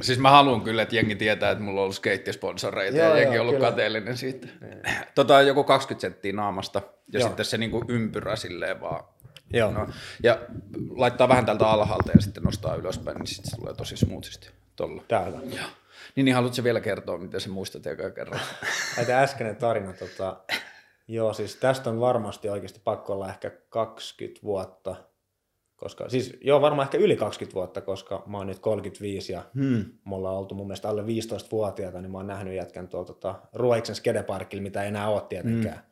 Siis mä haluan kyllä, että jengi tietää, että mulla on ollut skeittisponsoreita Joo, ja jengi on ollut kyllä. kateellinen siitä. Tota on joku 20 senttiä naamasta ja Joo. sitten se niinku ympyrä silleen vaan. Joo. No, ja laittaa vähän tältä alhaalta ja sitten nostaa ylöspäin, niin sitten se tulee tosi smoothisti. Tolla. Täällä. Joo. Niin, niin haluatko vielä kertoa, miten se muistat joka kerran? Näitä äskeinen tarina, tota, joo siis tästä on varmasti oikeasti pakko olla ehkä 20 vuotta, koska, siis joo varmaan ehkä yli 20 vuotta, koska mä oon nyt 35 ja Hmm. me ollaan oltu mun mielestä alle 15-vuotiaita, niin mä oon nähnyt jätkän tuolla tota, Ruoiksen skedeparkilla, mitä ei enää ole tietenkään. Mm.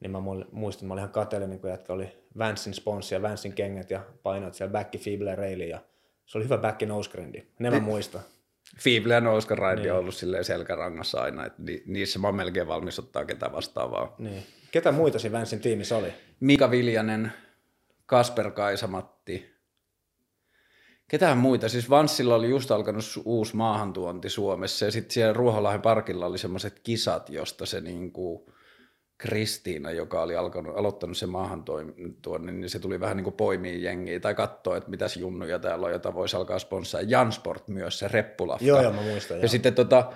Niin mä muistan, mä olin ihan kateellinen, kun jätkä oli Vansin sponssi ja Vansin kengät ja painoit siellä backi Feeble Raili ja se oli hyvä backi nosegrendi. Ne mä muistan. Fiible ja Nouska Ride on ollut silleen selkärangassa aina, että ni, niissä mä oon melkein valmis ottaa ketä vastaavaa. Niin. Ketä muita siinä Vansin tiimissä oli? Mika Viljanen, Kasper Kaisamatti. Ketään muita? Siis Vanssilla oli just alkanut uusi maahantuonti Suomessa ja sitten siellä Ruoholahden parkilla oli semmoiset kisat, josta se niinku Kristiina, joka oli alkanut, aloittanut sen maahantuonnin, niin se tuli vähän niin kuin poimiin jengiä tai katsoa, että mitäs junnuja täällä on, jota voisi alkaa sponssaa. Jansport myös, se reppulafta. Joo, joo, mä muistan. Ja joo. sitten tota,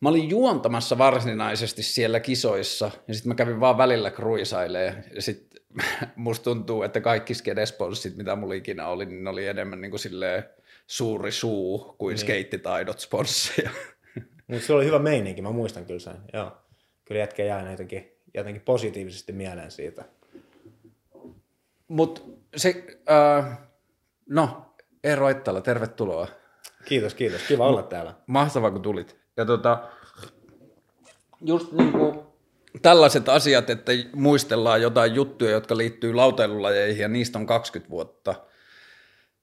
mä olin juontamassa varsinaisesti siellä kisoissa, ja sitten mä kävin vaan välillä kruisailee, ja sitten musta tuntuu, että kaikki skedesponssit, mitä mulla ikinä oli, niin oli enemmän niin kuin silleen suuri suu kuin niin. skeittitaidot sponsseja. Mutta se oli hyvä meininki, mä muistan kyllä sen. Joo. Kyllä jätkä jää jotenkin, jotenkin positiivisesti mieleen siitä. Mutta se, äh, no, Eero Ettala, tervetuloa. Kiitos, kiitos. Kiva olla täällä. Mahtavaa, kun tulit. Ja tota, just niin kuin tällaiset asiat, että muistellaan jotain juttuja, jotka liittyy lautailulajeihin ja niistä on 20 vuotta,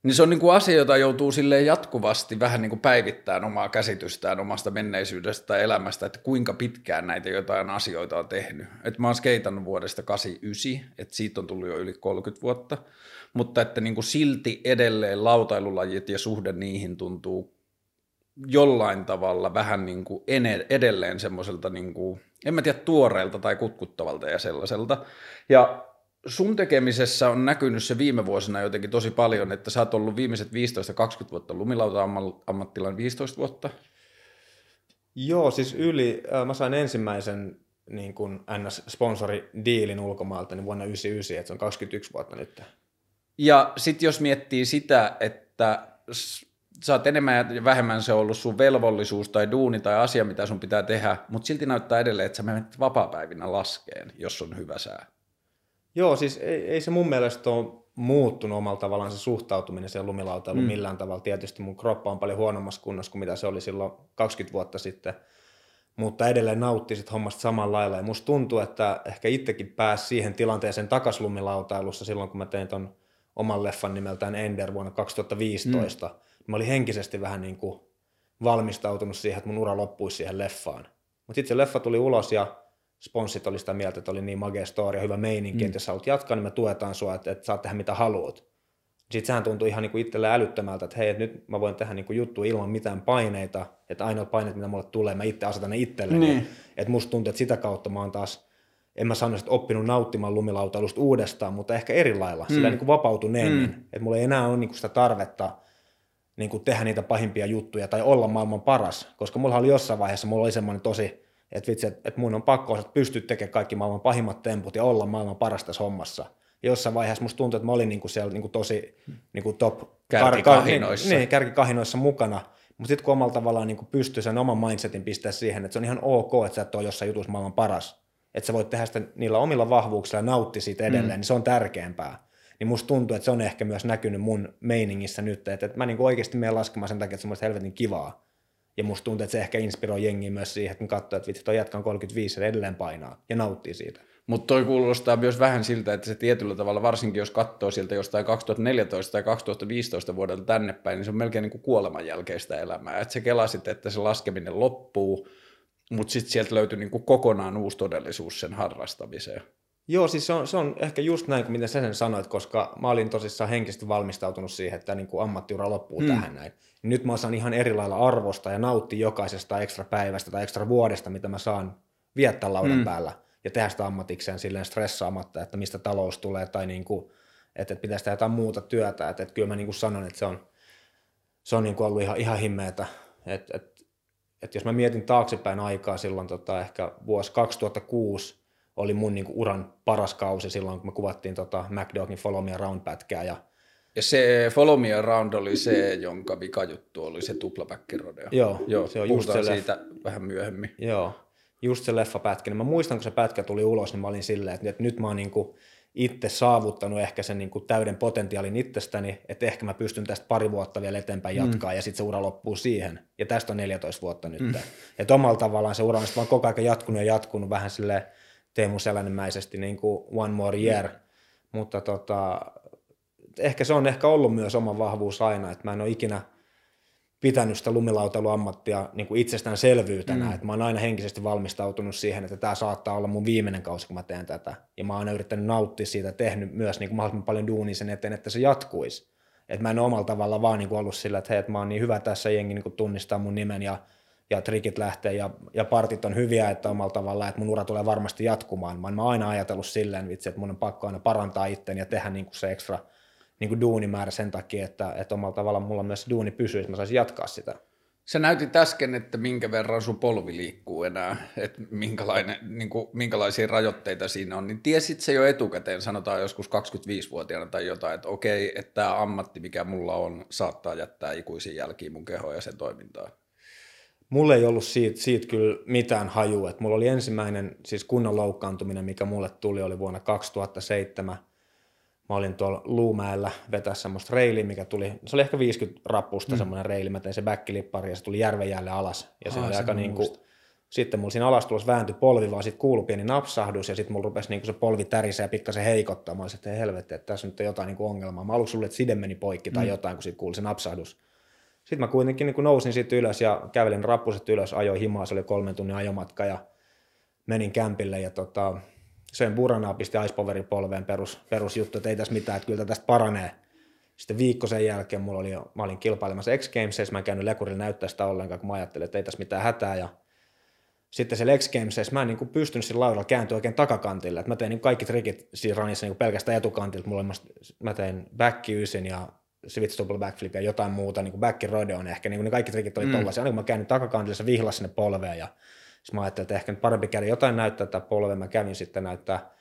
niin se on niin kuin asia, jota joutuu silleen jatkuvasti vähän niin kuin päivittämään omaa käsitystään omasta menneisyydestä tai elämästä, että kuinka pitkään näitä jotain asioita on tehnyt. Et mä oon skeitannut vuodesta 89, että siitä on tullut jo yli 30 vuotta, mutta että niin kuin silti edelleen lautailulajit ja suhde niihin tuntuu jollain tavalla vähän niin kuin edelleen semmoiselta, niin kuin, en mä tiedä, tuoreelta tai kutkuttavalta ja sellaiselta. Ja sun tekemisessä on näkynyt se viime vuosina jotenkin tosi paljon, että sä oot ollut viimeiset 15-20 vuotta lumilauta-ammattilainen 15 vuotta. Joo, siis yli, äh, mä sain ensimmäisen niin kuin NS-sponsoridiilin ulkomaalta niin vuonna 99, että se on 21 vuotta nyt. Ja sitten jos miettii sitä, että sä oot enemmän ja vähemmän se ollut sun velvollisuus tai duuni tai asia, mitä sun pitää tehdä, mutta silti näyttää edelleen, että sä menet vapaa-päivinä laskeen, jos on hyvä sää. Joo, siis ei, ei se mun mielestä ole muuttunut omalla tavallaan se suhtautuminen siihen lumilautailuun mm. millään tavalla. Tietysti mun kroppa on paljon huonommassa kunnossa kuin mitä se oli silloin 20 vuotta sitten, mutta edelleen nautti sit hommasta samalla lailla. Ja musta tuntuu, että ehkä itsekin pääsi siihen tilanteeseen takas lumilautailussa silloin, kun mä tein ton oman leffan nimeltään Ender vuonna 2015. Mm. Mä olin henkisesti vähän niin kuin valmistautunut siihen, että mun ura loppuisi siihen leffaan. Mutta sitten se leffa tuli ulos ja sponssit oli sitä mieltä, että oli niin magea story ja hyvä meininki, mm. että jos sä haluat jatkaa, niin me tuetaan sua, että, että saat tehdä mitä haluat. Sitten sehän tuntui ihan niin kuin itselle älyttömältä, että hei, että nyt mä voin tehdä niin kuin juttu ilman mitään paineita, että ainoat paineet, mitä mulle tulee, mä itse asetan ne itselleni. Niin. Että musta tuntuu, että sitä kautta mä oon taas, en mä sanoisi, että oppinut nauttimaan lumilautailusta uudestaan, mutta ehkä eri lailla, mm. sillä niin kuin vapautuneemmin. Mm. Että mulla ei enää ole niin sitä tarvetta niin kuin tehdä niitä pahimpia juttuja tai olla maailman paras, koska mulla oli jossain vaiheessa, mulla oli semmoinen tosi, että vitsi, että, että mun on pakko osata pystyä tekemään kaikki maailman pahimmat temput ja olla maailman paras tässä hommassa. Ja jossain vaiheessa musta tuntui, että mä olin niin kuin siellä niin kuin tosi niin kuin top Kärkikahinoissa. Niin, niin, kärkikahinoissa mukana. Mutta sitten kun omalla tavallaan niin pystyy sen oman mindsetin pistää siihen, että se on ihan ok, että sä et ole jossain jutussa maailman paras. Että sä voit tehdä sitä niillä omilla vahvuuksilla ja nautti siitä edelleen, mm. niin se on tärkeämpää. Niin musta tuntuu, että se on ehkä myös näkynyt mun meiningissä nyt, että, että mä niin oikeasti menen laskemaan sen takia, että se on helvetin kivaa. Ja musta tuntuu, että se ehkä inspiroi jengiä myös siihen, että katsoo, että vitsi, toi on 35 ja edelleen painaa ja nauttii siitä. Mutta toi kuulostaa myös vähän siltä, että se tietyllä tavalla, varsinkin jos katsoo sieltä jostain 2014 tai 2015 vuodelta tänne päin, niin se on melkein niin kuoleman jälkeistä elämää. Että se kelasit, että se laskeminen loppuu, mutta sitten sieltä löytyi niin kokonaan uusi todellisuus sen harrastamiseen. Joo, siis se on, se on ehkä just näin kuin mitä sä sen sanoit, koska mä olin tosissaan henkisesti valmistautunut siihen, että niin kuin ammattiura loppuu mm. tähän näin. Nyt mä saan ihan eri lailla arvosta ja nauttia jokaisesta ekstra päivästä tai ekstra vuodesta, mitä mä saan viettää laudan mm. päällä ja tehdä sitä ammatikseen silleen stressaamatta, että mistä talous tulee tai niin kuin, että, että pitäisi tehdä jotain muuta työtä. Että, että kyllä mä niin kuin sanon, että se on, se on niin kuin ollut ihan, ihan himmeetä. Et, et, et jos mä mietin taaksepäin aikaa silloin tota, ehkä vuosi 2006 oli mun niin kuin uran paras kausi silloin, kun me kuvattiin tota McDogin Follow Me Around-pätkää ja ja se Follow Me Around oli se, jonka vikajuttu oli se tuplapäkkirodeo. Joo, Joo se on just se siitä vähän myöhemmin. Joo, just se leffapätkä. Niin mä muistan, kun se pätkä tuli ulos, niin mä olin silleen, että, että nyt mä oon niin kuin itse saavuttanut ehkä sen niin kuin täyden potentiaalin itsestäni, että ehkä mä pystyn tästä pari vuotta vielä eteenpäin jatkaa mm. ja sitten se ura loppuu siihen. Ja tästä on 14 vuotta nyt. Mm. Että omalla tavallaan se ura on vaan koko ajan jatkunut ja jatkunut vähän silleen Teemu Selänenmäisesti niin kuin one more year. Mm. Mutta tota, ehkä se on ehkä ollut myös oma vahvuus aina, että mä en ole ikinä pitänyt sitä lumilautailuammattia niin kuin itsestäänselvyytenä, mm. että mä oon aina henkisesti valmistautunut siihen, että tämä saattaa olla mun viimeinen kausi, kun mä teen tätä. Ja mä oon aina yrittänyt nauttia siitä, tehnyt myös niin kuin mahdollisimman paljon duunia sen eteen, että se jatkuisi. Että mä en ole omalla tavalla vaan niin kuin ollut sillä, että hei, että mä oon niin hyvä tässä, jengi niin kuin tunnistaa mun nimen ja, ja trikit lähtee ja, ja partit on hyviä, että omalla tavalla, että mun ura tulee varmasti jatkumaan. Mä oon aina ajatellut silleen, vitsi, että mun on pakko aina parantaa itteen ja tehdä niin kuin se ekstra – niin kuin duunimäärä sen takia, että, että omalla tavalla mulla myös duuni pysyy, että mä saisin jatkaa sitä. Sä näytit äsken, että minkä verran sun polvi liikkuu enää, että minkälainen, niin kuin, minkälaisia rajoitteita siinä on, niin tiesit se jo etukäteen, sanotaan joskus 25-vuotiaana tai jotain, että okei, että tämä ammatti, mikä mulla on, saattaa jättää ikuisia jälkiä mun kehoon ja sen toimintaan. Mulla ei ollut siitä, siitä kyllä mitään hajua. Että mulla oli ensimmäinen siis kunnon loukkaantuminen, mikä mulle tuli, oli vuonna 2007 mä olin tuolla Luumäellä vetää semmoista reiliä, mikä tuli, se oli ehkä 50 rappusta mm. semmoinen reili, mä tein se backilippari ja se tuli järven jäälle alas. Ja se Aa, oli aika niin kuin, sitten mulla siinä alastulossa vääntyi polvi, vaan sitten kuului pieni napsahdus ja sitten mulla rupesi niin kuin se polvi tärisee ja pikkasen heikottaa. Mä olisin, että helvetti, että tässä nyt on jotain niin kuin ongelmaa. Mä aluksi luulin, että side meni poikki tai mm. jotain, kun siitä kuuli se napsahdus. Sitten mä kuitenkin niin nousin siitä ylös ja kävelin rappuset ylös, ajoin himaa, se oli kolmen tunnin ajomatka ja menin kämpille ja tota, söin buranaa, pisti Ice polveen perus, perusjuttu, että ei tässä mitään, että kyllä tästä paranee. Sitten viikko sen jälkeen mulla oli mä olin kilpailemassa X Gamesissa, mä en käynyt lekurilla näyttää sitä ollenkaan, kun mä ajattelin, että ei tässä mitään hätää. Ja sitten se X Gamesissa mä en niin kuin pystynyt sillä laudalla kääntyä oikein takakantille. että mä tein niin kaikki trikit siinä ranissa niin pelkästään etukantilta. Mulla mä tein back ja switch double backflip ja jotain muuta, niin kuin back on ehkä, niin kuin ne kaikki trikit oli mm. tollaisia. Aina kun mä käyn takakantille, se vihlas sinne polveen ja sitten mä ajattelin, että ehkä nyt parempi käydä jotain näyttää tätä polvea. Mä kävin sitten näyttää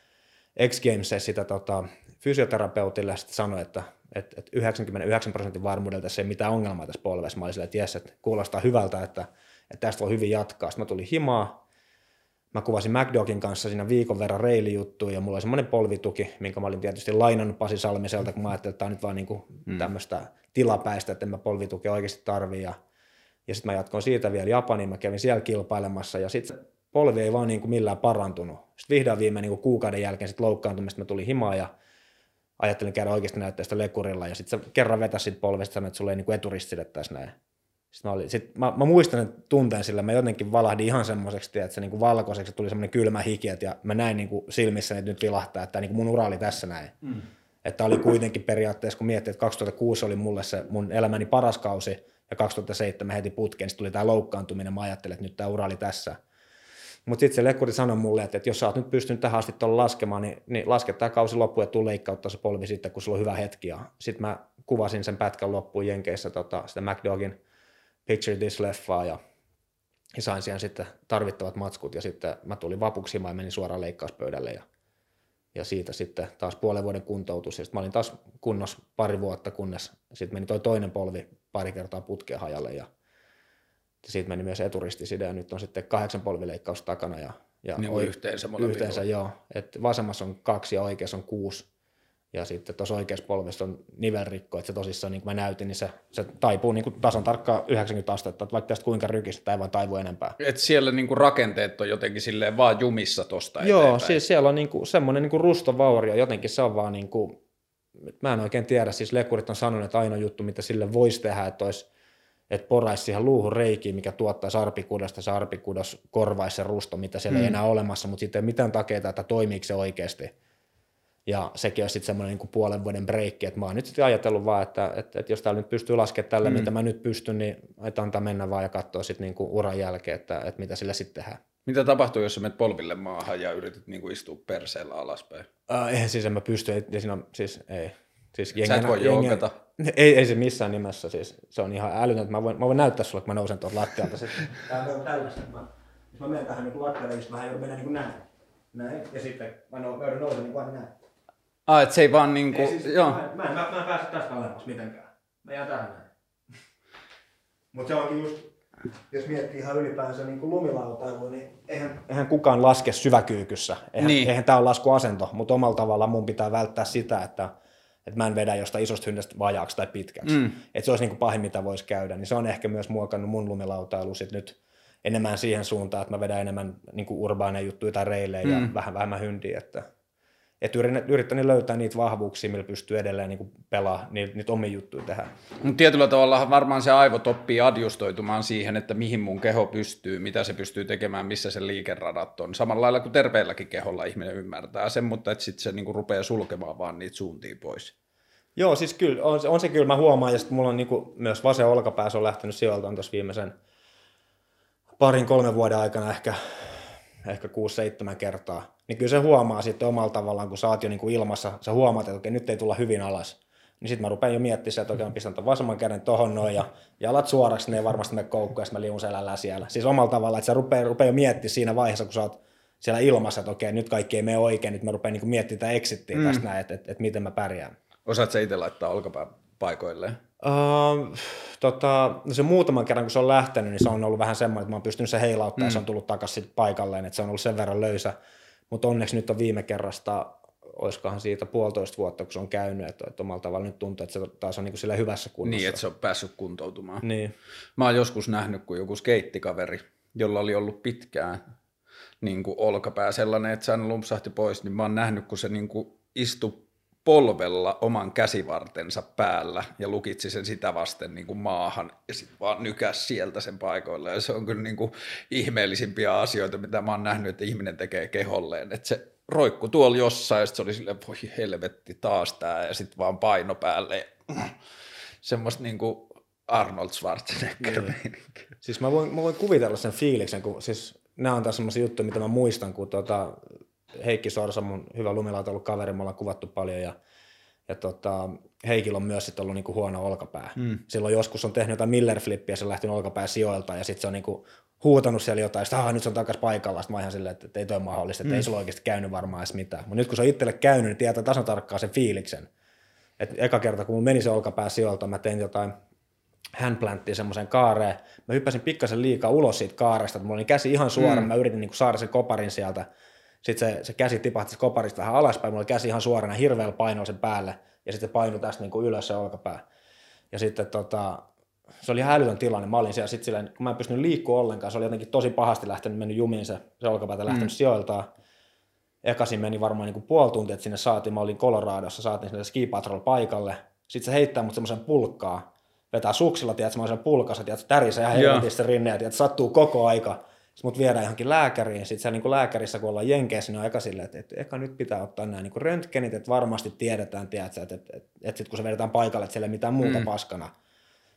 X Gamesissa sitä tota, fysioterapeutille ja sitten sanoin, että, että, että 99 prosentin varmuudella tässä ei mitään ongelmaa tässä polvessa. Mä olin silleen, että jes, että kuulostaa hyvältä, että, että tästä voi hyvin jatkaa. Sitten mä tulin himaa, mä kuvasin MacDogin kanssa siinä viikon verran reilijuttuja ja mulla oli semmoinen polvituki, minkä mä olin tietysti lainannut Pasi Salmiselta, kun mä ajattelin, että tämä on nyt vaan niin kuin mm. tämmöistä tilapäistä, että en mä polvitukia oikeasti tarvii. Ja ja sitten mä jatkoin siitä vielä Japaniin, mä kävin siellä kilpailemassa ja sitten polvi ei vaan niin kuin millään parantunut. Sitten vihdoin viimein niin kuin kuukauden jälkeen sitten loukkaantumista mä tulin himaan ja ajattelin käydä oikeasti näyttää sitä lekurilla ja sitten se kerran vetäsit polvesta sanoin, että sulla ei niin eturistille tässä näin. Sitten mä, olin, sit mä, mä, muistan että tunteen sillä, mä jotenkin valahdin ihan semmoiseksi, että se niin kuin valkoiseksi tuli semmoinen kylmä hiki, ja mä näin niin kuin silmissä, että nyt vilahtaa, että niin kuin mun ura oli tässä näin. Mm. Että oli kuitenkin periaatteessa, kun miettii, että 2006 oli mulle se mun elämäni paras kausi, ja 2007 heti putkeen, sitten tuli tämä loukkaantuminen, mä ajattelin, että nyt tämä ura oli tässä. Mutta sitten se lekkuri sanoi mulle, että, että jos sä oot nyt pystynyt tähän asti tuolla laskemaan, niin, niin laske tämä kausi loppuun ja tuu leikkauttaa se polvi sitten, kun sulla on hyvä hetki. Ja sitten mä kuvasin sen pätkän loppuun Jenkeissä tota, sitä McDogin Picture This-leffaa ja, ja sain siihen sitten tarvittavat matskut ja sitten mä tulin vapuksi ja menin suoraan leikkauspöydälle ja ja siitä sitten taas puolen vuoden kuntoutus. Ja sitten mä olin taas kunnossa pari vuotta, kunnes sitten meni toi toinen polvi pari kertaa putkeen hajalle ja, ja siitä meni myös eturistiside ja nyt on sitten kahdeksan polvileikkaus takana. Ja, ja niin oi, yhteensä Yhteensä joo, että vasemmassa on kaksi ja oikeassa on kuusi ja sitten tuossa oikeassa polvessa on nivelrikko, että se tosissaan, niin kuin mä näytin, niin se, se taipuu niin kuin tasan tarkkaan 90 astetta, että vaikka tästä kuinka rykistä, ei vaan taivu enempää. Et siellä niin kuin rakenteet on jotenkin silleen vaan jumissa tosta Joo, siis siellä on niin kuin semmoinen niin kuin rustovaurio, jotenkin se on vaan niin kuin, mä en oikein tiedä, siis lekurit on sanonut, että ainoa juttu, mitä sille voisi tehdä, että olisi että poraisi siihen luuhun reikiin, mikä tuottaa sarpikudasta, se arpikudos korvaisi se rusto, mitä siellä mm. ei enää olemassa, mutta sitten ei mitään takeita, että toimiiko se oikeasti ja sekin on sitten semmoinen niin puolen vuoden breikki, että mä oon nyt sitten ajatellut vaan, että, että, että jos täällä nyt pystyy laskemaan tällä, mm. mitä mä nyt pystyn, niin että antaa mennä vaan ja katsoa sitten niin kuin uran jälkeen, että, että mitä sillä sitten tehdään. Mitä tapahtuu, jos sä menet polville maahan ja yrität niin kuin istua perseellä alaspäin? Äh, eihän siis en mä pysty, ei, siinä on, siis ei. Siis Sä et voi joogata. Ei, ei se missään nimessä. Siis, se on ihan älytöntä. Mä voin, mä voin näyttää sulle, kun mä nousen tuolta lattialta. Sitten. Tää on tällaista. Mä, jos mä menen tähän niin lattialle, niin mä joudun mennä niin kuin näin. Näin. Ja sitten mä nou- mä joudun nousemaan niin kuin aina näin. Ah, et se ei vaan niinku, Ei, siis, joo. Mä, en- mä, en- mä, mä en pääse tästä alemmas mitenkään. Mä jään tähän näin. Mutta se onkin just, jos miettii ihan ylipäänsä niin kuin lumilautailua, niin eihän, eihän kukaan laske syväkyykyssä. Eihän, Niin. eihän tämä ole laskuasento, mutta omalla tavallaan mun pitää välttää sitä, että, että mä en vedä jostain isosta hyndestä vajaaksi tai pitkäksi. Mm. Mm. Että se olisi niin kuin pahin, mitä voisi käydä. Niin se on ehkä myös muokannut mun lumilautailu sit nyt enemmän siihen suuntaan, että mä vedän enemmän niin kuin urbaaneja juttuja tai reilejä mm. ja vähän vähemmän hyndiä. Että, että yrittänyt löytää niitä vahvuuksia, millä pystyy edelleen niin pelaa niitä, niitä omia juttuja tehdä. Mutta tietyllä tavalla varmaan se aivot oppii adjustoitumaan siihen, että mihin mun keho pystyy, mitä se pystyy tekemään, missä se liikeradat on. Samalla lailla kuin terveelläkin keholla ihminen ymmärtää sen, mutta että sitten se niinku rupeaa sulkemaan vaan niitä suuntia pois. Joo, siis kyllä, on, se- on se kyllä, mä huomaan, ja sitten mulla on niinku, myös vasen olkapää, se on lähtenyt sijoiltaan tuossa viimeisen parin, kolmen vuoden aikana ehkä, ehkä kuusi, seitsemän kertaa. Niin kyllä se huomaa sitten omalla tavallaan, kun sä oot jo niinku ilmassa, sä huomaat, että okei, nyt ei tulla hyvin alas. Niin sitten mä rupean jo miettimään, että okei, mä pistän ton vasemman käden tohon noin ja jalat suoraksi, ne ei varmasti mene koukkuun, ja sitten mä liun selällään siellä. Siis omalla tavalla, että sä rupeaa, rupeaa jo miettimään siinä vaiheessa, kun sä oot siellä ilmassa, että okei, nyt kaikki ei mene oikein, nyt mä rupean niinku miettimään tätä exittiä mm. tästä näin, että, että, että miten mä pärjään. Osaat sä itse laittaa olkapää paikoilleen? Uh, tota, no se muutaman kerran, kun se on lähtenyt, niin se on ollut vähän semmoinen, että mä oon pystynyt se heilauttamaan mm. ja se on tullut takaisin paikalleen, että se on ollut sen verran löysä. Mutta onneksi nyt on viime kerrasta, olisikohan siitä puolitoista vuotta, kun se on käynyt, että, että omalla tavalla nyt tuntuu, että se taas on niin sillä hyvässä kunnossa. Niin, että se on päässyt kuntoutumaan. Niin. Mä oon joskus nähnyt, kun joku skeittikaveri, jolla oli ollut pitkään niin kuin olkapää sellainen, että se lumpsahti pois, niin mä oon nähnyt, kun se niin kuin istui polvella oman käsivartensa päällä ja lukitsi sen sitä vasten niin kuin maahan ja sitten vaan nykäs sieltä sen paikoille. Ja se on kyllä niin kuin ihmeellisimpiä asioita, mitä mä oon nähnyt, että ihminen tekee keholleen. Että se roikku tuolla jossain ja sitten se oli silleen, voi helvetti taas tää ja sitten vaan paino päälle. Semmoista niin kuin Arnold Schwarzenegger niin. Siis mä voin, mä voin kuvitella sen fiiliksen, kun siis nämä on taas semmoisia juttuja, mitä mä muistan, kun tota, Heikki Sorsa, mun hyvä lumilautailu kaveri, me ollaan kuvattu paljon ja, ja tota, Heikillä on myös sit ollut niinku huono olkapää. Mm. Silloin joskus on tehnyt jotain Miller-flippiä, se on lähtenyt olkapää sijoilta ja sitten se on niinku huutanut siellä jotain, että nyt se on takas paikalla. Sitten mä ihan silleen, että, että ei toi mahdollista, että mm. ei sulla oikeasti käynyt varmaan edes mitään. Mutta nyt kun se on itselle käynyt, niin tietää tasan tarkkaan sen fiiliksen. Et eka kerta, kun mun meni se olkapää sijoilta, mä tein jotain handplanttia semmoiseen kaareen. Mä hyppäsin pikkasen liikaa ulos siitä kaaresta, että mulla oli käsi ihan suora, mm. mä yritin niinku saada sen koparin sieltä. Sitten se, se käsi tipahti koparista vähän alaspäin, mulla oli käsi ihan suorana, hirveällä painoa sen päälle, ja sitten painoi tästä niinku ylös se olkapää. Ja sitten tota, se oli ihan älytön tilanne. Mä olin siellä sitten silleen, kun mä en pystynyt liikkua ollenkaan, se oli jotenkin tosi pahasti lähtenyt, mennyt jumiin se, se olkapäätä lähtenyt mm. sijoiltaan. Ekaisin meni varmaan niin puoli tuntia, että sinne saatiin, mä olin Coloradossa, saatiin sinne ski patrol paikalle. Sitten se heittää mut semmoisen pulkkaa, vetää suksilla, tiedät, semmoisen pulkassa, tiedät, tärisee ihan helvetissä rinne, ja tiedät, sattuu koko aika. Sitten mut viedään johonkin lääkäriin, sitten siellä niin lääkärissä, kun ollaan jenkeissä, niin on eka silleen, että, että eka nyt pitää ottaa nämä niin röntgenit, että varmasti tiedetään, tiedät, että, että, että, että sitten kun se vedetään paikalle, että siellä ei mitään muuta mm. paskana.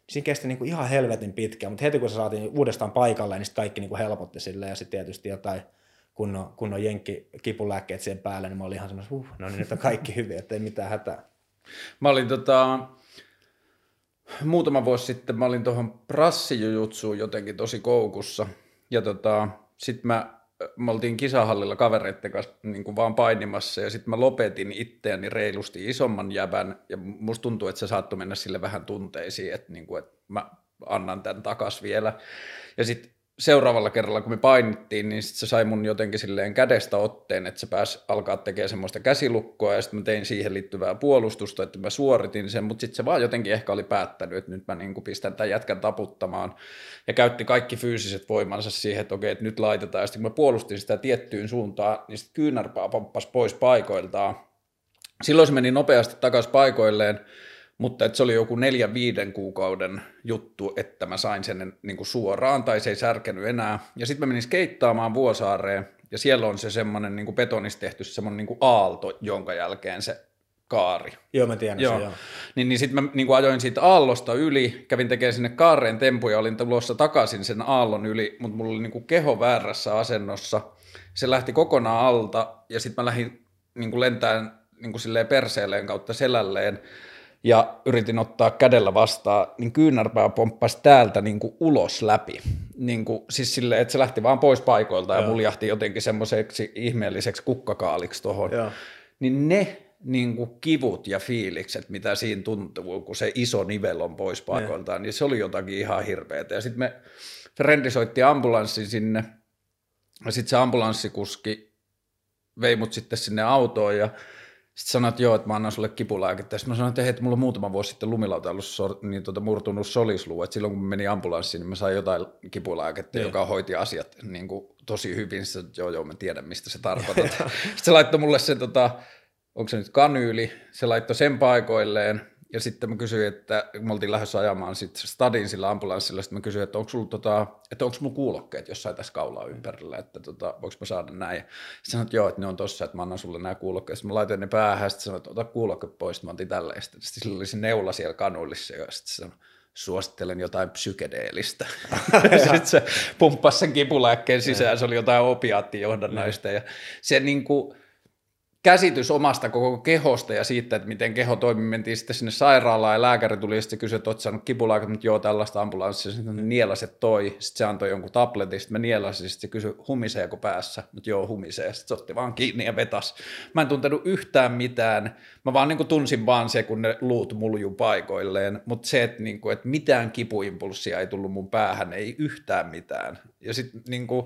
Siinä kesti niin kuin ihan helvetin pitkään, mutta heti kun se saatiin uudestaan paikalle, niin sitten kaikki niin kuin helpotti silleen, ja sitten tietysti jotain kunnon, kunnon jenkki kipulääkkeet siihen päälle, niin mä olin ihan semmoinen, uh, no niin nyt on kaikki hyvin, että ei mitään hätää. Mä olin tota, muutama vuosi sitten, mä olin tuohon prassijujutsuun jotenkin tosi koukussa. Ja tota, sit mä, me oltiin kisahallilla kavereitten kanssa niin kuin vaan painimassa ja sitten mä lopetin itseäni reilusti isomman jäbän ja musta tuntuu, että se saattoi mennä sille vähän tunteisiin, että, niin kuin, että mä annan tämän takas vielä. Ja sitten seuraavalla kerralla, kun me painittiin, niin sit se sai mun jotenkin silleen kädestä otteen, että se pääsi alkaa tekemään semmoista käsilukkoa, ja sitten mä tein siihen liittyvää puolustusta, että mä suoritin sen, mutta sitten se vaan jotenkin ehkä oli päättänyt, että nyt mä niin pistän tämän jätkän taputtamaan, ja käytti kaikki fyysiset voimansa siihen, että okei, että nyt laitetaan, ja sitten kun mä puolustin sitä tiettyyn suuntaan, niin sitten kyynärpää pomppasi pois paikoiltaan. Silloin se meni nopeasti takaisin paikoilleen, mutta että se oli joku neljän viiden kuukauden juttu, että mä sain sen niin kuin suoraan tai se ei särkenyt enää. Ja sitten mä menin skeittaamaan Vuosaareen ja siellä on se semmoinen niin betonista tehty semmoinen niin kuin aalto, jonka jälkeen se kaari. Joo, mä tiedän Joo. sen, joo. Niin, niin sitten mä niin kuin ajoin siitä aallosta yli, kävin tekemään sinne kaareen tempuja, olin tulossa takaisin sen aallon yli, mutta mulla oli niin kuin keho väärässä asennossa. Se lähti kokonaan alta ja sitten mä lähdin niin kuin lentämään niin kuin silleen perseelleen kautta selälleen ja yritin ottaa kädellä vastaan, niin kyynärpää pomppasi täältä niin kuin ulos läpi. Niin kuin, siis silleen, että se lähti vaan pois paikoilta ja, ja muljahti jotenkin semmoiseksi ihmeelliseksi kukkakaaliksi tuohon. Niin ne niin kuin kivut ja fiilikset, mitä siinä tuntuu, kun se iso nivel on pois paikoiltaan, ja. niin se oli jotakin ihan hirveätä. Ja sitten me frendi soitti ambulanssi sinne, ja sitten se ambulanssikuski vei mut sitten sinne autoon, ja sitten sanoit, että joo, että mä annan sulle kipulääkettä. Sitten mä sanoin, että hei, että mulla on muutama vuosi sitten lumilauta ollut so, niin tuota, murtunut solisluu. Että silloin kun meni ambulanssiin, niin mä sain jotain kipulääkettä, yeah. joka hoiti asiat niin kuin, tosi hyvin. Sitten, joo, joo, mä tiedän, mistä se tarkoittaa. Sitten se laittoi mulle se, tota, onko se nyt kanyyli, se laittoi sen paikoilleen. Ja sitten mä kysyin, että me oltiin lähdössä ajamaan sitten stadin sillä ambulanssilla, sitten mä kysyin, että onko tota, että onko mulla kuulokkeet jossain tässä kaulaa ympärillä, että tota, voiko mä saada näin. Sitten sanoin, että joo, että ne on tossa, että mä annan sulle nämä kuulokkeet. Sitten mä laitoin ne päähän, sitten sanoin, että ota kuulokke pois, sitten mä otin tälleen. Sitten, sitten sillä oli se neula siellä kanuillissa, ja sitten sanoin, suosittelen jotain psykedeellistä. sitten se pumppasi sen kipulääkkeen sisään, se oli jotain opiaattijohdannaista. Ja se niin kuin, käsitys omasta koko kehosta ja siitä, että miten keho toimii. Mentiin sitten sinne sairaalaan ja lääkäri tuli ja sitten kysyi, että oletko saanut kipulaikat, mutta joo, tällaista ambulanssia. Sitten nielaset toi, sitten se antoi jonkun tabletin, sitten mä nielasin, sitten se kysyi, humiseeko päässä, mutta joo, humisee. Sitten se otti vaan kiinni ja vetas. Mä en tuntenut yhtään mitään, mä vaan niin kuin tunsin vaan se, kun ne luut muljuu paikoilleen, mutta se, että, niin kuin, että mitään kipuimpulssia ei tullut mun päähän, ei yhtään mitään. Ja sitten niin kuin,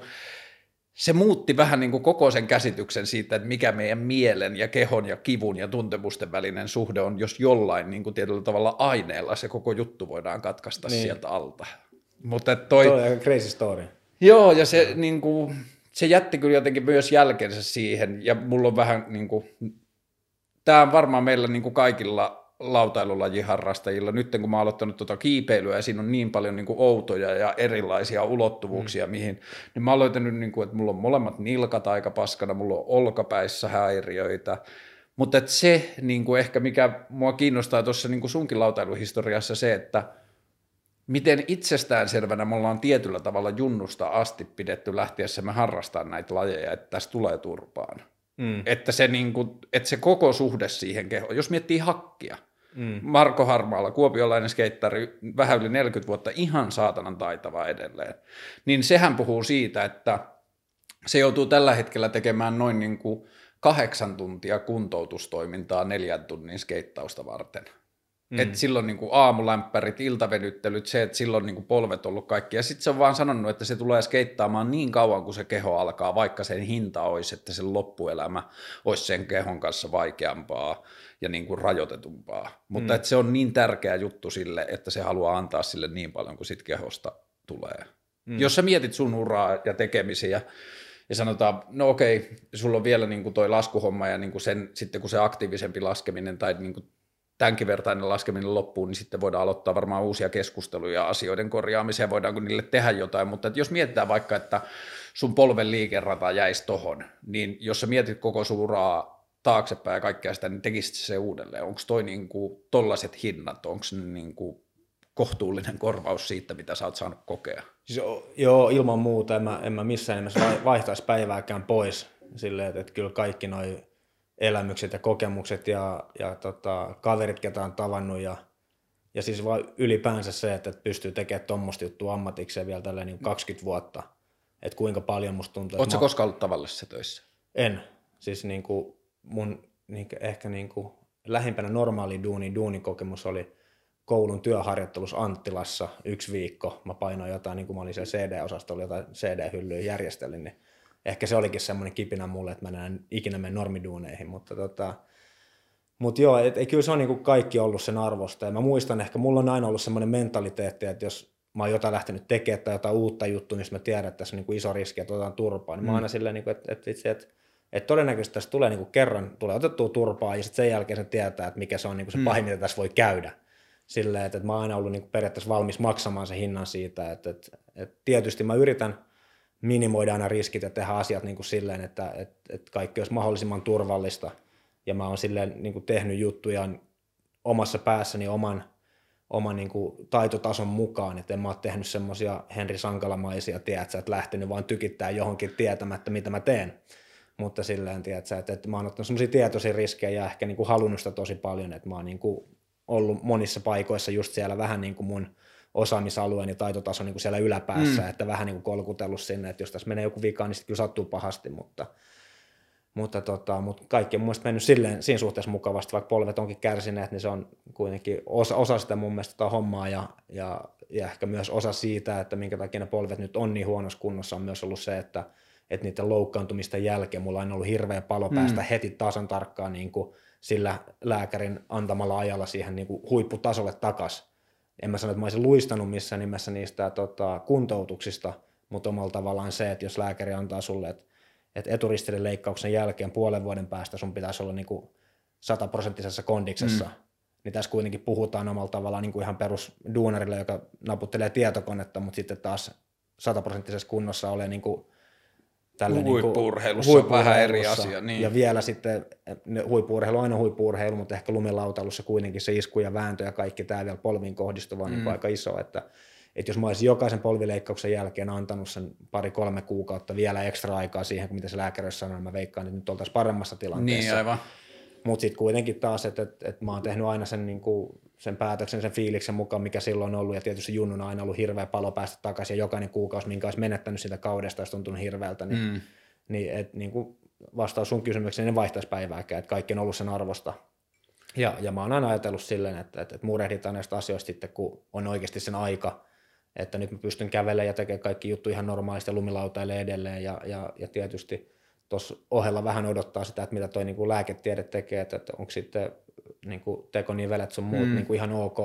se muutti vähän niin kuin koko sen käsityksen siitä, että mikä meidän mielen ja kehon ja kivun ja tuntemusten välinen suhde on, jos jollain niin kuin tietyllä tavalla aineella se koko juttu voidaan katkaista niin. sieltä alta. Mutta toi, toi on aika crazy story. Joo, ja se, niin kuin, se jätti kyllä jotenkin myös jälkensä siihen, ja mulla on vähän niin kuin, tämä on varmaan meillä niin kuin kaikilla lautailulajiharrastajilla. Nyt kun mä oon aloittanut tuota kiipeilyä ja siinä on niin paljon niin kuin outoja ja erilaisia ulottuvuuksia, mm. mihin, niin mä oon löytänyt, niin kuin, että mulla on molemmat nilkat aika paskana, mulla on olkapäissä häiriöitä, mutta se niin kuin ehkä mikä mua kiinnostaa tuossa niin sunkin lautailuhistoriassa se, että miten itsestäänselvänä me ollaan tietyllä tavalla junnusta asti pidetty lähtiessä me harrastaa näitä lajeja, että tässä tulee turpaan. Mm. Että, se niin kuin, että se koko suhde siihen kehoon, jos miettii hakkia, mm. Marko Harmaala, kuopiolainen skeittari, vähän yli 40 vuotta, ihan saatanan taitava edelleen, niin sehän puhuu siitä, että se joutuu tällä hetkellä tekemään noin niin kuin kahdeksan tuntia kuntoutustoimintaa neljän tunnin skeittausta varten. Mm. Et silloin niin kuin aamulämpärit, iltavenyttelyt, se, että silloin niin kuin polvet ollut kaikki. Ja sitten se on vaan sanonut, että se tulee skeittaamaan niin kauan, kun se keho alkaa, vaikka sen hinta olisi, että sen loppuelämä olisi sen kehon kanssa vaikeampaa ja niin kuin rajoitetumpaa. Mutta mm. että se on niin tärkeä juttu sille, että se haluaa antaa sille niin paljon kuin sit kehosta tulee. Mm. Jos sä mietit sun uraa ja tekemisiä, ja sanotaan, no okei, sulla on vielä niin kuin toi laskuhomma ja niin kuin sen, sitten kun se aktiivisempi laskeminen tai niin kuin tämänkin vertainen laskeminen loppuun, niin sitten voidaan aloittaa varmaan uusia keskusteluja asioiden korjaamiseen, voidaanko niille tehdä jotain, mutta että jos mietitään vaikka, että sun polven liikerata jäisi tohon, niin jos sä mietit koko sun uraa taaksepäin ja kaikkea sitä, niin tekisit se uudelleen. Onko toi niin kuin tollaset hinnat, onko ne niin kuin kohtuullinen korvaus siitä, mitä sä oot saanut kokea? Siis, joo, ilman muuta en mä, en mä missään nimessä vaihtaisi päivääkään pois silleen, että, että kyllä kaikki noin elämykset ja kokemukset ja, ja tota, kaverit, ketä on tavannut ja, ja siis vaan ylipäänsä se, että pystyy tekemään tuommoista juttua ammatikseen vielä tällä niin 20 vuotta. Että kuinka paljon musta tuntuu. Oletko mä... koskaan ollut tavallisessa töissä? En. Siis niin kuin mun niin ehkä niin kuin lähimpänä normaali duuni, duunikokemus oli koulun työharjoittelussa Anttilassa yksi viikko. Mä painoin jotain, niin kuin mä olin siellä CD-osastolla, jotain CD-hyllyä järjestelin, niin ehkä se olikin semmoinen kipinä mulle, että mä en ikinä mene normiduuneihin, mutta tota, mut joo, et, et, kyllä se on niinku kaikki ollut sen arvosta. Ja mä muistan ehkä, mulla on aina ollut semmoinen mentaliteetti, että jos mä oon jotain lähtenyt tekemään tai jotain uutta juttua, niin mä tiedän, että tässä on niinku iso riski, että otetaan turpaa, niin mm. mä aina silleen, niinku, että et, et, et, et todennäköisesti tässä tulee niinku kerran tulee otettua turpaa ja sitten sen jälkeen se tietää, että mikä se on niinku se mm. pahin, mitä tässä voi käydä. Silleen, että, että mä oon aina ollut niinku periaatteessa valmis maksamaan sen hinnan siitä, että, että, että tietysti mä yritän – minimoida aina riskit ja tehdä asiat niin kuin silleen, että, että, että kaikki olisi mahdollisimman turvallista. Ja mä oon silleen niin kuin tehnyt juttuja omassa päässäni oman, oman niin kuin taitotason mukaan, että en mä ole tehnyt semmoisia Henri Sankalamaisia, tiedätkö, että lähtenyt vaan tykittää johonkin tietämättä, mitä mä teen. mutta silleen, tiedätkö, että, että mä oon ottanut semmoisia tietoisia riskejä ja ehkä niin kuin halunnut sitä tosi paljon, että mä oon niin kuin ollut monissa paikoissa just siellä vähän niin kuin mun osaamisalueen ja taitotaso niin kuin siellä yläpäässä, mm. että vähän niin kuin kolkutellut sinne, että jos tässä menee joku vika, niin sitten kyllä sattuu pahasti, mutta, mutta, tota, mutta kaikki on mun mielestä mennyt silleen, siinä suhteessa mukavasti, vaikka polvet onkin kärsineet, niin se on kuitenkin osa, osa sitä mun mielestä tota hommaa ja, ja, ja, ehkä myös osa siitä, että minkä takia ne polvet nyt on niin huonossa kunnossa, on myös ollut se, että, että niiden loukkaantumista jälkeen mulla on ollut hirveä palo päästä mm. heti tasan tarkkaan niin kuin sillä lääkärin antamalla ajalla siihen niin kuin huipputasolle takaisin en mä sano, että mä olisin luistanut missään nimessä niistä tota, kuntoutuksista, mutta omalla tavallaan se, että jos lääkäri antaa sulle, että, että eturistilin leikkauksen jälkeen puolen vuoden päästä sun pitäisi olla niin kuin sataprosenttisessa kondiksessa, mm. niin tässä kuitenkin puhutaan omalla tavallaan niin kuin ihan perusduunarille, joka naputtelee tietokonetta, mutta sitten taas sataprosenttisessa kunnossa ole niin kuin tälle niinku huippuurheilussa, niin huippuurheilussa vähän eri asia. Niin. Ja vielä sitten, huippuurheilu on aina huippuurheilu, mutta ehkä lumilautailussa kuitenkin se isku ja vääntö ja kaikki tämä vielä polviin kohdistuva niin mm. niin aika iso, että, että jos mä olisin jokaisen polvileikkauksen jälkeen antanut sen pari-kolme kuukautta vielä ekstra aikaa siihen, kuin mitä se lääkäri sanoi, niin mä veikkaan, että nyt oltaisiin paremmassa tilanteessa. Niin, aivan. Mutta sitten kuitenkin taas, että, että, että mä oon tehnyt aina sen, niin kuin, sen päätöksen, sen fiiliksen mukaan, mikä silloin on ollut, ja tietysti junnuna on aina ollut hirveä palo päästä takaisin, ja jokainen kuukausi, minkä olisi menettänyt sitä kaudesta, olisi tuntunut hirveältä, niin, mm. niin, et, niin kuin vastaus sun kysymykseen, niin vaihtaisi päivääkään, että kaikki on ollut sen arvosta. Ja, ja mä oon aina ajatellut silleen, että, että, että murehditaan näistä asioista sitten, kun on oikeasti sen aika, että nyt mä pystyn kävelemään ja tekemään kaikki juttu ihan normaalisti ja lumilautaille edelleen, ja, ja, ja tietysti tuossa ohella vähän odottaa sitä, että mitä toi niin kuin lääketiede tekee, että, että onko sitten niin kuin tekonivelet sun muut mm. niin kuin ihan ok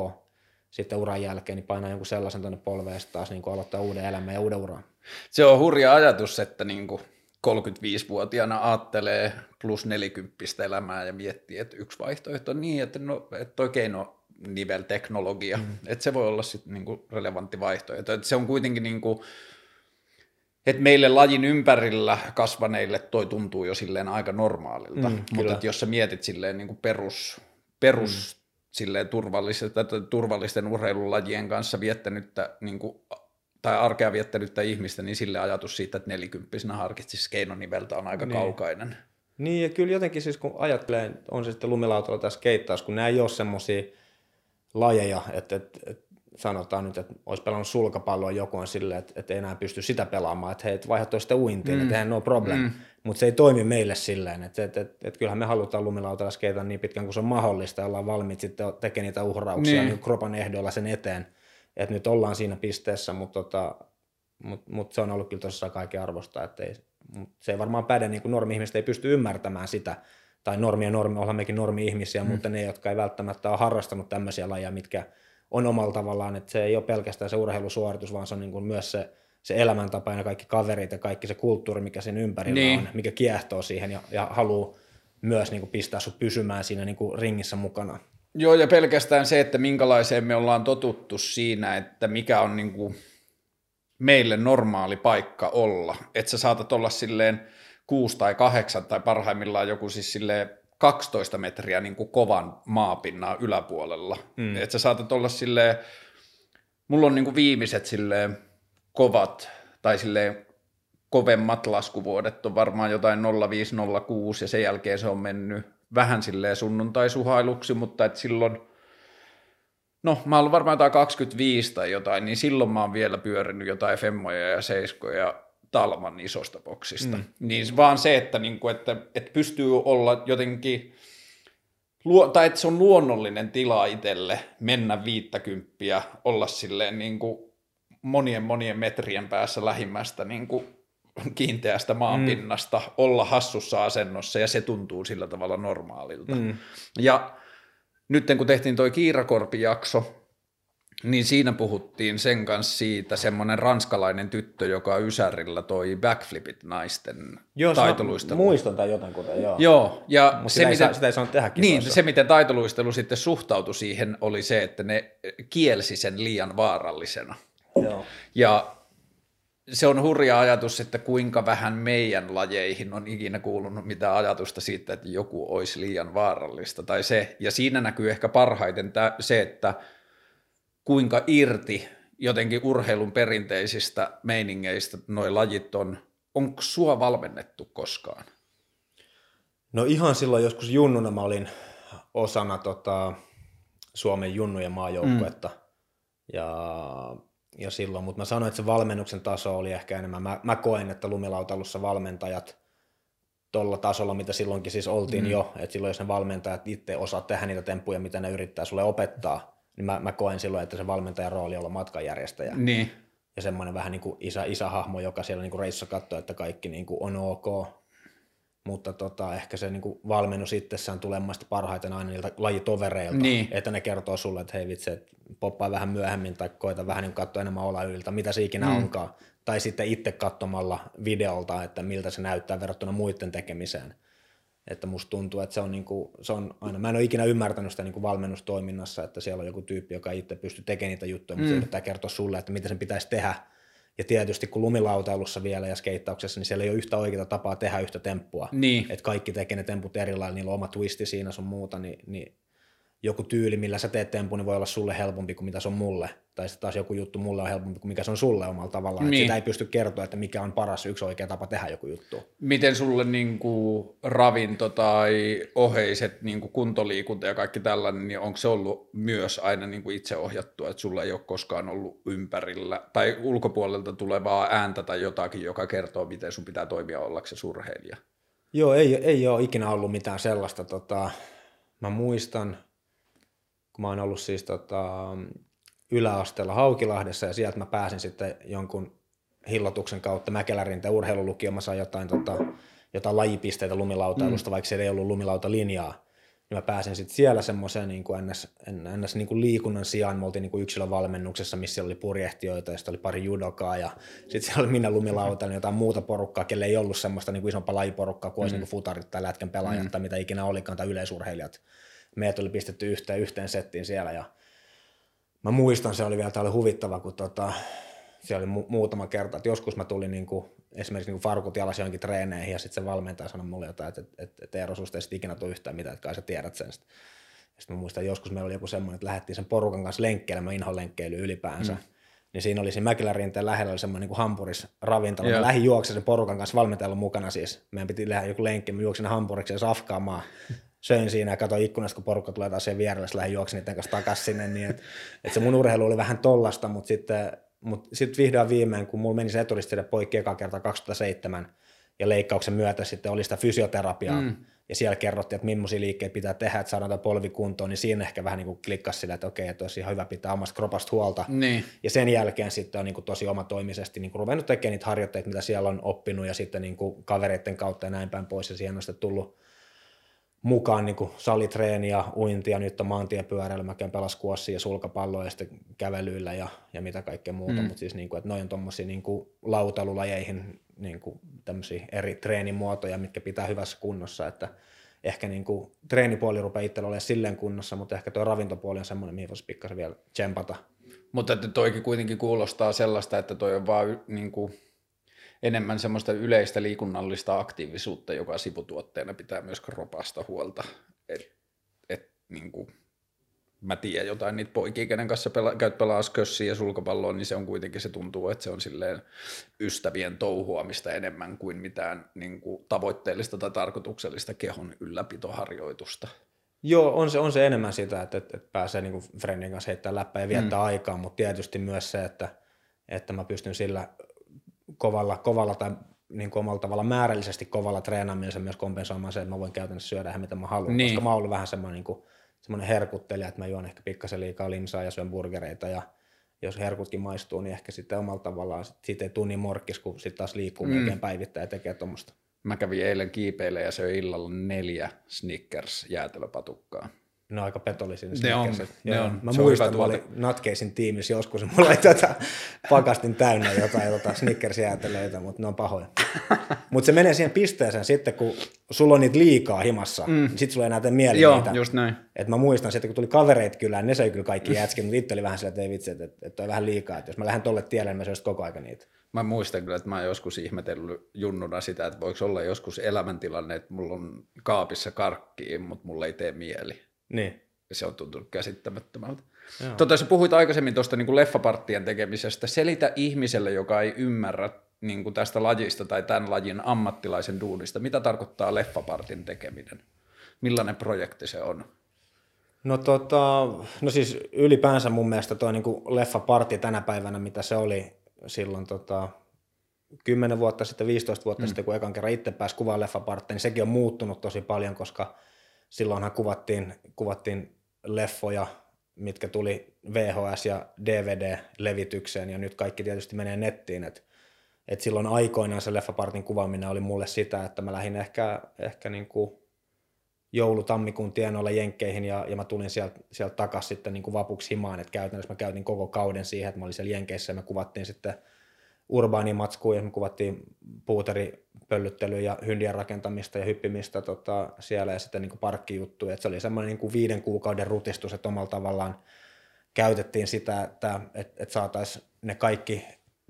sitten uran jälkeen, niin painaa jonkun sellaisen tuonne polveen ja taas niin kuin aloittaa uuden elämän ja uuden uran. Se on hurja ajatus, että niin kuin 35-vuotiaana ajattelee plus 40 elämää ja miettii, että yksi vaihtoehto on niin, että, no, että toi keino nivelteknologia, mm. että se voi olla sitten niinku relevantti vaihtoehto. Että se on kuitenkin niinku, että meille lajin ympärillä kasvaneille toi tuntuu jo silleen aika normaalilta, mm, mutta että jos sä mietit silleen niin kuin perus, perus mm. silleen turvallisten, turvallisten urheilulajien kanssa viettänyttä niin kuin, tai arkea viettänyttä ihmistä, niin sille ajatus siitä, että nelikymppisenä harkitsisi keinoniveltä on aika niin. kaukainen. Niin, ja kyllä jotenkin siis kun ajattelee, on se sitten lumilautalla tai skeittaus, kun nämä ei ole semmoisia lajeja, että, että, että sanotaan nyt, että olisi pelannut sulkapalloa joku on silleen, että, että ei enää pysty sitä pelaamaan, että hei, vaihdat sitä uintiin, mm. että eihän no problem. Mm. Mutta se ei toimi meille silleen, että, että, että, että kyllähän me halutaan lumilautalla skeitä niin pitkään kuin se on mahdollista ja ollaan valmiit sitten tekemään niitä uhrauksia niin. niin kropan ehdoilla sen eteen. Että nyt ollaan siinä pisteessä, mutta tota, mut, mut se on ollut kyllä tosiaan kaiken arvosta, että ei, se ei varmaan päde, niin kuin normi-ihmiset ei pysty ymmärtämään sitä, tai normi ja normi, ollaan mekin normi-ihmisiä, mm. mutta ne, jotka ei välttämättä ole harrastanut tämmöisiä lajeja, mitkä on omalla tavallaan, että se ei ole pelkästään se urheilusuoritus, vaan se on niin kuin myös se, se elämäntapa ja kaikki kaverit ja kaikki se kulttuuri, mikä sen ympärillä niin. on, mikä kiehtoo siihen ja, ja haluaa myös niin kuin pistää sut pysymään siinä niin kuin ringissä mukana. Joo, ja pelkästään se, että minkälaiseen me ollaan totuttu siinä, että mikä on niin kuin meille normaali paikka olla. Että sä saatat olla silleen kuusi tai kahdeksan tai parhaimmillaan joku siis silleen 12 metriä niin kuin kovan maapinnan yläpuolella. Mm. Että sä saatat olla silleen, mulla on niin kuin viimeiset silleen kovat tai silleen kovemmat laskuvuodet on varmaan jotain 0506 ja sen jälkeen se on mennyt vähän silleen sunnuntaisuhailuksi, mutta et silloin, no mä oon varmaan jotain 25 tai jotain, niin silloin mä oon vielä pyörinyt jotain femmoja ja seiskoja Talman isosta boksista. Mm. Niin vaan se, että, niin kuin, että, että pystyy olla jotenkin, luo, tai että se on luonnollinen tila itselle mennä viittäkymppiä, olla silleen niin kuin monien monien metrien päässä lähimmästä niin kuin kiinteästä maanpinnasta, mm. olla hassussa asennossa ja se tuntuu sillä tavalla normaalilta. Mm. Ja nyt kun tehtiin toi Kiirakorpi-jakso, niin siinä puhuttiin sen kanssa siitä, semmoinen ranskalainen tyttö, joka Ysärillä toi backflipit naisten joo, taitoluistelu. muistan tai jotain kuten, joo. Joo, ja se, sitä, miten, ei, sitä ei saanut tehdä Niin, se miten taitoluistelu sitten suhtautui siihen oli se, että ne kielsi sen liian vaarallisena. Joo. Ja se on hurja ajatus, että kuinka vähän meidän lajeihin on ikinä kuulunut mitään ajatusta siitä, että joku olisi liian vaarallista tai se. Ja siinä näkyy ehkä parhaiten se, että – kuinka irti jotenkin urheilun perinteisistä meiningeistä noi lajit on. Onko sua valmennettu koskaan? No ihan silloin joskus junnuna mä olin osana tota, Suomen junnujen maajoukkuetta. Mm. Ja, ja silloin, mutta mä sanoin, että se valmennuksen taso oli ehkä enemmän. Mä, mä koen, että lumilautalussa valmentajat tuolla tasolla, mitä silloinkin siis oltiin mm. jo, että silloin jos ne valmentajat itse osaa tehdä niitä temppuja, mitä ne yrittää sulle opettaa, niin mä, mä koen silloin, että se valmentajan rooli on olla matkanjärjestäjä. Niin. Ja semmoinen vähän niin kuin isä, isähahmo, joka siellä niin kuin reissa katsoo, että kaikki niin kuin on ok. Mutta tota, ehkä se niin kuin valmennus itsessään tulee parhaiten aina niiltä lajitovereilta, niin. että ne kertoo sulle, että hei vitsi, että poppaa vähän myöhemmin tai koita vähän niin katsoa enemmän Olaylilta, mitä se ikinä mm. onkaan. Tai sitten itse katsomalla videolta, että miltä se näyttää verrattuna muiden tekemiseen. Että musta tuntuu, että se on, niinku, se on aina, mä en ole ikinä ymmärtänyt sitä niinku valmennustoiminnassa, että siellä on joku tyyppi, joka itse pystyy tekemään niitä juttuja, mm. mutta se yrittää kertoa sulle, että mitä sen pitäisi tehdä. Ja tietysti kun lumilautailussa vielä ja skeittauksessa, niin siellä ei ole yhtä oikeaa tapaa tehdä yhtä temppua. Niin. Että kaikki tekee ne temput erilailla, niillä on oma twisti siinä sun muuta, niin, niin joku tyyli, millä sä teet tempun, niin voi olla sulle helpompi kuin mitä se on mulle. Tai sitten taas joku juttu mulle on helpompi kuin mikä se on sulle omalla tavallaan. Niin. Sitä ei pysty kertoa, että mikä on paras yksi oikea tapa tehdä joku juttu. Miten sulle niin kuin ravinto tai oheiset niin kuin kuntoliikunta ja kaikki tällainen, niin onko se ollut myös aina niin kuin itse ohjattua, että sulla ei ole koskaan ollut ympärillä tai ulkopuolelta tulevaa ääntä tai jotakin, joka kertoo, miten sun pitää toimia ollaksesi urheilija? Joo, ei, ei ole ikinä ollut mitään sellaista. Tota, mä muistan, kun mä oon ollut siis tota, yläasteella Haukilahdessa ja sieltä mä pääsin sitten jonkun hillotuksen kautta Mäkelärinteen urheilulukioon, mä sain jotain, tota, jotain lajipisteitä lumilautailusta, mm. vaikka siellä ei ollut lumilautalinjaa. Niin mä pääsin sitten siellä semmoiseen niin kuin ns, ns, niin kuin liikunnan sijaan, me oltiin niin kuin yksilövalmennuksessa, missä oli purjehtijoita ja sitten oli pari judokaa ja sitten siellä oli minä lumilautailu jotain muuta porukkaa, kelle ei ollut semmoista niin kuin isompaa lajiporukkaa kuin mm. olisi niin kuin futarit tai lätkän pelaajat mm. tai mitä ikinä olikaan tai yleisurheilijat meidät oli pistetty yhteen, yhteen settiin siellä ja mä muistan, se oli vielä, tämä oli huvittava, kun tota, siellä oli mu- muutama kerta, että joskus mä tulin niin kuin, esimerkiksi niin farkut jalas johonkin treeneihin ja sitten se valmentaja sanoi mulle jotain, että, että, että, että Eero, susta ei ikinä tule yhtään mitään, että kai sä tiedät sen. Sitten mä muistan, että joskus meillä oli joku semmoinen, että lähdettiin sen porukan kanssa lenkkeilemään, inholenkkeily ylipäänsä. Mm. Niin siinä oli siinä Mäkilärinteen lähellä oli semmoinen niin Hampuris ravintola. Mä lähdin juoksemaan sen porukan kanssa valmentajalla mukana siis. Meidän piti tehdä joku lenkki, mä juoksin Hampuriksi ja safkaamaan söin siinä ja katsoin ikkunasta, kun porukka tulee taas siihen vierelle, lähdin juoksin niiden kanssa takaisin sinne, niin että et se mun urheilu oli vähän tollasta, mutta sitten mut sit vihdoin viimein, kun mulla meni se eturistille poikki eka kerta 2007, ja leikkauksen myötä sitten oli sitä fysioterapiaa, mm. ja siellä kerrottiin, että millaisia liikkeitä pitää tehdä, että saadaan tämä polvi kuntoon, niin siinä ehkä vähän niin kuin klikkasi sillä, että okei, että olisi ihan hyvä pitää omasta kropasta huolta. Niin. Ja sen jälkeen sitten on niin kuin tosi omatoimisesti niin kuin ruvennut tekemään niitä harjoitteita, mitä siellä on oppinut, ja sitten niin kuin kavereiden kautta ja näin päin pois, ja siihen on sitten tullut mukaan niin kuin salitreeniä, uintia, nyt on maantiepyöräily, mä käyn pelas kuossia ja sulkapalloa ja sitten kävelyillä ja, ja mitä kaikkea muuta, mm. mutta siis niin kuin, että noin on tuommoisia niin lautalulajeihin niin kuin tämmöisiä eri treenimuotoja, mitkä pitää hyvässä kunnossa, että ehkä niin kuin treenipuoli rupeaa itsellä olemaan silleen kunnossa, mutta ehkä tuo ravintopuoli on semmoinen, mihin voisi pikkasen vielä tsempata. Mutta että toikin kuitenkin kuulostaa sellaista, että toi on vaan niin kuin enemmän semmoista yleistä liikunnallista aktiivisuutta, joka sivutuotteena pitää myös kropasta huolta. Et, et, niin kuin, mä tiedän jotain niitä poikia, kenen kanssa pela, käyt pelaa kössiä ja sulkapalloa, niin se on kuitenkin, se tuntuu, että se on silleen ystävien touhuamista enemmän kuin mitään niin kuin, tavoitteellista tai tarkoituksellista kehon ylläpitoharjoitusta. Joo, on se, on se enemmän sitä, että, että, että pääsee niin friendin kanssa heittämään läppää ja viettää mm. aikaa, mutta tietysti myös se, että, että mä pystyn sillä kovalla, kovalla tai niin kuin omalla tavalla määrällisesti kovalla treenaamisella myös kompensoimaan se, että mä voin käytännössä syödä ihan mitä mä haluan, niin. koska mä oon ollut vähän semmoinen, niin kuin, semmoinen herkuttelija, että mä juon ehkä pikkasen liikaa limsaa ja syön burgereita ja jos herkutkin maistuu, niin ehkä sitten omalla tavallaan siitä ei tunni morkkis, kun sitten taas liikkuu mm. melkein päivittäin ja tekee tuommoista. Mä kävin eilen kiipeille ja söin illalla neljä Snickers jäätelöpatukkaa. Ne on aika petollisia. Ne on, ne on. Mä se muistan, mä olin Natkeisin tiimissä joskus, mulla oli tätä pakastin täynnä jotain, jotain Snickers-jäätelöitä, mutta ne on pahoja. mutta se menee siihen pisteeseen sitten, kun sulla on niitä liikaa himassa, mm. niin sitten sulla ei enää tee mieli Joo, niitä. just näin. Et mä muistan sitten, kun tuli kavereit kylään, ne söi kyllä kaikki jätskin, mutta itse oli vähän sillä, että ei vitsi, että, että on vähän liikaa, että jos mä lähden tolle tielle, niin mä söisin koko aika niitä. Mä muistan kyllä, että mä oon joskus ihmetellyt junnuna sitä, että voiko olla joskus elämäntilanne, että mulla on kaapissa karkkiin, mutta mulla ei tee mieli. Niin. Se on tuntunut käsittämättömältä. Tota, sä puhuit aikaisemmin tuosta niin leffaparttien tekemisestä. Selitä ihmiselle, joka ei ymmärrä niin kuin tästä lajista tai tämän lajin ammattilaisen duunista, mitä tarkoittaa leffapartin tekeminen? Millainen projekti se on? No, tota, no siis ylipäänsä mun mielestä tuo niin leffaparti tänä päivänä, mitä se oli silloin tota, 10 vuotta sitten, 15 vuotta mm. sitten, kun ekan kerran itse pääsi kuvaan leffapartteja, niin sekin on muuttunut tosi paljon, koska silloinhan kuvattiin, kuvattiin leffoja, mitkä tuli VHS- ja DVD-levitykseen, ja nyt kaikki tietysti menee nettiin, että et silloin aikoinaan se leffapartin kuvaaminen oli mulle sitä, että mä lähdin ehkä, ehkä niin kuin joulu-tammikuun tienoilla Jenkkeihin ja, ja mä tulin sieltä, sieltä takaisin sitten niin kuin vapuksi himaan, että käytännössä mä käytin koko kauden siihen, että mä olin siellä Jenkeissä ja me kuvattiin sitten urbaanimatskuun ja me kuvattiin puuteripöllyttelyä ja hyndien rakentamista ja hyppimistä tota, siellä ja sitten niin kuin parkkijuttuja, että se oli semmoinen niin kuin viiden kuukauden rutistus, että omalla tavallaan käytettiin sitä, että, että, että saataisiin ne kaikki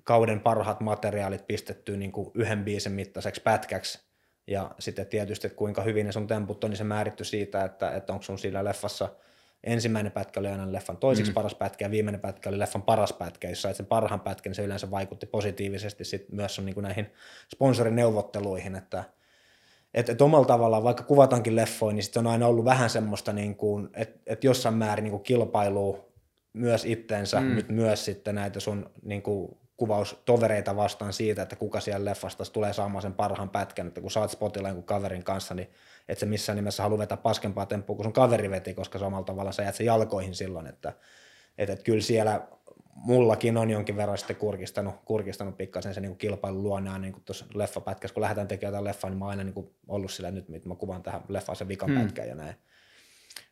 kauden parhaat materiaalit pistettyä niin kuin yhden biisin mittaiseksi pätkäksi. Ja sitten tietysti, että kuinka hyvin ne sun temput on, niin se määritty siitä, että, että onko sun siinä leffassa ensimmäinen pätkä oli aina leffan toisiksi mm. paras pätkä ja viimeinen pätkä oli leffan paras pätkä, jos sait sen parhaan pätkän, niin se yleensä vaikutti positiivisesti sit myös on niin kuin näihin sponsorineuvotteluihin, että että et omalla tavallaan, vaikka kuvataankin leffoja, niin sitten on aina ollut vähän semmoista, niin kuin, että et jossain määrin niin kuin kilpailua myös itteensä, mm. nyt myös sitten näitä sun niin kuin, kuvaustovereita vastaan siitä, että kuka siellä leffasta tulee saamaan sen parhaan pätkän, että kun saat spotilla jonkun kaverin kanssa, niin et se missään nimessä halua vetää paskempaa temppua kuin sun kaveri veti, koska samalla tavalla sä jäät sen jalkoihin silloin, että et, et kyllä siellä mullakin on jonkin verran sitten kurkistanut, kurkistanut pikkasen se niin kilpailun luonne niin tuossa leffapätkässä, kun lähdetään tekemään jotain leffaa, niin mä oon aina niin kuin ollut sillä, nyt mä kuvan tähän leffaan sen vikan hmm. ja näin.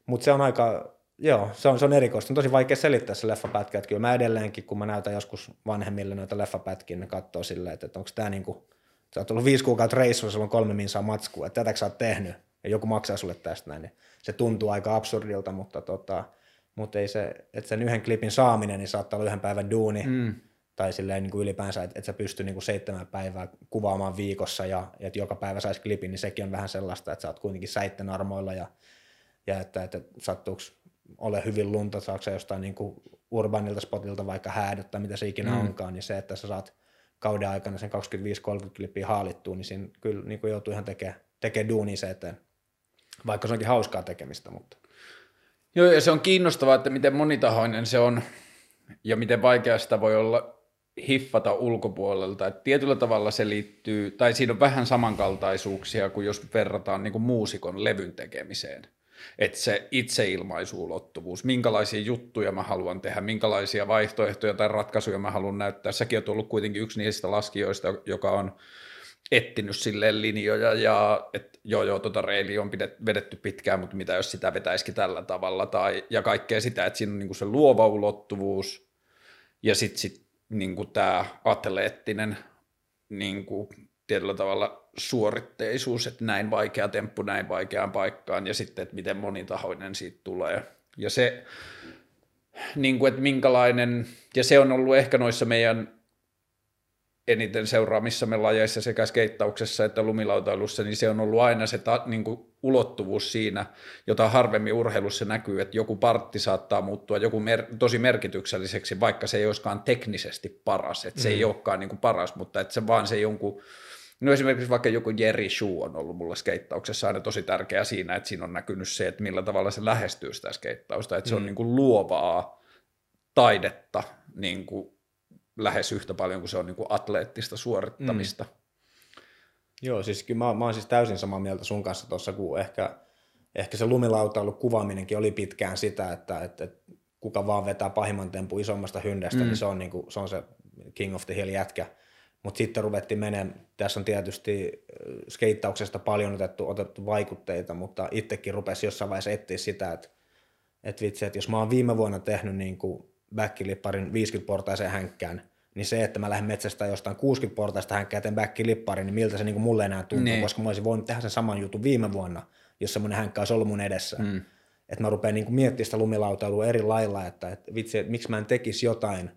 Mutta se on aika, Joo, se on, se on erikoista. On tosi vaikea selittää se leffapätkä, että kyllä mä edelleenkin, kun mä näytän joskus vanhemmille noita leffapätkiä, ne katsoo silleen, että, että onko tämä niinku, sä oot ollut viisi kuukautta reissulla, sulla on kolme minsaa matskua, että tätäkö sä oot tehnyt, ja joku maksaa sulle tästä näin, niin se tuntuu aika absurdilta, mutta, tota, mutta ei se, että sen yhden klipin saaminen, niin saattaa olla yhden päivän duuni, mm. tai silleen niin kuin ylipäänsä, että, että sä pysty niin kuin seitsemän päivää kuvaamaan viikossa, ja, että joka päivä saisi klipin, niin sekin on vähän sellaista, että sä oot kuitenkin säitten armoilla, ja, ja että, että sattuuko ole hyvin lunta, saako jostain niin kuin urbanilta spotilta vaikka häädöt tai mitä se ikinä mm. onkaan, niin se, että sä saat kauden aikana sen 25-30 klippiä haalittua, niin siinä kyllä niin kuin joutuu ihan tekemään tekee duunia se eteen, vaikka se onkin hauskaa tekemistä. Mutta. Joo, ja se on kiinnostavaa, että miten monitahoinen se on ja miten vaikea sitä voi olla hiffata ulkopuolelta. että tietyllä tavalla se liittyy, tai siinä on vähän samankaltaisuuksia kuin jos verrataan niin kuin muusikon levyn tekemiseen että se itseilmaisuulottuvuus, minkälaisia juttuja mä haluan tehdä, minkälaisia vaihtoehtoja tai ratkaisuja mä haluan näyttää. Säkin on ollut kuitenkin yksi niistä laskijoista, joka on ettinyt silleen linjoja ja että joo joo, tota reili on pidet, vedetty pitkään, mutta mitä jos sitä vetäisikin tällä tavalla tai, ja kaikkea sitä, että siinä on niin kuin se luova ulottuvuus ja sitten sit, niin tämä atleettinen niin kuin tietyllä tavalla suoritteisuus, että näin vaikea temppu näin vaikeaan paikkaan ja sitten, että miten monitahoinen siitä tulee. Ja se, niin kuin, että minkälainen, ja se on ollut ehkä noissa meidän eniten seuraamissamme lajeissa sekä skeittauksessa että lumilautailussa, niin se on ollut aina se ta, niin kuin ulottuvuus siinä, jota harvemmin urheilussa näkyy, että joku partti saattaa muuttua joku mer, tosi merkitykselliseksi, vaikka se ei olisikaan teknisesti paras, että se mm. ei olekaan niin kuin paras, mutta että se vaan se jonkun No esimerkiksi vaikka joku Jerry Shu on ollut mulle skeittauksessa aina tosi tärkeä siinä, että siinä on näkynyt se, että millä tavalla se lähestyy sitä skeittausta, että se on mm. niin kuin luovaa taidetta niin kuin lähes yhtä paljon kuin se on niin kuin atleettista suorittamista. Mm. Joo, siis kyllä mä, mä oon siis täysin samaa mieltä sun kanssa tuossa, kun ehkä, ehkä se lumilautailu kuvaaminenkin oli pitkään sitä, että, että, että kuka vaan vetää pahimman tempun isommasta hyndestä, mm. niin se on, niin kuin, se on se King of the Hill jätkä. Mutta sitten ruvettiin menemään, tässä on tietysti skeittauksesta paljon otettu, otettu vaikutteita, mutta itsekin rupesi jossain vaiheessa etsiä sitä, että, että vitsi, että jos mä oon viime vuonna tehnyt niin kuin backkilipparin 50-portaisen hänkkään, niin se, että mä lähden metsästä jostain 60-portaista hänkkää teen backkilipparin, niin miltä se niin kuin mulle enää tuntuu, niin. koska mä olisin voinut tehdä sen saman jutun viime vuonna, jos semmoinen hänkkä olisi ollut mun edessä. Mm. Että mä rupean niin miettimään sitä lumilautailua eri lailla, että, että vitsi, että miksi mä en tekisi jotain,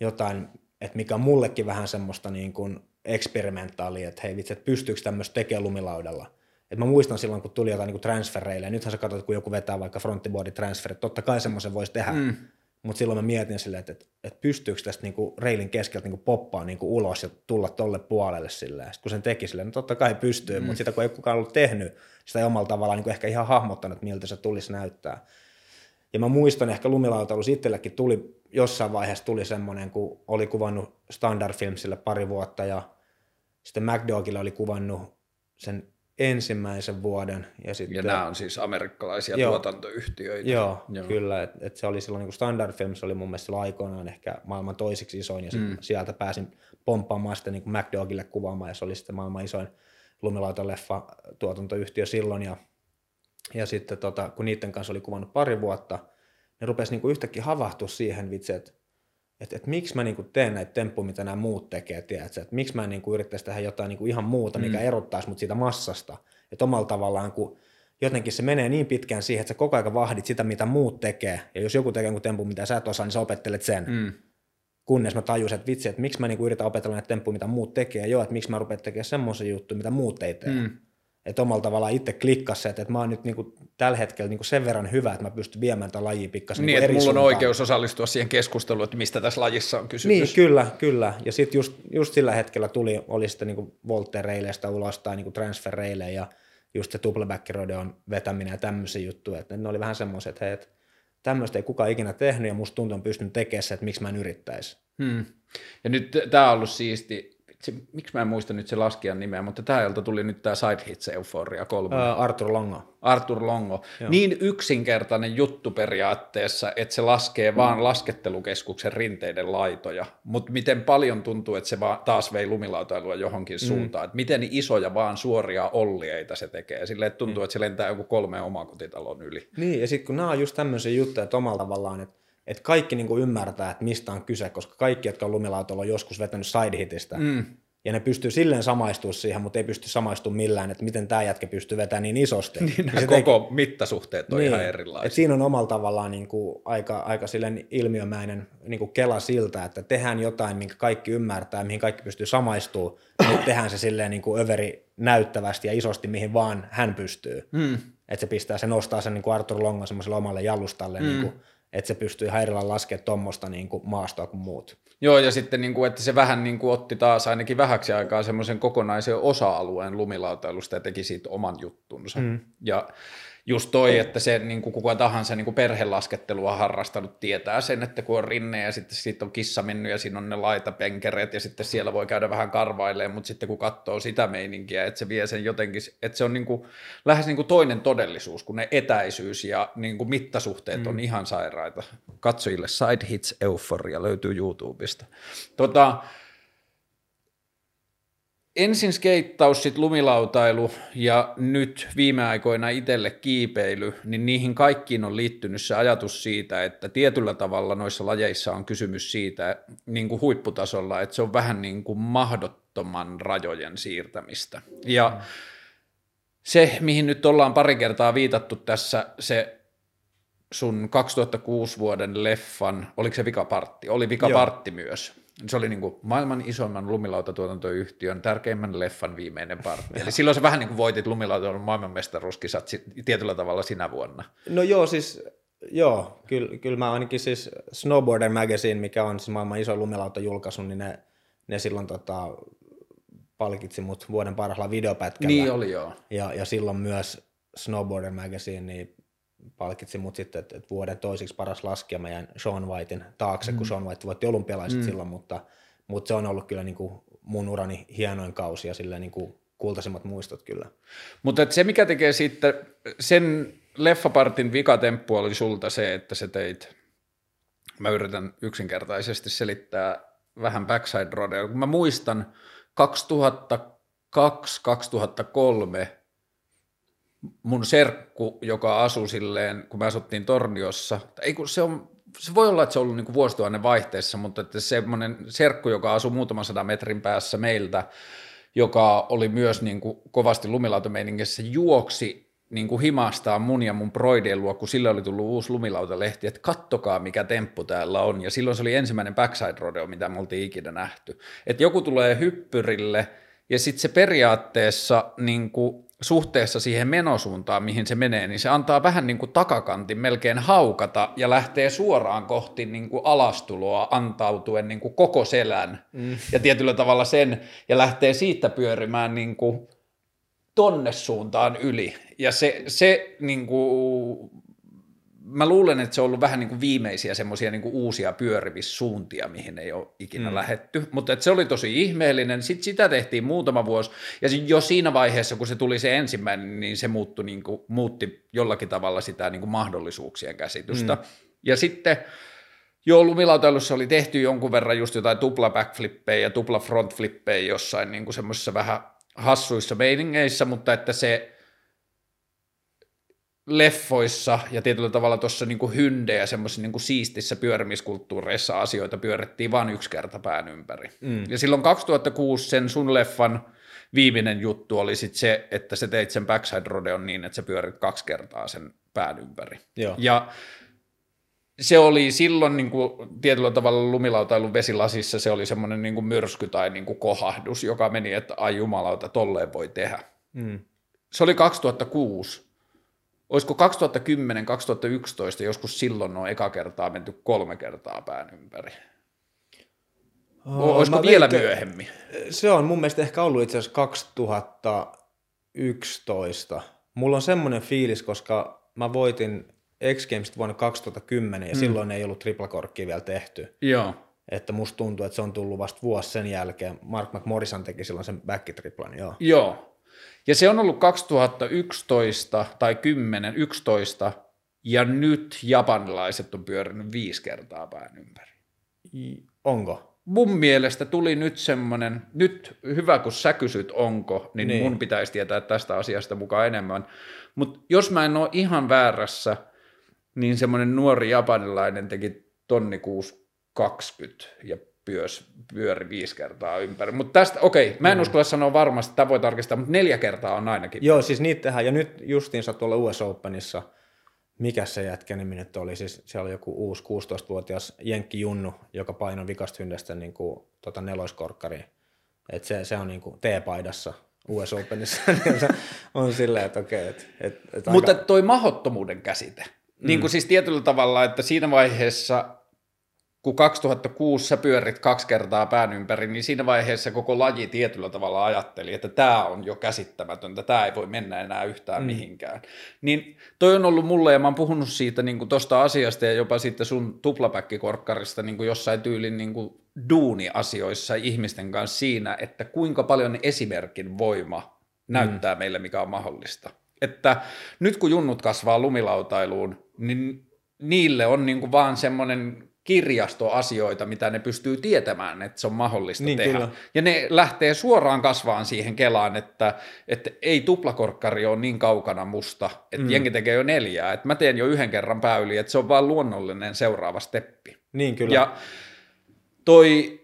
jotain että mikä on mullekin vähän semmoista niin kuin eksperimentaalia, että hei vitsi, että pystyykö tämmöistä tekemään lumilaudalla. Et mä muistan silloin, kun tuli jotain niin transfereille, ja nythän sä katsot, kun joku vetää vaikka fronttiboardi transferit, totta kai semmoisen voisi tehdä, mm. Mutta silloin mä mietin silleen, että, että, että pystyykö tästä niinku reilin keskeltä niinku poppaa niinku ulos ja tulla tolle puolelle silleen. Sitten kun sen teki silleen, no totta kai pystyy, mm. mutta sitä kun ei kukaan ollut tehnyt, sitä ei omalla tavallaan niinku ehkä ihan hahmottanut, että miltä se tulisi näyttää. Ja mä muistan ehkä lumilautailus itsellekin tuli, jossain vaiheessa tuli semmoinen, kun oli kuvannut Standard Filmsille pari vuotta ja sitten MacDogille oli kuvannut sen ensimmäisen vuoden. Ja, sitten, ja nämä on siis amerikkalaisia joo, tuotantoyhtiöitä. Joo, joo. kyllä. Että et se oli silloin, niin kuin Standard Films oli mun mielestä aikoinaan ehkä maailman toisiksi isoin, ja mm. sieltä pääsin pomppaamaan sitten niin kuin MacDogille kuvaamaan, ja se oli sitten maailman isoin lumilautaleffa tuotantoyhtiö silloin, ja, ja sitten tota, kun niiden kanssa oli kuvannut pari vuotta, ne rupesi niin kuin yhtäkkiä havahtua siihen vitsi, että että et miksi mä niinku teen näitä temppuja, mitä nämä muut tekee, tiedätkö? että miksi mä niinku yrittäisi tehdä jotain niinku ihan muuta, mikä mm. erottaisi mut siitä massasta. Että omalla tavallaan, kun jotenkin se menee niin pitkään siihen, että sä koko ajan vahdit sitä, mitä muut tekee, ja jos joku tekee jonkun tempun, mitä sä et osaa, niin sä opettelet sen. Mm. Kunnes mä tajusin, että vitsi, että miksi mä niinku yritän opetella näitä temppuja, mitä muut tekee, ja joo, että miksi mä rupean tekemään semmoisen juttu, mitä muut ei tee. Mm että omalla tavallaan itse klikkasi se, että, että mä oon nyt niin kuin tällä hetkellä niin kuin sen verran hyvä, että mä pystyn viemään tätä lajia pikkasen niin, niin että mulla suuntaan. on oikeus osallistua siihen keskusteluun, että mistä tässä lajissa on kysymys. Niin, kyllä, kyllä. Ja sitten just, just sillä hetkellä tuli, oli sitten niin Volter-reileistä ulos tai niin transfer ja just se tuplaback on vetäminen ja tämmöisiä juttuja. Että ne oli vähän semmoiset, että hei, että tämmöistä ei kukaan ikinä tehnyt ja musta tuntuu on pystynyt tekemään se, että miksi mä en yrittäisi. Hmm. Ja nyt tämä on ollut siisti, se, miksi mä en muista nyt se laskijan nimeä, mutta täältä tuli nyt tämä Side Hits Euphoria 3. Ää, Arthur Longo. Arthur Longo. Joo. Niin yksinkertainen juttu periaatteessa, että se laskee mm. vaan laskettelukeskuksen rinteiden laitoja, mutta miten paljon tuntuu, että se vaan taas vei lumilautailua johonkin mm. suuntaan, että miten isoja vaan suoria ollieita se tekee, että tuntuu, mm. että se lentää joku kolme omakotitalon yli. Niin, ja sitten kun nämä on just tämmöisiä juttuja, että omalla tavallaan, että että kaikki niin kuin ymmärtää, että mistä on kyse, koska kaikki, jotka on lumilautalla, on joskus vetänyt sidehitistä, mm. ja ne pystyy silleen samaistumaan siihen, mutta ei pysty samaistumaan millään, että miten tämä jätkä pystyy vetämään niin isosti. Niin, nämä koko teki... mittasuhteet on niin, ihan erilaisia. Et siinä on omalla tavallaan niin kuin aika, aika silleen ilmiömäinen niin kuin kela siltä, että tehdään jotain, minkä kaikki ymmärtää, mihin kaikki pystyy samaistumaan, mutta tehdään se silleen niin kuin överi näyttävästi ja isosti, mihin vaan hän pystyy. Mm. Että se pistää, se nostaa sen niin kuin Arthur Longon semmoiselle omalle jalustalle mm. niin kuin että se pystyy häirillä laskemaan tuommoista niin kuin maastoa kuin muut. Joo, ja sitten niin kuin, että se vähän niin kuin otti taas ainakin vähäksi aikaa semmoisen kokonaisen osa-alueen lumilautailusta ja teki siitä oman juttunsa. Mm. Ja just toi, että se niin kuin kuka tahansa niin kuin perhelaskettelua harrastanut tietää sen, että kun on rinne ja sitten siitä on kissa mennyt ja siinä on ne laitapenkereet ja sitten siellä voi käydä vähän karvailleen, mutta sitten kun katsoo sitä meininkiä, että se vie sen jotenkin, että se on niin kuin, lähes niin kuin toinen todellisuus, kun ne etäisyys ja niin kuin mittasuhteet mm. on ihan sairaita. Katsojille Side Hits Euphoria löytyy YouTubesta. Tota, ensin skeittaus, sitten lumilautailu ja nyt viime aikoina itselle kiipeily, niin niihin kaikkiin on liittynyt se ajatus siitä, että tietyllä tavalla noissa lajeissa on kysymys siitä niin kuin huipputasolla, että se on vähän niin kuin mahdottoman rajojen siirtämistä. Ja se, mihin nyt ollaan pari kertaa viitattu tässä, se sun 2006 vuoden leffan, oliko se vikapartti? Oli vikapartti Joo. myös se oli niin kuin maailman isoimman lumilautatuotantoyhtiön tärkeimmän leffan viimeinen partti. Eli silloin sä vähän niin kuin voitit lumilautailun maailmanmestaruuskisat tietyllä tavalla sinä vuonna. No joo, siis joo, kyllä, kyllä mä ainakin siis Snowboarder Magazine, mikä on siis maailman iso lumilautajulkaisu, niin ne, ne silloin tota, palkitsi mut vuoden parhaalla videopätkällä. Niin oli joo. Ja, ja silloin myös Snowboarder Magazine niin palkitsi mut sitten, että, että vuoden toisiksi paras laskija mä jäin Sean Whitein taakse, mm. kun Sean White voitti olympialaiset mm. silloin, mutta, mutta se on ollut kyllä niin kuin mun urani hienoin kausi ja silleen niin kuin kultaisimmat muistot kyllä. Mutta se, mikä tekee sitten sen leffapartin vikatemppu oli sulta se, että se teit, mä yritän yksinkertaisesti selittää vähän backside rodeo, kun mä muistan 2002-2003 mun serkku, joka asui silleen, kun me asuttiin Torniossa, ei kun se on, se voi olla, että se on ollut niin vuosituhannen vaihteessa, mutta että semmoinen serkku, joka asui muutaman sadan metrin päässä meiltä, joka oli myös niin kuin kovasti lumilautameiningissä, juoksi niin kuin himastaa mun ja mun broidien luo, kun sille oli tullut uusi lumilautalehti, että kattokaa mikä temppu täällä on. Ja silloin se oli ensimmäinen backside rodeo, mitä me oltiin ikinä nähty. Että joku tulee hyppyrille – ja sitten se periaatteessa niin kuin suhteessa siihen menosuuntaan, mihin se menee, niin se antaa vähän niin kuin takakantin melkein haukata ja lähtee suoraan kohti niin kuin alastuloa antautuen niin kuin koko selän mm. ja tietyllä tavalla sen, ja lähtee siitä pyörimään niin kuin tonne suuntaan yli. Ja se, se niin kuin, mä luulen, että se on ollut vähän niin kuin viimeisiä semmoisia niin uusia pyörivissuuntia, mihin ei ole ikinä mm. lähetty. Mutta että se oli tosi ihmeellinen. Sitten sitä tehtiin muutama vuosi. Ja jo siinä vaiheessa, kun se tuli se ensimmäinen, niin se muuttui, niin kuin, muutti jollakin tavalla sitä niin kuin mahdollisuuksien käsitystä. Mm. Ja sitten jo lumilautailussa oli tehty jonkun verran just jotain tupla backflippejä ja tupla frontflippejä jossain niin kuin semmoisissa vähän hassuissa meiningeissä, mutta että se leffoissa ja tietyllä tavalla tuossa niin hyndejä semmoisissa niin siistissä pyörimiskulttuureissa asioita pyörittiin vain yksi kerta pään ympäri. Mm. Ja silloin 2006 sen sun leffan viimeinen juttu oli sit se, että sä teit sen backside rodeon niin, että sä pyörit kaksi kertaa sen pään ympäri. Joo. Ja se oli silloin niin kuin, tietyllä tavalla lumilautailun vesilasissa se oli semmoinen niin kuin myrsky tai niin kuin kohahdus, joka meni, että ai jumalauta, tolleen voi tehdä. Mm. Se oli 2006 olisiko 2010-2011 joskus silloin on eka kertaa menty kolme kertaa pään ympäri? Oh, olisiko vielä veikkä, myöhemmin? Se on mun mielestä ehkä ollut itse asiassa 2011. Mulla on semmoinen fiilis, koska mä voitin X Games vuonna 2010 ja mm. silloin ei ollut triplakorkkia vielä tehty. Joo. Että musta tuntuu, että se on tullut vasta vuosi sen jälkeen. Mark McMorrison teki silloin sen back-triplan, joo. Joo, ja se on ollut 2011 tai 10, 11, ja nyt japanilaiset on pyörinyt viisi kertaa pään ympäri. Onko? Mun mielestä tuli nyt semmoinen, nyt hyvä kun sä kysyt onko, niin, niin. mun pitäisi tietää tästä asiasta mukaan enemmän. Mutta jos mä en ole ihan väärässä, niin semmoinen nuori japanilainen teki tonni 620 ja pyös, pyöri viisi kertaa ympäri. Mutta tästä, okei, mä en mm. uskalla sanoa varmasti, tämä voi tarkistaa, mutta neljä kertaa on ainakin. Joo, siis niitä tehdään, ja nyt justiinsa tuolla US Openissa, mikä se jätkä nimi nyt oli, siis siellä oli joku uusi 16-vuotias Jenkki Junnu, joka painoi vikasta hyndestä niin kuin, tota neloiskorkkariin. Et se, se on niin kuin T-paidassa US Openissa, niin se on silleen, että okei. Et, et, et Mutta aika... toi mahottomuuden käsite, mm. niin kuin siis tietyllä tavalla, että siinä vaiheessa kun 2006 sä pyörit kaksi kertaa pään ympäri, niin siinä vaiheessa koko laji tietyllä tavalla ajatteli, että tämä on jo käsittämätöntä, tämä ei voi mennä enää yhtään mm. mihinkään. Niin toi on ollut mulle, ja mä oon puhunut siitä niin tuosta asiasta ja jopa sitten sun tuplapäkkikorkkarista niin jossain tyylin niin kuin duuni-asioissa ihmisten kanssa siinä, että kuinka paljon esimerkin voima näyttää mm. meille, mikä on mahdollista. Että nyt kun junnut kasvaa lumilautailuun, niin niille on niin kuin vaan semmoinen kirjastoasioita, mitä ne pystyy tietämään, että se on mahdollista niin, tehdä. Kyllä. Ja ne lähtee suoraan kasvaan siihen kelaan, että, että ei tuplakorkkari ole niin kaukana musta, että mm. jengi tekee jo neljää, että mä teen jo yhden kerran pääyli, että se on vaan luonnollinen seuraava steppi. Niin kyllä. Ja toi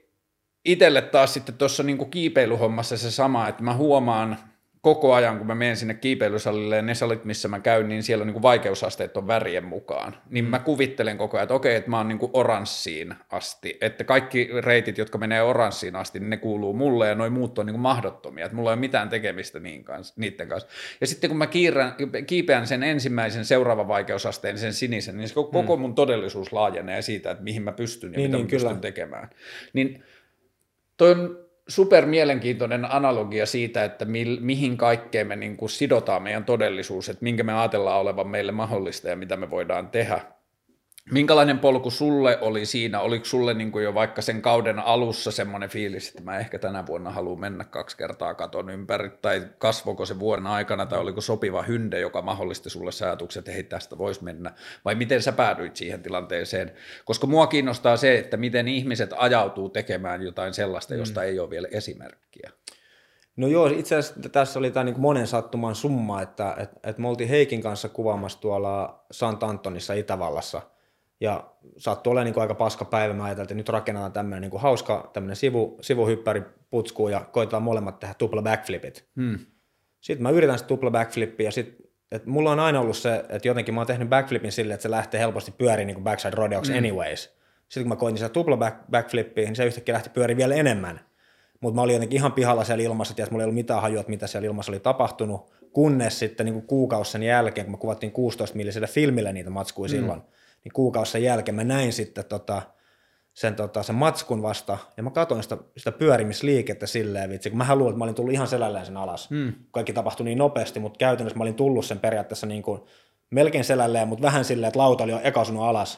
itselle taas sitten tuossa niinku kiipeilyhommassa se sama, että mä huomaan – koko ajan, kun mä menen sinne kiipeilysalille ja ne salit, missä mä käyn, niin siellä on niin kuin vaikeusasteet on värien mukaan. Niin mä kuvittelen koko ajan, että okei, että mä oon niin kuin oranssiin asti. Että kaikki reitit, jotka menee oranssiin asti, niin ne kuuluu mulle ja noin muut on niin kuin mahdottomia. Että mulla ei ole mitään tekemistä niin kanssa, niiden kanssa. Ja sitten kun mä kiirän, kiipeän sen ensimmäisen seuraavan vaikeusasteen, sen sinisen, niin se koko mm. mun todellisuus laajenee siitä, että mihin mä pystyn ja niin, mitä niin, mä kyllä. pystyn tekemään. Niin toi on super mielenkiintoinen analogia siitä, että mi, mihin kaikkeen me niin kuin sidotaan meidän todellisuus, että minkä me ajatellaan olevan meille mahdollista ja mitä me voidaan tehdä. Minkälainen polku sulle oli siinä? Oliko sulle niin kuin jo vaikka sen kauden alussa semmoinen fiilis, että mä ehkä tänä vuonna haluan mennä kaksi kertaa katon ympäri, tai kasvoiko se vuoden aikana, tai oliko sopiva hynde, joka mahdollisti sulle säätukset, että hei tästä voisi mennä, vai miten sä päädyit siihen tilanteeseen? Koska mua kiinnostaa se, että miten ihmiset ajautuu tekemään jotain sellaista, josta mm. ei ole vielä esimerkkiä. No joo, itse asiassa tässä oli tämä niin monen sattuman summa, että, että, että me oltiin Heikin kanssa kuvaamassa tuolla Sant Antonissa Itävallassa – ja saattoi olla niin kuin aika paska päivä. Mä ajattelin, että nyt rakennetaan tämmöinen niin kuin hauska tämmöinen sivu, sivuhyppäri putsku ja koitetaan molemmat tehdä tupla backflipit. Hmm. Sitten mä yritän sitä tupla backflippiä ja sitten että mulla on aina ollut se, että jotenkin mä oon tehnyt backflipin silleen, että se lähtee helposti pyöriin niin kuin backside rodeoksi mm. anyways. Sitten kun mä koitin sitä tupla back, backflippiä, niin se yhtäkkiä lähti pyöriin vielä enemmän. Mutta mä olin jotenkin ihan pihalla siellä ilmassa, että mulla ei ollut mitään hajua, mitä siellä ilmassa oli tapahtunut. kunnes sitten niin kuin kuukausi sen jälkeen, kun me kuvattiin 16-millisellä filmillä niitä matskuja mm. silloin, niin kuukausi sen jälkeen mä näin sitten tota, sen, tota, sen matskun vasta, ja mä katsoin sitä, sitä pyörimisliikettä silleen, vitsi, kun mä luulin, että mä olin tullut ihan selälleen sen alas. Mm. Kaikki tapahtui niin nopeasti, mutta käytännössä mä olin tullut sen periaatteessa niin kuin, melkein selälleen, mutta vähän silleen, että lauta oli jo ekasunut alas.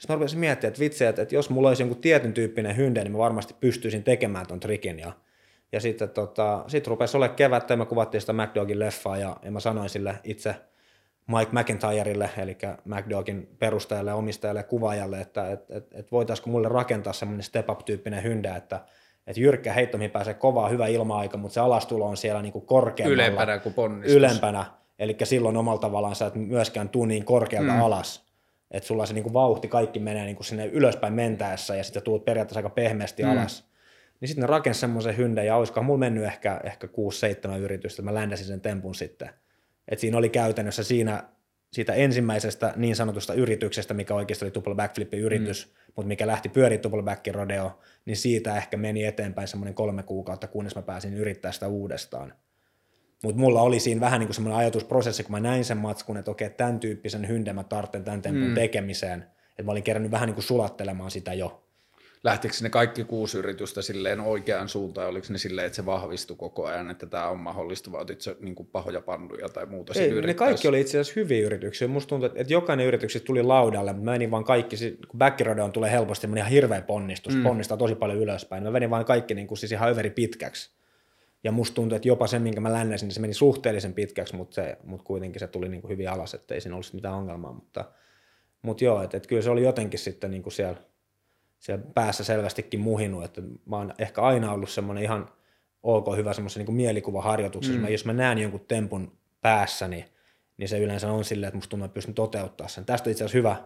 Sitten mä rupesin miettimään, että vitsi, että, että jos mulla olisi jonkun tietyn tyyppinen hynde, niin mä varmasti pystyisin tekemään ton trikin. Ja, ja sitten tota, sit rupesi olemaan kevättä, ja me kuvattiin sitä MacDogin leffaa, ja, ja mä sanoin sille itse – Mike McIntyrelle, eli MacDogin perustajalle, omistajalle ja kuvaajalle, että et, et, et voitaisiinko mulle rakentaa semmoinen step-up-tyyppinen hyndä, että et jyrkkä heitto, mihin pääsee kovaa, hyvä ilma-aika, mutta se alastulo on siellä niinku korkeammalla. Ylempänä kuin ponnistus. Ylempänä, eli silloin omalla tavallaan sä et myöskään tuu niin korkealta mm. alas. Että sulla se niinku vauhti, kaikki menee niinku sinne ylöspäin mentäessä ja sitten tuut periaatteessa aika pehmeästi mm. alas. Niin sitten ne rakensi semmoisen hyndän ja olisikohan mulla mennyt ehkä, ehkä 6-7 yritystä, että mä ländäsin sen tempun sitten – et siinä oli käytännössä siinä siitä ensimmäisestä niin sanotusta yrityksestä, mikä oikeasti oli tuple backflipin yritys, mm. mutta mikä lähti pyöri tuple backin rodeo, niin siitä ehkä meni eteenpäin semmoinen kolme kuukautta, kunnes mä pääsin yrittää sitä uudestaan. Mutta mulla oli siinä vähän niin kuin semmoinen ajatusprosessi, kun mä näin sen matskun, että okei, tämän tyyppisen hynden mä tarvitsen tämän tempun mm. tekemiseen, että mä olin kerännyt vähän niin kuin sulattelemaan sitä jo lähtikö ne kaikki kuusi yritystä silleen oikeaan suuntaan, oliko ne silleen, että se vahvistui koko ajan, että tämä on mahdollista, vai otit se niin kuin pahoja panduja tai muuta Ei, ne kaikki oli itse asiassa hyviä yrityksiä. Musta tuntuu, että jokainen yrityksistä tuli laudalle, mä menin vaan kaikki, kun on tulee helposti semmoinen ihan hirveä ponnistus, mm. ponnistaa tosi paljon ylöspäin. Mä menin vaan kaikki niin kuin siis ihan överi pitkäksi. Ja musta tuntuu, että jopa se, minkä mä lännäsin, niin se meni suhteellisen pitkäksi, mutta, se, mutta kuitenkin se tuli niin kuin hyvin alas, että ei siinä ollut mitään ongelmaa. Mutta, mutta joo, että, että kyllä se oli jotenkin sitten niin kuin siellä siellä päässä selvästikin muhinut, että mä oon ehkä aina ollut semmoinen ihan ok hyvä semmoisen niin mielikuvaharjoituksessa. Mm. Jos mä näen jonkun tempun päässäni, niin, niin se yleensä on silleen, että musta tuntuu, että pystyn toteuttaa sen. Tästä itse asiassa hyvä,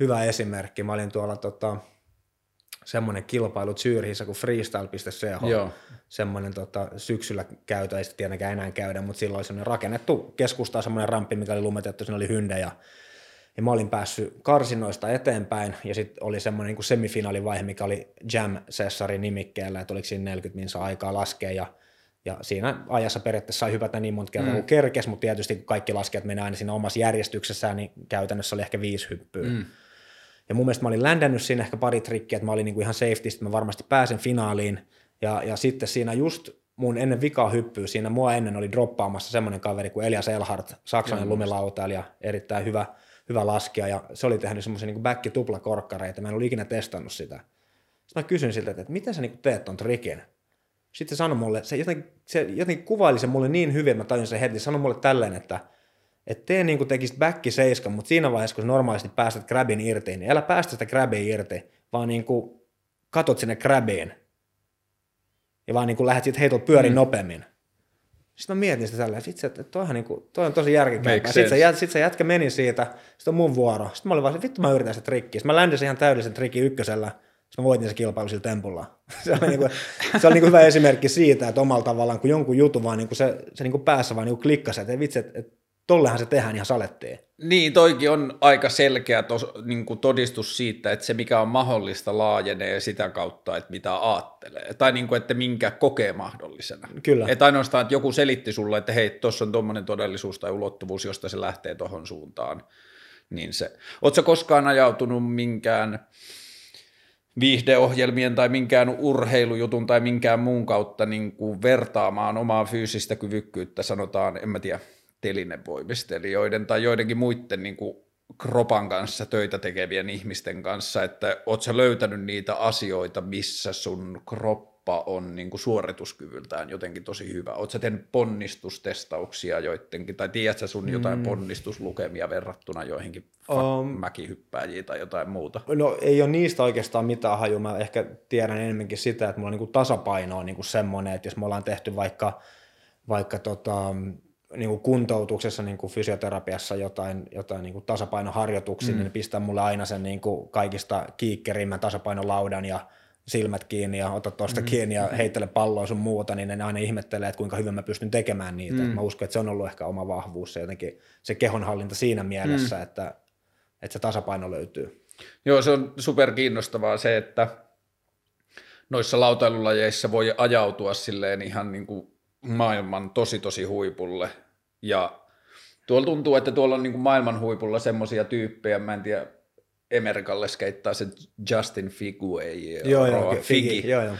hyvä esimerkki. Mä olin tuolla tota, semmoinen kilpailu Zyrhissä kuin freestyle.ch. Joo. Semmoinen tota, syksyllä käytä, ei sitä tietenkään enää käydä, mutta silloin oli semmoinen rakennettu keskustaa semmoinen ramppi, mikä oli lumetettu, siinä oli hyndejä ja mä olin päässyt karsinoista eteenpäin, ja sitten oli semmoinen niin semifinaalivaihe, mikä oli Jam Cessarin nimikkeellä, että oliko siinä 40 minsa aikaa laskea, ja, ja siinä ajassa periaatteessa sai hypätä niin monta kertaa mm. kuin kerkes, mutta tietysti kun kaikki laskijat menee aina siinä omassa järjestyksessään, niin käytännössä oli ehkä viisi hyppyä. Mm. Ja mun mielestä mä olin ländännyt siinä ehkä pari trikkiä, että mä olin niin kuin ihan safety, että mä varmasti pääsen finaaliin, ja, ja sitten siinä just mun ennen vikaa hyppyä, siinä mua ennen oli droppaamassa semmoinen kaveri kuin Elias Elhart, saksalainen lumilautailija, erittäin hyvä – hyvä laskea, ja se oli tehnyt semmoisen niin back tupla korkkareita, mä en ollut ikinä testannut sitä. Sitten mä kysyin siltä, että miten sä niin teet ton trikin? Sitten se sanoi mulle, se jotenkin, se jotenkin kuvaili se mulle niin hyvin, että mä tajun sen heti, sanoi mulle tälleen, että et tee niin kuin tekisit back seiskan, mutta siinä vaiheessa, kun normaalisti päästät grabin irti, niin älä päästä sitä grabia irti, vaan niin kuin katot sinne grabiin. Ja vaan niin kuin lähdet siitä heitolta pyörin mm. nopeammin. Sitten mä mietin sitä tälleen, että että toihan niinku, toi on tosi järkikäypää. Sitten se, sit se jätkä meni siitä, sitten on mun vuoro. Sitten mä olin vaan, vittu mä yritän sitä trikkiä. Sitten mä ländisin ihan täydellisen trikki ykkösellä. Sitten mä voitin se kilpailu sillä tempulla. se oli, niinku, se oli niinku hyvä esimerkki siitä, että omalla tavallaan, kun jonkun jutun vaan niinku se, se niinku päässä vaan niinku klikkasi, että vitsi, että, että tollehan se tehdään ihan salettiin. Niin, toikin on aika selkeä tos, niin kuin todistus siitä, että se mikä on mahdollista laajenee sitä kautta, että mitä ajattelee. Tai niin kuin, että minkä kokee mahdollisena. Kyllä. Että ainoastaan, että joku selitti sulle, että hei, tuossa on tuommoinen todellisuus tai ulottuvuus, josta se lähtee tuohon suuntaan. Niin se. Oletko koskaan ajautunut minkään viihdeohjelmien tai minkään urheilujutun tai minkään muun kautta niin kuin vertaamaan omaa fyysistä kyvykkyyttä, sanotaan, en mä tiedä, telinevoimistelijoiden tai joidenkin muiden niin kuin kropan kanssa töitä tekevien ihmisten kanssa, että oot sä löytänyt niitä asioita, missä sun kroppa on niin kuin suorituskyvyltään jotenkin tosi hyvä. Oot sä tehnyt ponnistustestauksia joidenkin, tai tiedät sä sun jotain mm. ponnistuslukemia verrattuna joihinkin um, mäkihyppääjiin tai jotain muuta? No ei ole niistä oikeastaan mitään haju. Mä ehkä tiedän enemmänkin sitä, että mulla on niin kuin tasapaino on niin kuin semmoinen, että jos me ollaan tehty vaikka, vaikka tota, niin kuin kuntoutuksessa, niin kuin fysioterapiassa jotain, jotain niin kuin tasapainoharjoituksia, mm. niin ne pistää mulle aina sen niin kuin kaikista kiikkerimmän tasapainolaudan ja silmät kiinni ja ota tuosta mm. kiinni ja heittele palloa sun muuta, niin ne aina ihmettelee, että kuinka hyvin mä pystyn tekemään niitä. Mm. Mä uskon, että se on ollut ehkä oma vahvuus, se jotenkin se kehonhallinta siinä mielessä, mm. että, että se tasapaino löytyy. Joo, se on super kiinnostavaa se, että noissa lautailulajeissa voi ajautua silleen ihan niin kuin maailman tosi tosi huipulle Ja tuolla tuntuu, että tuolla on niin kuin maailman huipulla semmoisia tyyppejä, mä en tiedä, Amerikalle skeittaa se Justin Figue. Joo, joo, Figi. Joo, joo.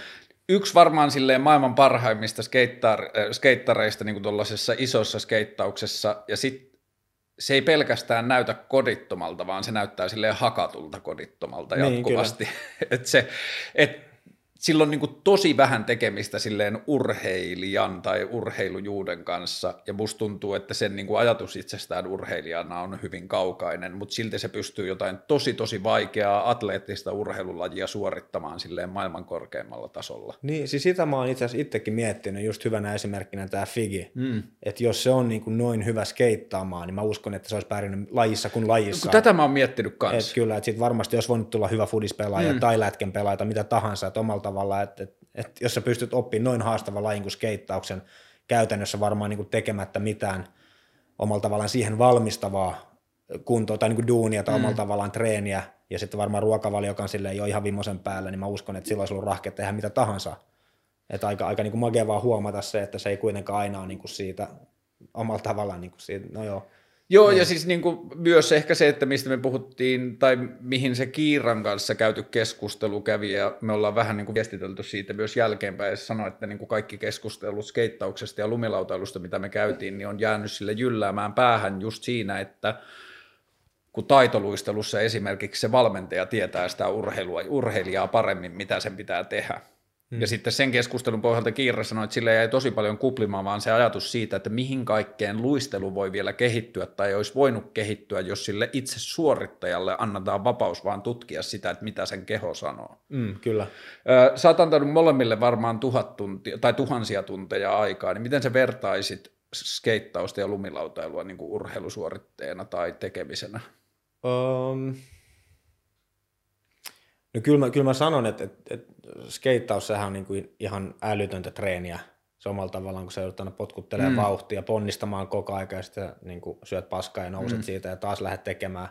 Yksi varmaan silleen maailman parhaimmista skeittar, äh, skeittareista niin kuin isossa skeittauksessa, ja sitten se ei pelkästään näytä kodittomalta, vaan se näyttää silleen hakatulta kodittomalta niin, jatkuvasti. Niin, et se, et sillä on niin tosi vähän tekemistä silleen urheilijan tai urheilujuuden kanssa, ja musta tuntuu, että sen niin ajatus itsestään urheilijana on hyvin kaukainen, mutta silti se pystyy jotain tosi tosi vaikeaa atleettista urheilulajia suorittamaan silleen maailman korkeimmalla tasolla. Niin, siis sitä mä oon itse asiassa itsekin miettinyt, just hyvänä esimerkkinä tämä Figi, mm. että jos se on niin noin hyvä skeittaamaan, niin mä uskon, että se olisi pärjännyt lajissa kuin lajissa. Tätä mä oon miettinyt kanssa. Et kyllä, että sit varmasti olisi voinut tulla hyvä fudispelaaja mm. tai lätken pelaaja tai mitä tahansa, että omalta tavalla, että, että, että jos sä pystyt oppimaan noin haastava lajin kuin skeittauksen käytännössä varmaan niin kuin tekemättä mitään omalla tavallaan siihen valmistavaa kuntoa tai niin kuin duunia tai mm. omalla tavallaan treeniä ja sitten varmaan ruokavalio on silleen jo ihan viimeisen päällä, niin mä uskon, että silloin olisi ollut rahkeet tehdä mitä tahansa. Että aika, aika niin kuin magea vaan huomata se, että se ei kuitenkaan aina ole niin kuin siitä omalla tavallaan niin kuin siitä, no joo, Joo, niin. ja siis niin kuin myös ehkä se, että mistä me puhuttiin, tai mihin se Kiiran kanssa käyty keskustelu kävi, ja me ollaan vähän niin kuin viestitelty siitä myös jälkeenpäin, ja sanoin, että niin kuin kaikki keskustelut skeittauksesta ja lumilautailusta, mitä me käytiin, niin on jäänyt sille jylläämään päähän just siinä, että kun taitoluistelussa esimerkiksi se valmentaja tietää sitä urheilua, urheilijaa paremmin, mitä sen pitää tehdä, Mm. Ja sitten sen keskustelun pohjalta Kiira sanoi, että sille jäi tosi paljon kuplimaan vaan se ajatus siitä, että mihin kaikkeen luistelu voi vielä kehittyä tai olisi voinut kehittyä, jos sille itse suorittajalle annetaan vapaus vaan tutkia sitä, että mitä sen keho sanoo. Mm, kyllä. Sä oot antanut molemmille varmaan tuhat tuntia, tai tuhansia tunteja aikaa, niin miten sä vertaisit skeittausta ja lumilautailua niin kuin urheilusuoritteena tai tekemisenä? Um, No kyllä mä, kyllä mä sanon, että, että, että skeittaus sehän on niin kuin ihan älytöntä treeniä se omalla tavallaan, kun sä joudut aina potkuttelemaan mm. vauhtia, ponnistamaan koko ajan ja sitten niin kuin syöt paskaa ja nouset mm. siitä ja taas lähdet tekemään.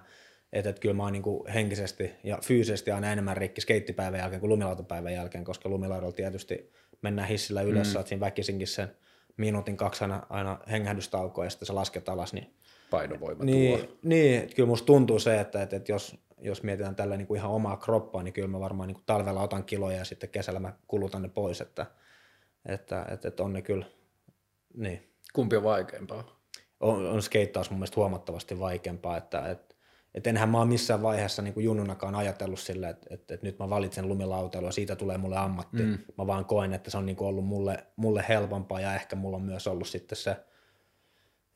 Että, että kyllä mä oon niin kuin henkisesti ja fyysisesti aina enemmän rikki skeittipäivän jälkeen kuin lumilautapäivän jälkeen, koska lumilaudalla tietysti mennään hissillä ylös, mm. saat siinä väkisinkin sen minuutin kaksi aina, aina hengähdystaukoa ja sitten sä lasket alas, niin painovoima niin, tuo. Niin, kyllä musta tuntuu se, että, että, että jos, jos mietitään tällä niin kuin ihan omaa kroppaa, niin kyllä mä varmaan niin kuin talvella otan kiloja ja sitten kesällä mä kulutan ne pois, että, että, että, että on ne kyllä, niin. Kumpi on vaikeampaa? On, on skeittaus mun mielestä huomattavasti vaikeampaa, että, että et enhän mä oon missään vaiheessa niin kuin junnunakaan ajatellut sille, että, että, että nyt mä valitsen lumilautailu ja siitä tulee mulle ammatti. Mm. Mä vaan koen, että se on niin kuin ollut mulle, mulle helpompaa ja ehkä mulla on myös ollut sitten se –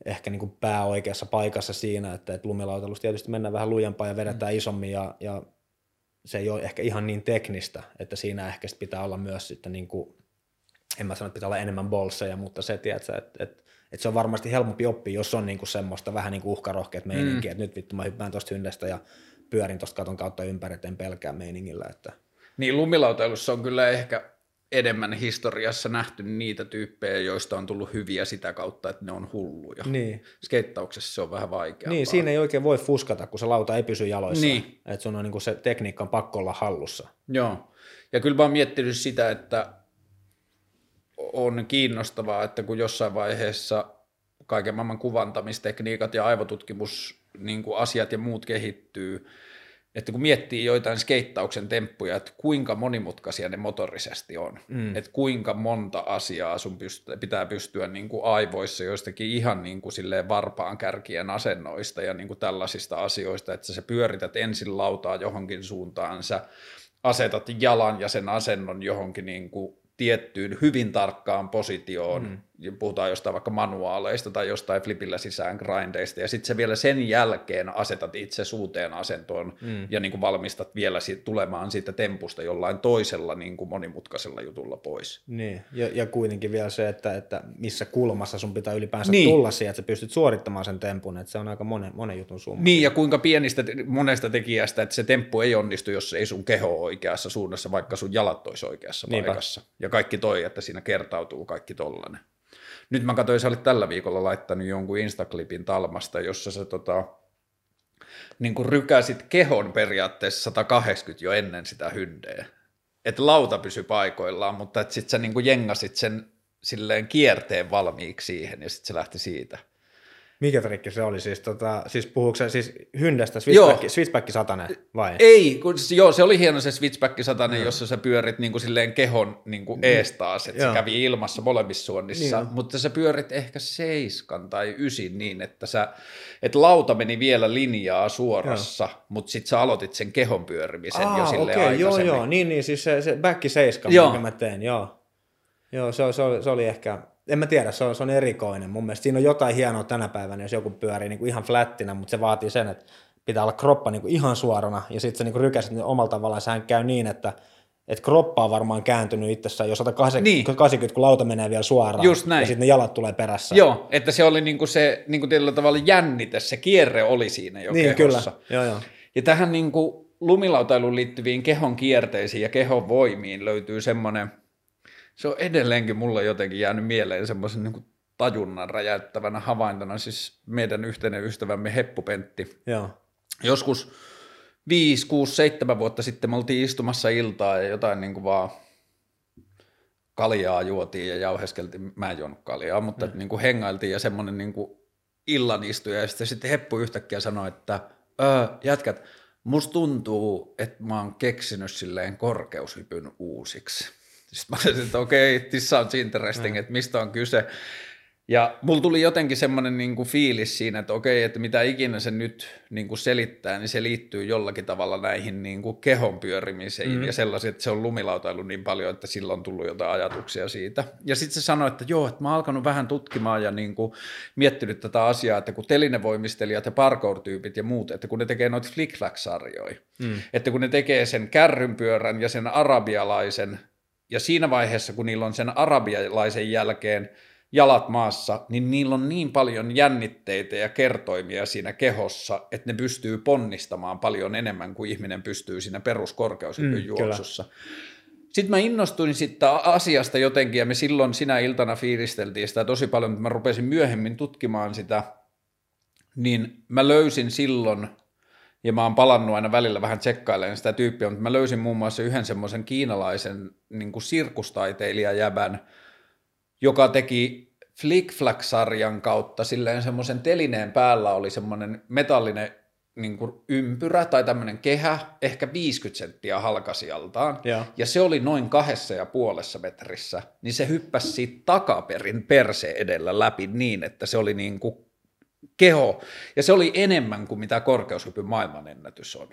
ehkä niin kuin pää oikeassa paikassa siinä, että, että lumilautailussa tietysti mennään vähän lujempaa ja vedetään mm. isommin ja, ja se ei ole ehkä ihan niin teknistä, että siinä ehkä pitää olla myös sitten niin kuin, en mä sano, että pitää olla enemmän bolseja, mutta se, tiedätkö, että, että, että se on varmasti helpompi oppia, jos on niin kuin semmoista vähän niin kuin uhkarohkeat meininkiä, mm. että nyt vittu mä hyppään tuosta hyndestä ja pyörin tuosta katon kautta ympäri, että en pelkää meiningillä. Että... Niin lumilautailussa on kyllä ehkä enemmän historiassa nähty niitä tyyppejä, joista on tullut hyviä sitä kautta, että ne on hulluja. Niin. Skeittauksessa se on vähän vaikeaa. Niin, siinä ei oikein voi fuskata, kun se lauta ei pysy jaloissa. Niin. Että sun on niin kuin se tekniikka on pakko olla hallussa. Joo. Ja kyllä mä oon miettinyt sitä, että on kiinnostavaa, että kun jossain vaiheessa kaiken maailman kuvantamistekniikat ja aivotutkimus, niin kuin asiat ja muut kehittyy, että kun miettii joitain skeittauksen temppuja, että kuinka monimutkaisia ne motorisesti on, mm. että kuinka monta asiaa sun pyst- pitää pystyä niin kuin aivoissa joistakin ihan niin kuin silleen varpaan kärkien asennoista ja niin kuin tällaisista asioista, että sä pyörität ensin lautaa johonkin suuntaan, sä asetat jalan ja sen asennon johonkin niin kuin tiettyyn hyvin tarkkaan positioon, mm puhutaan jostain vaikka manuaaleista tai jostain flipillä sisään grindeista, ja sitten se vielä sen jälkeen asetat itse suuteen asentoon mm. ja niin kuin valmistat vielä siitä, tulemaan siitä tempusta jollain toisella niin kuin monimutkaisella jutulla pois. Niin, ja, ja kuitenkin vielä se, että, että missä kulmassa sun pitää ylipäänsä niin. tulla siihen, että sä pystyt suorittamaan sen tempun, että se on aika monen, monen jutun summa. Niin, ja kuinka pienistä monesta tekijästä, että se temppu ei onnistu, jos ei sun keho oikeassa suunnassa, vaikka sun jalat olisi oikeassa Niinpä. paikassa. Ja kaikki toi, että siinä kertautuu kaikki tollanen. Nyt mä katsoin, sä olit tällä viikolla laittanut jonkun Instaklipin Talmasta, jossa sä tota, niin kuin rykäsit kehon periaatteessa 180 jo ennen sitä hyndeä. Että lauta pysy paikoillaan, mutta että sit sä niin kuin jengasit sen silleen kierteen valmiiksi siihen ja sitten se lähti siitä. Mikä trikki se oli? Siis, tota, siis puhuuko se siis Hyndestä Joo. Switchback, Switchback satanen vai? Ei, kun, joo, se oli hieno se switchback satanen, jossa sä pyörit niin kuin silleen kehon niin kuin ees taas, että se Joo. kävi ilmassa molemmissa suonnissa, Niin. mutta sä pyörit ehkä seiskan tai ysin niin, että sä, että lauta meni vielä linjaa suorassa, mutta sit sä aloitit sen kehon pyörimisen jo Aa, silleen okei, joo, aikaisemmin. joo, niin, niin, siis se, se back 7, Joo. minkä mä teen, joo. Joo, se, se, oli, se oli ehkä, en mä tiedä, se on, se on erikoinen. Mun mielestä siinä on jotain hienoa tänä päivänä, jos joku pyörii niin kuin ihan flättinä, mutta se vaatii sen, että pitää olla kroppa niin kuin ihan suorana, ja sitten se niin kuin rykäset niin omalla tavallaan, sehän käy niin, että että kroppa on varmaan kääntynyt itsessään jo 180, Niin. 80, kun lauta menee vielä suoraan, Just näin. ja sitten ne jalat tulee perässä. Joo, että se oli niinku se niinku tietyllä tavalla jännite, se kierre oli siinä jo niin, kehossa. kyllä. Joo, joo. Ja tähän niin kuin lumilautailuun liittyviin kehon kierteisiin ja kehon voimiin löytyy semmoinen, se on edelleenkin mulle jotenkin jäänyt mieleen semmoisen niin tajunnan räjäyttävänä havaintona, siis meidän yhteinen ystävämme Heppu Pentti. joo. Joskus 5, 6, 7 vuotta sitten me oltiin istumassa iltaa ja jotain niin kuin vaan kaljaa juotiin ja jauheskeltiin, mä en juonut kaljaa, mutta mm. niin kuin hengailtiin ja semmoinen niin kuin illan istuja ja sitten, sitten Heppu yhtäkkiä sanoi, että öö, jätkät, musta tuntuu, että mä oon keksinyt silleen korkeushypyn uusiksi. Sitten mä olisin, että okei, okay, this sounds interesting, että mistä on kyse. Ja mulla tuli jotenkin semmoinen niin kuin fiilis siinä, että okei, että mitä ikinä se nyt niin kuin selittää, niin se liittyy jollakin tavalla näihin niin kuin kehon pyörimiseen mm. ja sellaisiin, että se on lumilautailu niin paljon, että silloin on tullut jotain ajatuksia siitä. Ja sitten se sanoi, että joo, että mä oon alkanut vähän tutkimaan ja niin kuin miettinyt tätä asiaa, että kun telinevoimistelijat ja parkour-tyypit ja muut, että kun ne tekee noita flick-flack-sarjoja, mm. että kun ne tekee sen kärrynpyörän ja sen arabialaisen, ja siinä vaiheessa, kun niillä on sen arabialaisen jälkeen jalat maassa, niin niillä on niin paljon jännitteitä ja kertoimia siinä kehossa, että ne pystyy ponnistamaan paljon enemmän kuin ihminen pystyy siinä peruskorkeushypyn Mm, juoksussa. Sitten mä innostuin siitä asiasta jotenkin, ja me silloin sinä iltana fiilisteltiin sitä tosi paljon, mutta mä rupesin myöhemmin tutkimaan sitä, niin mä löysin silloin, ja mä oon palannut aina välillä vähän tsekkailemaan sitä tyyppiä, mutta mä löysin muun muassa yhden semmoisen kiinalaisen niin kuin sirkustaiteilijajäbän, joka teki Flick Flack-sarjan kautta silleen semmoisen telineen päällä oli semmoinen metallinen niin kuin ympyrä tai tämmöinen kehä, ehkä 50 senttiä halkasijaltaan, Joo. ja se oli noin kahdessa ja puolessa metrissä, niin se hyppäsi siitä takaperin perse edellä läpi niin, että se oli niin kuin keho, ja se oli enemmän kuin mitä korkeushypyn maailmanennätys on.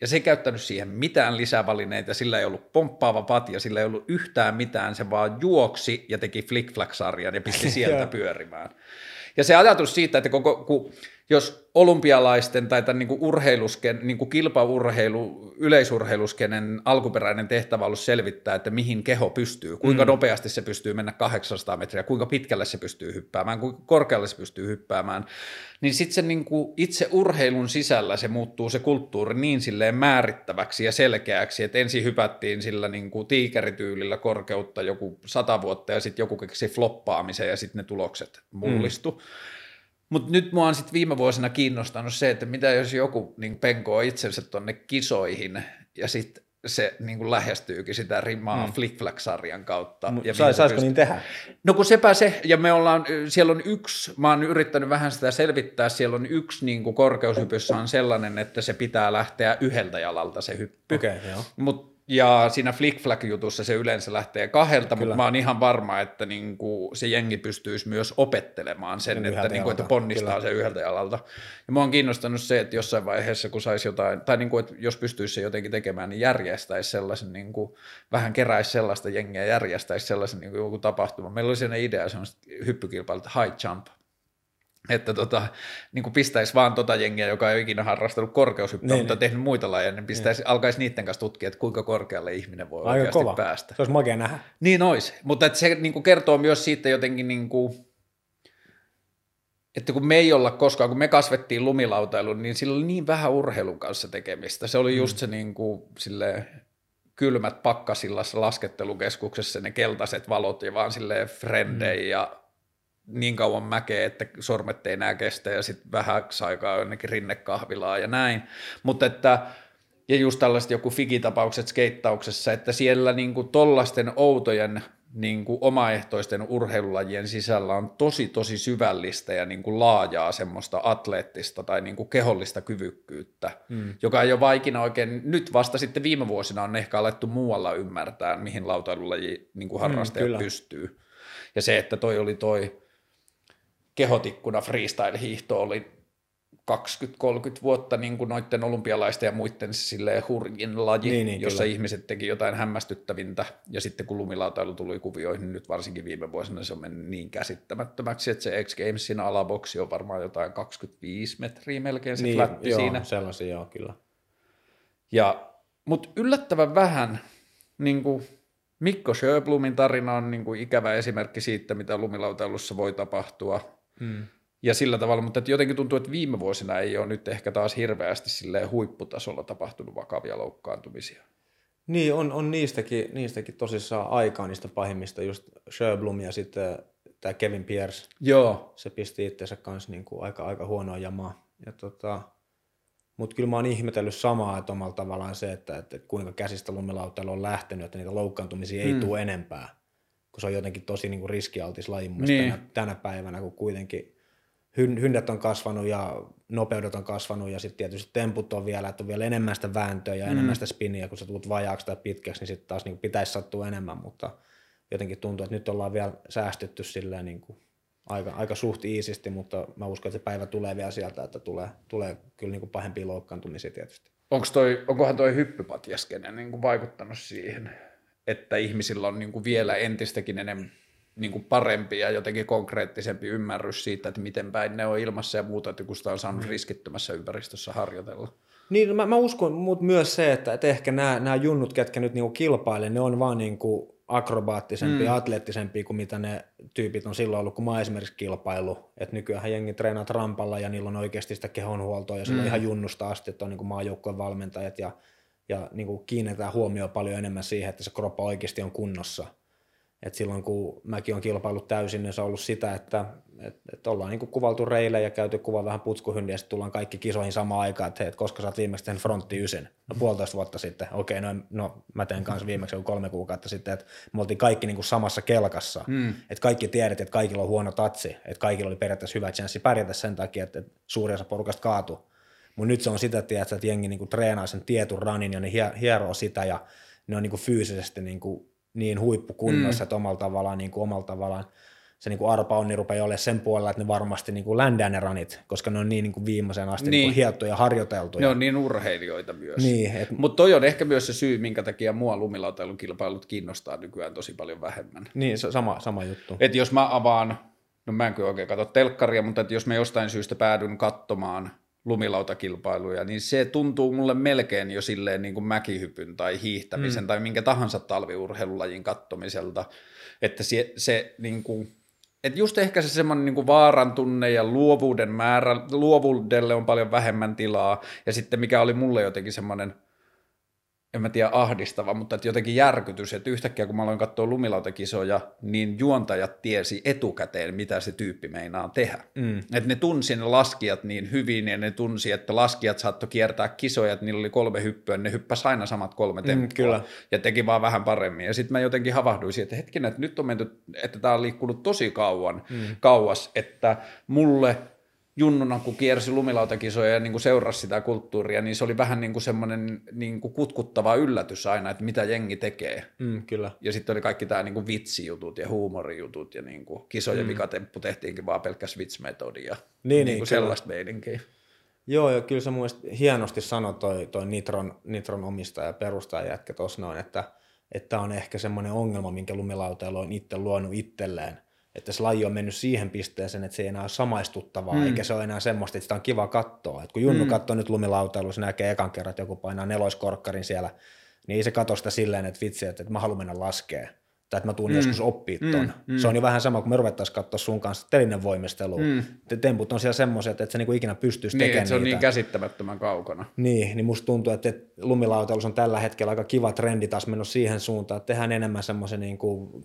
Ja se ei käyttänyt siihen mitään lisävälineitä, sillä ei ollut pomppaava patja, sillä ei ollut yhtään mitään, se vaan juoksi ja teki flick-flack-sarjan ja pisti sieltä pyörimään. Ja se ajatus siitä, että koko, kun, jos olympialaisten tai tämän niin kuin urheilusken, niin kuin kilpaurheilu, yleisurheiluskenen alkuperäinen tehtävä on ollut selvittää, että mihin keho pystyy, kuinka mm. nopeasti se pystyy mennä 800 metriä, kuinka pitkälle se pystyy hyppäämään, kuinka korkealle se pystyy hyppäämään, niin sitten se niin kuin itse urheilun sisällä se muuttuu se kulttuuri niin silleen määrittäväksi ja selkeäksi, että ensin hypättiin sillä niin kuin tiikerityylillä korkeutta joku sata vuotta ja sitten joku keksi floppaamisen ja sitten ne tulokset mullistu. Mm. Mutta nyt mua on sitten viime vuosina kiinnostanut se, että mitä jos joku niin penkoo itsensä tuonne kisoihin ja sitten se niin kuin lähestyykin sitä rimaa mm. flick-flack-sarjan kautta. Mut ja sai- saisiko pystyy- niin tehdä? No kun sepä se, ja me ollaan, siellä on yksi, mä oon yrittänyt vähän sitä selvittää, siellä on yksi niin kuin korkeushypyssä on sellainen, että se pitää lähteä yhdeltä jalalta se hyppy. Okay, joo. Ja siinä flick-flack-jutussa se yleensä lähtee kahdelta, mutta mä oon ihan varma, että niinku se jengi pystyisi myös opettelemaan sen, Niin että, yhdeltä niinku, että ponnistaa kyllä. se yhdeltä jalalta. Ja mä oon kiinnostanut se, että jossain vaiheessa, kun saisi jotain, tai niinku, että jos pystyisi se jotenkin tekemään, niin järjestäisi sellaisen, niinku, vähän keräisi sellaista jengiä, järjestäisi sellaisen niinku, joku tapahtuma. Meillä oli sellainen idea, semmoista hyppykilpailta high jump, että tota, niin kuin pistäisi vaan tota jengiä, joka ei ole ikinä harrastanut korkeushyppyä, Niin, mutta niin. tehnyt muita lajeja, niin pistäisi, alkaisi niiden kanssa tutkia, että kuinka korkealle ihminen voi Aika oikeasti kova. päästä. Se olisi makea nähdä. Niin olisi, mutta että se niin kuin kertoo myös siitä jotenkin, niin kuin, että kun me ei olla koskaan, kun me kasvettiin lumilautailuun, niin sillä oli niin vähän urheilun kanssa tekemistä. Se oli just se niin kuin, silleen, kylmät pakkasillassa laskettelukeskuksessa ne keltaiset valot ja vaan silleen frendei mm. ja niin kauan mäkeä, että sormet ei enää kestä ja sitten vähäksi aikaa jonnekin rinnekahvilaa ja näin. Mutta että ja just tällaiset joku figitapaukset skeittauksessa, että siellä niinku tollasten outojen niin kuin omaehtoisten urheilulajien sisällä on tosi tosi syvällistä ja niin kuin laajaa semmoista atleettista tai niin kuin kehollista kyvykkyyttä, mm. joka ei ole vaikina oikein, nyt vasta sitten viime vuosina on ehkä alettu muualla ymmärtää, mihin lautailulaji niin kuin harrastajat mm, pystyy. Ja se, että toi oli toi kehotikkuna freestyle-hiihto oli 20-30 vuotta niin kuin noiden olympialaisten ja muiden silleen hurjin laji, niin, niin, jossa kyllä. ihmiset teki jotain hämmästyttävintä, ja sitten kun lumilautailu tuli kuvioihin, niin nyt varsinkin viime vuosina se on mennyt niin käsittämättömäksi, että se X Gamesin alaboksi on varmaan jotain 25 metriä melkein se niin, flatti joo, siinä. sellaisia joo, kyllä. Ja, mutta yllättävän vähän, niin kuin Mikko Sjöblumin tarina on niin kuin ikävä esimerkki siitä, mitä lumilautailussa voi tapahtua. Mm ja sillä tavalla, mutta että jotenkin tuntuu, että viime vuosina ei ole nyt ehkä taas hirveästi huipputasolla tapahtunut vakavia loukkaantumisia. Niin, on, on niistäkin, niistäkin tosissaan aikaa niistä pahimmista, just Sherblum ja sitten tämä Kevin Pierce. Joo. Se pisti itseensä kanssa niin kuin aika, aika huonoa jamaa. Ja tota, mutta kyllä mä oon ihmetellyt samaa, että omalla tavallaan se, että, että kuinka käsistä lumilautailu on lähtenyt, että niitä loukkaantumisia ei mm. tule enempää, kun se on jotenkin tosi niin kuin riskialtis laji niin. tänä, tänä päivänä, kun kuitenkin hyndät on kasvanut ja nopeudet on kasvanut ja sitten tietysti temput on vielä, että on vielä enemmän sitä vääntöä ja mm. enemmän sitä spinniä, kun sä tulet vajaaksi tai pitkäksi, niin sitten taas niin pitäisi sattua enemmän, mutta jotenkin tuntuu, että nyt ollaan vielä säästetty silleen niin kuin aika, aika suht iisisti, mutta mä uskon, että se päivä tulee vielä sieltä, että tulee, tulee kyllä niin kuin pahempia loukkaantumisia tietysti. Onko toi, onkohan toi hyppypatjaskene niin kuin vaikuttanut siihen, että ihmisillä on niin kuin vielä entistäkin enemmän niin kuin parempi ja jotenkin konkreettisempi ymmärrys siitä, että miten päin ne on ilmassa ja muuta, että kun sitä on saanut mm. riskittömässä ympäristössä harjoitella. Niin, mä, mä uskon mutta myös se, että, että ehkä nämä, nämä junnut, ketkä nyt niinku kilpailee, ne on vaan niinku akrobaattisempi, mm. atleettisempi kuin mitä ne tyypit on silloin ollut, kun mä esimerkiksi kilpailu. Että nykyään jengi treenaa rampalla ja niillä on oikeasti sitä kehonhuoltoa ja se mm. on ihan junnusta asti, että on niin maajoukkojen valmentajat ja, ja niin kuin kiinnitetään huomioon paljon enemmän siihen, että se kroppa oikeasti on kunnossa – et silloin kun mäkin on kilpailut täysin, niin se on ollut sitä, että et, et ollaan niin kuvaltu reille ja käyty kuva vähän putskuhyndiä, ja sitten tullaan kaikki kisoihin samaan aikaan, että hei, et koska sä oot viimeksi tehnyt frontti ysin? No puolitoista vuotta sitten. Okei, no, no mä teen kanssa viimeksi joku kolme kuukautta sitten, että me oltiin kaikki niin kuin samassa kelkassa. Mm. Että kaikki tiedät, että kaikilla on huono tatsi, että kaikilla oli periaatteessa hyvä chanssi pärjätä sen takia, että, että suuri osa porukasta kaatui. Mutta nyt se on sitä, tiedät, että jengi niin kuin treenaa sen tietyn ranin ja ne hieroo sitä ja ne on niin kuin fyysisesti niin kuin niin huippukunnossa, mm. että omalla tavallaan, niin kuin, omalla tavallaan se niin kuin arpa onni rupeaa olemaan sen puolella, että ne varmasti niin kuin ländää ne ranit, koska ne on niin, niin kuin viimeiseen asti niin. Niin hiettu ja harjoiteltu. Ne on niin urheilijoita myös. Niin, et... Mutta toi on ehkä myös se syy, minkä takia mua lumilautailukilpailut kiinnostaa nykyään tosi paljon vähemmän. Niin, sama, sama juttu. Et jos mä avaan, no mä en kyllä oikein katso telkkaria, mutta et jos mä jostain syystä päädyn katsomaan lumilautakilpailuja, niin se tuntuu mulle melkein jo silleen niin kuin mäkihypyn tai hiihtämisen mm. tai minkä tahansa talviurheilulajin kattomiselta, että se, se niin kuin, että just ehkä se semmoinen niin vaaran tunne ja luovuuden määrä, luovuudelle on paljon vähemmän tilaa, ja sitten mikä oli mulle jotenkin semmoinen – en mä tiedä ahdistava, mutta että jotenkin järkytys, että yhtäkkiä kun mä aloin katsoa lumilautakisoja, niin juontajat tiesi etukäteen, mitä se tyyppi meinaa tehdä. Mm. Että ne tunsi ne laskijat niin hyvin, ja ne tunsi, että laskijat saattoi kiertää kisoja, että niillä oli kolme hyppyä, ne hyppäsi aina samat kolme temppua, mm, kyllä. ja teki vaan vähän paremmin. Ja sitten mä jotenkin havahduisin, että hetkinen, että nyt on menty, että tämä on liikkunut tosi kauan, mm. kauas, että mulle – junnuna, kun kiersi lumilautakisoja ja niin kuin seurasi sitä kulttuuria, niin se oli vähän niin kuin semmoinen niin kuin kutkuttava yllätys aina, että mitä jengi tekee. Mm, kyllä. Ja sitten oli kaikki tämä niin kuin vitsijutut ja huumorijutut ja niin kuin kisojen mm. vikatemppu tehtiinkin vaan pelkkä vitsmetodia. ja niin, niin, niin sellaista meininkiä. Joo, ja kyllä se mun hienosti sanoi toi, toi Nitron, Nitron omistaja ja perustaja jätkä tuossa noin, että että on ehkä semmoinen ongelma, minkä lumilautailu on itse luonut itselleen, että se laji on mennyt siihen pisteeseen, että se ei enää ole samaistuttavaa, mm. eikä se ole enää semmoista, että sitä on kiva katsoa. Et kun Junnu mm. katsoo nyt lumilautailu, se näkee ekan kerran, että joku painaa neloiskorkkarin siellä, niin ei se katso sitä silleen, että vitsi, että, että mä haluan mennä laskee tai että mä tuun mm. joskus oppii ton. Mm. Mm. Se on jo vähän sama, kun me ruvettaisiin katsoa sun kanssa telinen voimistelu. Mm. Temput on siellä semmoisia, että et sä niinku ikinä pystyisi niin, tekemään se on niitä. niin käsittämättömän kaukana. Niin, niin musta tuntuu, että, lumilautailussa on tällä hetkellä aika kiva trendi taas mennyt siihen suuntaan, että tehdään enemmän semmoisen niin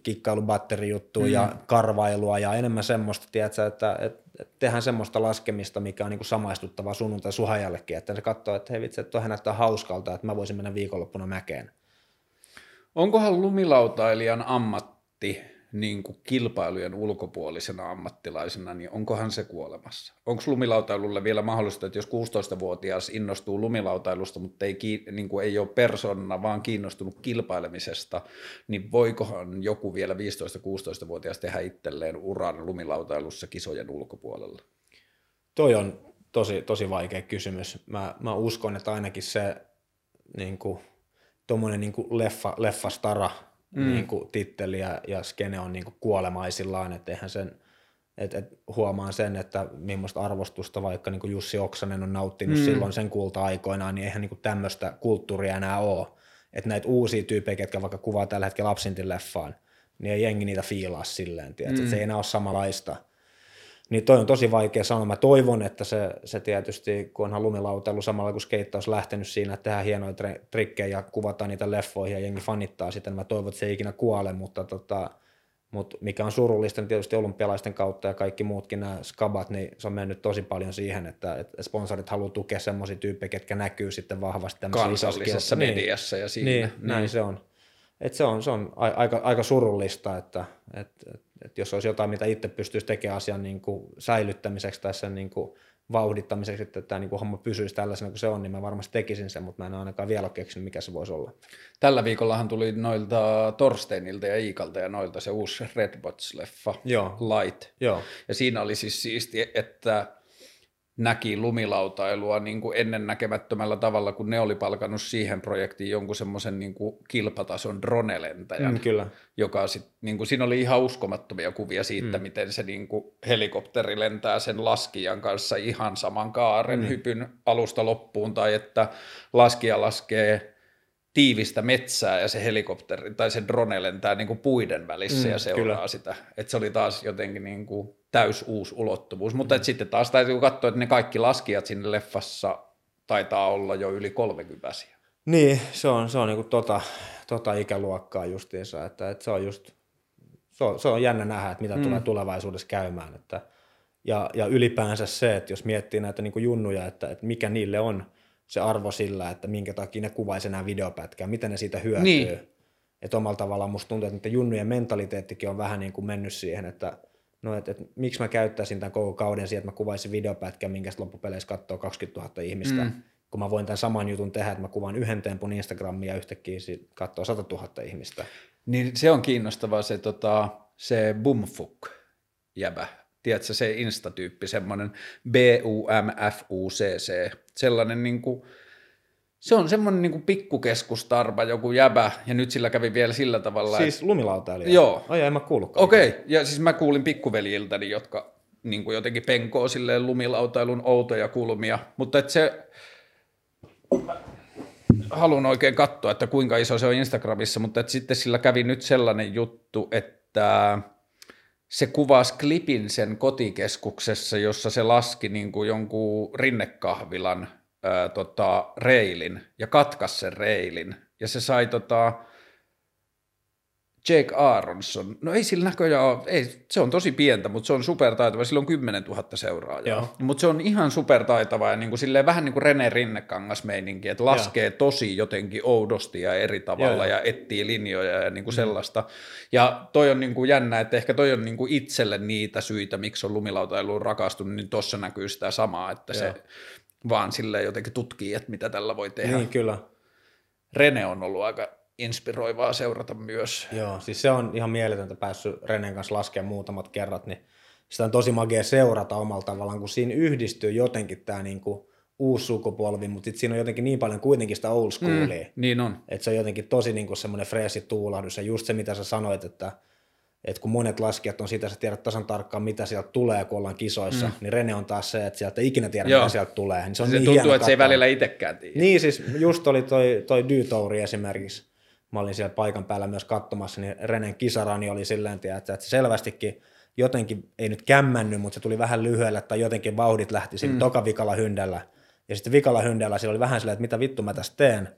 kikkailubatterijuttuja mm. ja karvailua ja enemmän semmoista, tiedätkö, että, että tehdään semmoista laskemista, mikä on niin kuin samaistuttavaa sunnuntai suhajallekin, että se katsoo, että hei vitsi, että näyttää hauskalta, että mä voisin mennä viikonloppuna mäkeen. Onkohan lumilautailijan ammatti niin kuin kilpailujen ulkopuolisena ammattilaisena, niin onkohan se kuolemassa? Onko lumilautailulle vielä mahdollista, että jos 16-vuotias innostuu lumilautailusta, mutta ei, niin kuin ei ole persona, vaan kiinnostunut kilpailemisesta, niin voikohan joku vielä 15-16-vuotias tehdä itselleen uran lumilautailussa kisojen ulkopuolella? Toi on tosi, tosi vaikea kysymys. Mä, mä uskon, että ainakin se niin kuin, tommonen niin leffa, leffastara mm. niin kuin, titteli ja, ja skene on niin kuin, kuolemaisillaan, että eihän sen, et, et huomaan sen, että millaista arvostusta vaikka niin kuin Jussi Oksanen on nauttinut mm. silloin sen kulta-aikoinaan, niin eihän niin tämmöistä kulttuuria enää ole. Että näitä uusia tyyppejä, ketkä vaikka kuvaa tällä hetkellä Lapsintin leffaan, niin ei jengi niitä fiilaa silleen, tiedät, mm. se ei enää ole samanlaista – niin toi on tosi vaikea sanoa. Mä toivon, että se, se tietysti, kun onhan lumilautailu samalla kuin skeittaus lähtenyt siinä, että tehdään hienoja trikkejä ja kuvataan niitä leffoihin ja jengi fanittaa sitä, niin mä toivon, että se ei ikinä kuole, mutta tota, mutta mikä on surullista, niin tietysti olympialaisten kautta ja kaikki muutkin nämä skabat, niin se on mennyt tosi paljon siihen, että, että sponsorit haluaa tukea semmoisia tyyppejä, ketkä näkyy sitten vahvasti tämmöisessä niin. mediassa ja siinä. Niin, niin. näin se on. Et se on, se on aika, aika surullista, että et, et, et jos olisi jotain, mitä itse pystyisi tekemään asian niin kuin säilyttämiseksi tai sen niin kuin vauhdittamiseksi, että tämä niin kuin homma pysyisi tällaisena kuin se on, niin mä varmasti tekisin sen, mutta mä en ainakaan vielä ole keksinyt, mikä se voisi olla. Tällä viikollahan tuli noilta Torsteinilta ja Iikalta ja noilta se uusi Redbots-leffa, Joo. Light. Joo. Ja siinä oli siis siisti, että näki lumilautailua niin kuin ennennäkemättömällä tavalla, kun ne oli palkannut siihen projektiin jonkun semmoisen niin kuin kilpatason dronelentäjän, mm, kyllä. joka sit, niin kuin, siinä oli ihan uskomattomia kuvia siitä, mm. miten se niin kuin, helikopteri lentää sen laskijan kanssa ihan saman kaaren mm. hypyn alusta loppuun, tai että laskija laskee tiivistä metsää ja se helikopteri tai se drone lentää niin kuin puiden välissä mm, ja seuraa kyllä. sitä. Et se oli taas jotenkin niin kuin täys uusi ulottuvuus. Mutta mm. sitten taas täytyy katsoa, että ne kaikki laskijat sinne leffassa taitaa olla jo yli 30 Niin, se on, se on niin kuin tota, tota ikäluokkaa justiinsa, että, että se on just, se on, se on jännä nähdä, että mitä mm. tulee tulevaisuudessa käymään. Että, ja, ja ylipäänsä se, että jos miettii näitä niin kuin junnuja, että, että mikä niille on – se arvo sillä, että minkä takia ne kuvaisi enää videopätkää, miten ne siitä hyötyy. Niin. Että omalla tavallaan musta tuntuu, että junnujen mentaliteettikin on vähän niin kuin mennyt siihen, että no, että, että miksi mä käyttäisin tämän koko kauden siihen, että mä kuvaisin videopätkää, minkä loppupeleissä katsoo 20 000 ihmistä, mm. kun mä voin tämän saman jutun tehdä, että mä kuvaan yhden tempun Instagramia ja yhtäkkiä katsoo 100 000 ihmistä. Niin se on kiinnostavaa se, tota, se bumfuk jäbä, tiedätkö, se instatyyppi, semmoinen B-U-M-F-U-C-C, sellainen niin kuin, se on semmoinen niin kuin pikkukeskustarpa, joku jäbä, ja nyt sillä kävi vielä sillä tavalla. Siis että... lumilautailija? Joo. Ai en mä kuullutkaan. Okei, okay. ja siis mä kuulin pikkuveljiltäni, jotka niin kuin jotenkin penkoo silleen lumilautailun outoja kulmia, mutta että se, haluan oikein katsoa, että kuinka iso se on Instagramissa, mutta että sitten sillä kävi nyt sellainen juttu, että se kuvasi klipin sen kotikeskuksessa, jossa se laski niin kuin jonkun rinnekahvilan ää, tota, reilin ja katkas sen reilin. Ja se sai tota, Jake Aronson, no ei sillä näköjään ole, ei, se on tosi pientä, mutta se on supertaitava, sillä on 10 000 seuraajaa. Mutta se on ihan supertaitava ja niin kuin silleen, vähän niin kuin Rene Rinnekangas meininki, että laskee Joo. tosi jotenkin oudosti ja eri tavalla Joo. ja etsii linjoja ja niin kuin mm. sellaista. Ja toi on niin kuin jännä, että ehkä toi on niin kuin itselle niitä syitä, miksi on lumilautailuun rakastunut, niin tuossa näkyy sitä samaa, että Joo. se vaan silleen jotenkin tutkii, että mitä tällä voi tehdä. Niin, kyllä. Rene on ollut aika inspiroivaa seurata myös. Joo, siis se on ihan mieletöntä päässyt Renen kanssa laskemaan muutamat kerrat, niin sitä on tosi magia seurata omalla tavallaan, kun siinä yhdistyy jotenkin tämä niinku uusi sukupolvi, mutta sitten siinä on jotenkin niin paljon kuitenkin sitä old schoolia. Mm, niin on. Että se on jotenkin tosi niinku semmoinen freesi tuulahdus ja just se, mitä sä sanoit, että että kun monet laskijat on sitä, sä tiedät tasan tarkkaan, mitä sieltä tulee, kun ollaan kisoissa, mm. niin Rene on taas se, että sieltä ei ikinä tiedä, Joo. mitä sieltä tulee. Niin se on se niin tuntuu, että katsoa. se ei välillä itsekään tiedä. Niin, siis just oli toi, toi Dytouri esimerkiksi, mä olin siellä paikan päällä myös katsomassa, niin Renen kisarani oli silleen, että, että selvästikin jotenkin, ei nyt kämmännyt, mutta se tuli vähän lyhyellä tai jotenkin vauhdit lähti siinä mm. toka vikalla hyndällä. Ja sitten vikalla hyndällä siellä oli vähän silleen, että mitä vittu mä tässä teen.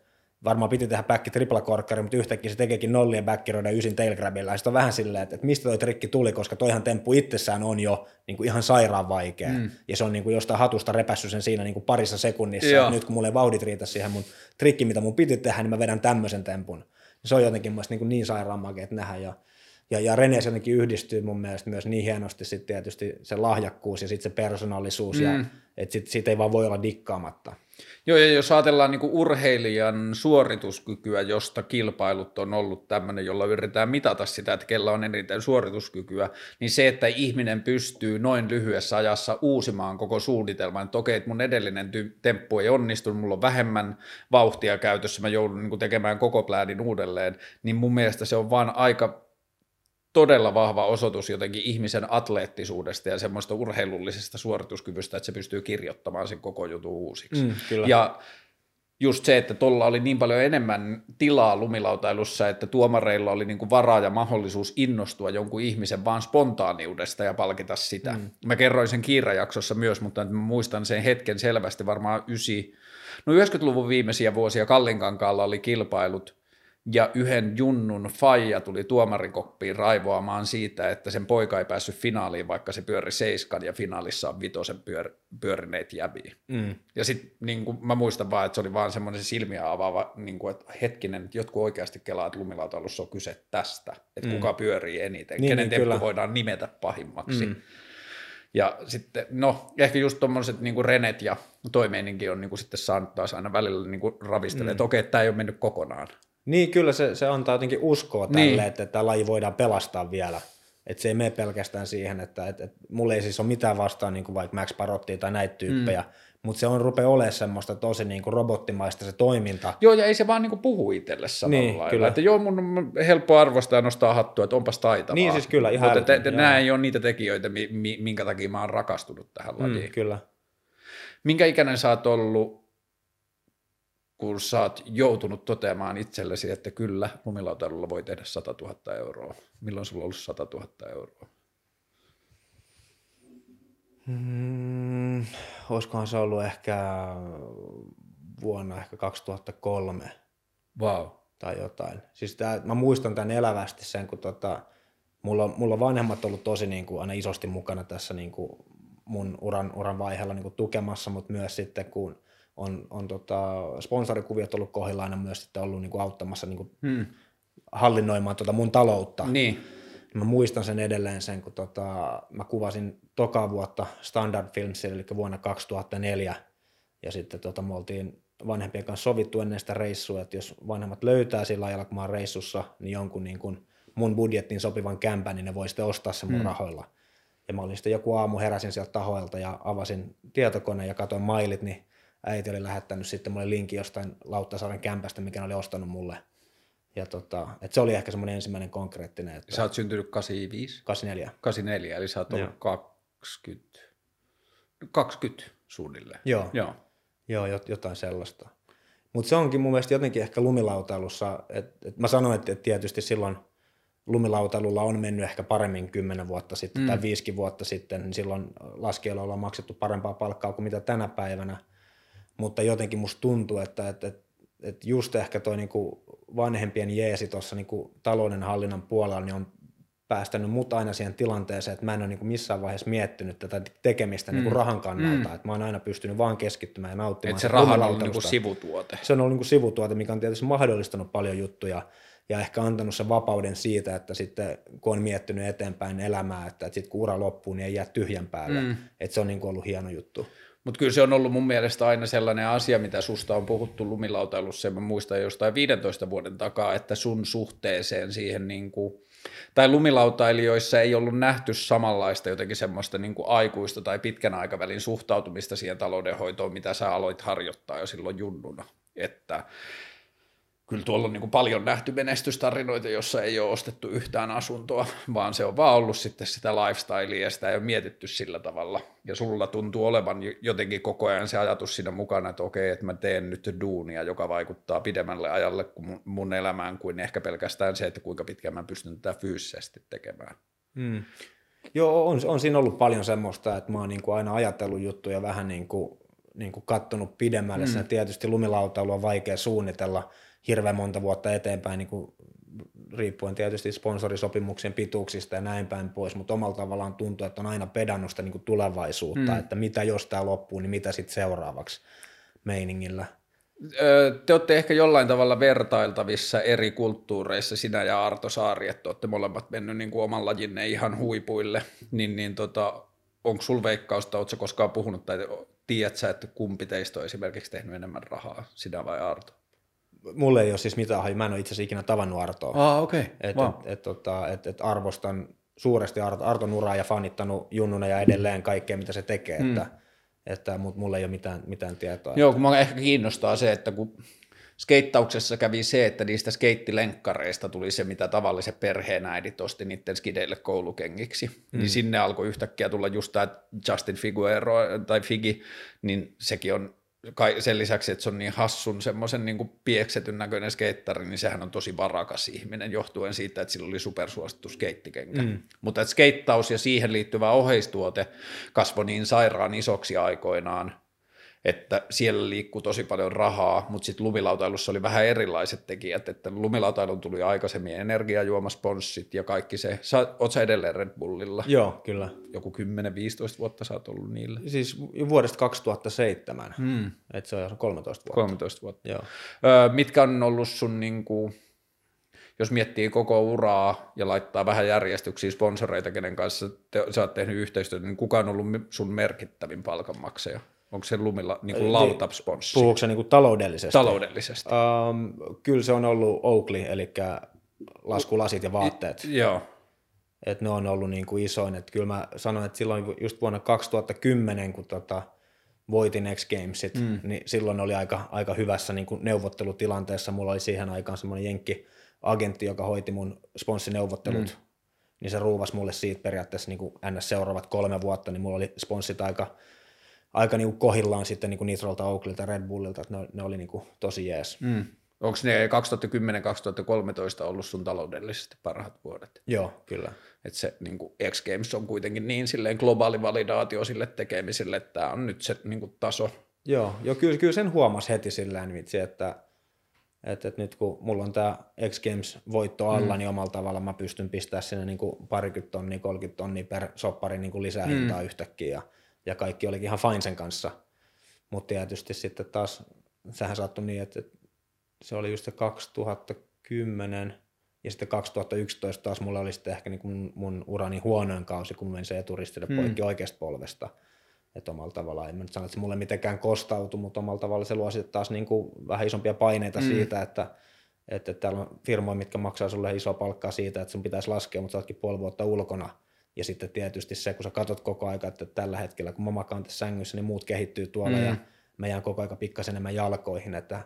Varmaan piti tehdä back tripla korkkari, mutta yhtäkkiä se tekeekin nollien backiroida ysin tailgrabilla. Ja sitten on vähän silleen, että, että mistä toi trikki tuli, koska toihan temppu itsessään on jo niin kuin ihan sairaan vaikea. Mm. Ja se on niin kuin jostain hatusta repässy sen siinä niin kuin parissa sekunnissa. Ja nyt kun mulle ei vauhdit riitä siihen mun trikki, mitä mun piti tehdä, niin mä vedän tämmöisen tempun se on jotenkin mun niin, niin sairaan makea nähdä. Ja Ja, ja Rene jotenkin yhdistyy mun mielestä myös niin hienosti sitten tietysti se lahjakkuus ja sitten se persoonallisuus, mm. ja että sit, siitä ei vaan voi olla dikkaamatta. Joo, ja jos ajatellaan niin urheilijan suorituskykyä, josta kilpailut on ollut tämmöinen, jolla yritetään mitata sitä, että kellä on eniten suorituskykyä, niin se, että ihminen pystyy noin lyhyessä ajassa uusimaan koko suunnitelman, että okei, että mun edellinen ty- temppu ei onnistunut, mulla on vähemmän vauhtia käytössä, mä joudun niin tekemään koko pläänin uudelleen, niin mun mielestä se on vaan aika todella vahva osoitus jotenkin ihmisen atleettisuudesta ja semmoista urheilullisesta suorituskyvystä, että se pystyy kirjoittamaan sen koko jutun uusiksi. Mm, kyllä. Ja just se, että tuolla oli niin paljon enemmän tilaa lumilautailussa, että tuomareilla oli niin kuin varaa ja mahdollisuus innostua jonkun ihmisen vaan spontaaniudesta ja palkita sitä. Mm. Mä kerroin sen kiirajaksossa myös, mutta mä muistan sen hetken selvästi, varmaan ysi, no 90-luvun viimeisiä vuosia Kallinkankaalla oli kilpailut, ja yhden junnun faija tuli tuomarikoppiin raivoamaan siitä, että sen poika ei päässyt finaaliin, vaikka se pyöri seiskan ja finaalissa on vitosen pyör, pyörineet jäviä. Mm. Ja sitten niin mä muistan vaan, että se oli vaan semmoinen silmiä avaava, niin kuin, että hetkinen, että jotkut oikeasti kelaa, että lumilautailussa on kyse tästä, että mm. kuka pyörii eniten, niin, kenen niin, temppu voidaan nimetä pahimmaksi. Mm. Ja sitten, no ehkä just tuommoiset niin Renet ja toimeeninkin on niin kuin sitten saanut taas aina välillä niin ravistella, mm. että okei, tämä ei ole mennyt kokonaan. Niin, kyllä se, se antaa jotenkin uskoa tälle, niin. että tämä laji voidaan pelastaa vielä. Että se ei mene pelkästään siihen, että et, et, mulla ei siis ole mitään vastaan niin kuin vaikka Max Parottia tai näitä tyyppejä, mm. mutta se on rupeaa olemaan semmoista tosi niin kuin robottimaista se toiminta. Joo, ja ei se vaan niin kuin puhu itselle samalla niin, lailla. Kyllä. Että joo, mun on helppo arvostaa ja nostaa hattua, että onpas taitavaa. Niin siis kyllä, ihan Mutta te, nämä ei ole niitä tekijöitä, minkä takia mä oon rakastunut tähän lajiin. Mm, kyllä. Minkä ikäinen sä oot ollut kun sä oot joutunut toteamaan itsellesi, että kyllä, lumilautailulla voi tehdä 100 000 euroa. Milloin sulla on ollut 100 000 euroa? Hmm, olisikohan se ollut ehkä vuonna ehkä 2003. Wow. Tai jotain. Siis tää, mä muistan tämän elävästi sen, kun tota, mulla, mulla vanhemmat ollut tosi niin kuin, aina isosti mukana tässä niin kuin, mun uran, uran vaiheella niin kuin, tukemassa, mutta myös sitten kun on, on tota, sponsorikuviot ollut kohdillaan ja myös sitten ollut niin kuin auttamassa niin kuin hmm. hallinnoimaan tota mun taloutta. Niin. Mä muistan sen edelleen sen, kun tota, mä kuvasin toka vuotta Standard Films, eli vuonna 2004, ja sitten tota, me oltiin vanhempien kanssa sovittu ennen sitä reissua, että jos vanhemmat löytää sillä ajalla, kun mä oon reissussa, niin jonkun niin kuin mun budjettiin sopivan kämpän, niin ne voi sitten ostaa sen mun hmm. rahoilla. Ja mä olin sitten joku aamu, heräsin sieltä tahoilta ja avasin tietokoneen ja katsoin mailit, niin äiti oli lähettänyt sitten mulle linkin jostain Lauttasaaren kämpästä, mikä oli ostanut mulle. Ja tota, et se oli ehkä semmoinen ensimmäinen konkreettinen. Että sä oot syntynyt 85? 84. 84, eli sä oot ollut 20, 20 suunnilleen. Joo, Joo. Joo jotain sellaista. Mutta se onkin mun mielestä jotenkin ehkä lumilautailussa, että et mä sanoin, että tietysti silloin lumilautailulla on mennyt ehkä paremmin kymmenen vuotta sitten mm. tai viisikin vuotta sitten, niin silloin laskijoilla ollaan maksettu parempaa palkkaa kuin mitä tänä päivänä – mutta jotenkin musta tuntuu, että, että, että, että just ehkä toi niinku vanhempien jeesi tuossa niinku talouden hallinnan puolella niin on päästänyt mut aina siihen tilanteeseen, että mä en ole niinku missään vaiheessa miettinyt tätä tekemistä niinku mm. niinku rahan kannalta, mm. että mä oon aina pystynyt vaan keskittymään ja nauttimaan. Että se raha on ollut niinku sivutuote. Se on ollut niinku sivutuote, mikä on tietysti mahdollistanut paljon juttuja ja ehkä antanut sen vapauden siitä, että sitten kun on miettinyt eteenpäin elämää, että, että sitten kun ura loppuu, niin ei jää tyhjän päälle. Mm. Että se on niinku ollut hieno juttu. Mutta kyllä se on ollut mun mielestä aina sellainen asia, mitä susta on puhuttu lumilautailussa, ja mä muistan jostain 15 vuoden takaa, että sun suhteeseen siihen niin kuin, tai lumilautailijoissa ei ollut nähty samanlaista jotenkin semmoista niin kuin aikuista tai pitkän aikavälin suhtautumista siihen taloudenhoitoon, mitä sä aloit harjoittaa jo silloin junnuna. Että kyllä tuolla on niin paljon nähty menestystarinoita, jossa ei ole ostettu yhtään asuntoa, vaan se on vaan ollut sitten sitä lifestylea ja sitä ei ole mietitty sillä tavalla. Ja sulla tuntuu olevan jotenkin koko ajan se ajatus siinä mukana, että okei, että mä teen nyt duunia, joka vaikuttaa pidemmälle ajalle kuin mun elämään kuin ehkä pelkästään se, että kuinka pitkään mä pystyn tätä fyysisesti tekemään. Hmm. Joo, on, on siinä ollut paljon semmoista, että mä oon niin kuin aina ajatellut juttuja vähän niin kuin, niin kuin kattonut pidemmälle. Hmm. Tietysti lumilautailu on vaikea suunnitella – hirveän monta vuotta eteenpäin, niin kuin riippuen tietysti sponsorisopimuksen pituuksista ja näin päin pois, mutta omalla tavallaan tuntuu, että on aina pedannut sitä niin kuin tulevaisuutta, mm. että mitä jos tämä loppuu, niin mitä sitten seuraavaksi meiningillä. Te olette ehkä jollain tavalla vertailtavissa eri kulttuureissa, sinä ja Arto Saari, että olette molemmat mennyt niin kuin oman lajinne ihan huipuille, niin, niin tota, onko sul veikkausta, oletko koskaan puhunut tai tiedät sä, että kumpi teistä on esimerkiksi tehnyt enemmän rahaa, sinä vai Arto? Mulle ei ole siis mitään mä en ole itse asiassa ikinä tavannut Artoa. Ah, okei. Okay. Et, wow. et, et, tota, et, et arvostan suuresti Arton uraa ja fanittanut junnuna ja edelleen kaikkea, mitä se tekee, mm. että, että mutta mulla ei ole mitään, mitään tietoa. Joo, kun mä ehkä kiinnostaa se, että kun skeittauksessa kävi se, että niistä skeittilenkkareista tuli se, mitä tavalliset perheenäidit osti niiden skideille koulukengiksi, niin mm. niin sinne alkoi yhtäkkiä tulla just tämä Justin Figuero tai Figi, niin sekin on sen lisäksi, että se on niin hassun semmoisen niin pieksetyn näköinen skeittari, niin sehän on tosi varakas ihminen johtuen siitä, että sillä oli supersuosittu skeittikenkä. Mm. Mutta että skeittaus ja siihen liittyvä oheistuote kasvoi niin sairaan isoksi aikoinaan, että siellä liikkuu tosi paljon rahaa, mutta sitten lumilautailussa oli vähän erilaiset tekijät, että lumilautailun tuli aikaisemmin energiajuomasponssit ja kaikki se. Sä, oot sä edelleen Red Bullilla? Joo, kyllä. Joku 10-15 vuotta sä oot ollut niillä? Siis vuodesta 2007, hmm. että se on 13 vuotta. 13 vuotta. Joo. Öö, mitkä on ollut sun niinku, jos miettii koko uraa ja laittaa vähän järjestyksiä sponsoreita, kenen kanssa te, sä oot tehnyt yhteistyötä, niin kuka on ollut sun merkittävin palkanmaksaja? Onko se lumilla niin kuin lautapsponssi? Puhuuko se niin kuin taloudellisesti? Taloudellisesti. Um, kyllä se on ollut Oakley, eli laskulasit ja vaatteet. Joo. Et ne on ollut niin kuin isoin. Et kyllä mä sanoin, että silloin just vuonna 2010, kun tota, voitin X Gamesit, mm. niin silloin oli aika, aika hyvässä niin kuin neuvottelutilanteessa. Mulla oli siihen aikaan semmoinen jenkki agentti, joka hoiti mun sponssineuvottelut. Mm. Niin se ruuvas mulle siitä periaatteessa niin kuin ns. seuraavat kolme vuotta, niin mulla oli sponssit aika aika niin kuin kohillaan sitten niin kuin Nitrolta, Oaklilta Red Bullilta, että ne, ne oli niin kuin tosi jees. Mm. Onko ne 2010-2013 ollut sun taloudellisesti parhaat vuodet? Joo, kyllä. Että se niin kuin X Games on kuitenkin niin silleen globaali validaatio sille tekemiselle, että tämä on nyt se niin kuin taso. Joo, jo, kyllä, kyllä sen huomasi heti silleen vitsi, että, että, että nyt kun mulla on tämä X Games voitto alla, mm. niin omalla tavalla mä pystyn pistämään sinne niin kuin parikymmentä tonnia, 30 tonnia per soppari niin kuin lisää mm. hintaa yhtäkkiä. Ja, ja kaikki olikin ihan fine sen kanssa. Mutta tietysti sitten taas, sehän saattoi niin, että se oli just se 2010 ja sitten 2011 taas mulla oli sitten ehkä niin kuin mun urani huonoin kausi, kun menin se eturistille hmm. poikki oikeasta polvesta. Että omalla tavallaan, en mä nyt sano, että se mulle mitenkään kostautui, mutta omalla tavalla se luo sitten taas niin kuin vähän isompia paineita hmm. siitä, että, että täällä on firmoja, mitkä maksaa sulle isoa palkkaa siitä, että sun pitäisi laskea, mutta sä ootkin puoli vuotta ulkona – ja sitten tietysti se, kun sä katsot koko aika, että tällä hetkellä, kun mä makaan tässä sängyssä, niin muut kehittyy tuolla mm. ja mä jään koko aika pikkasen enemmän jalkoihin, että,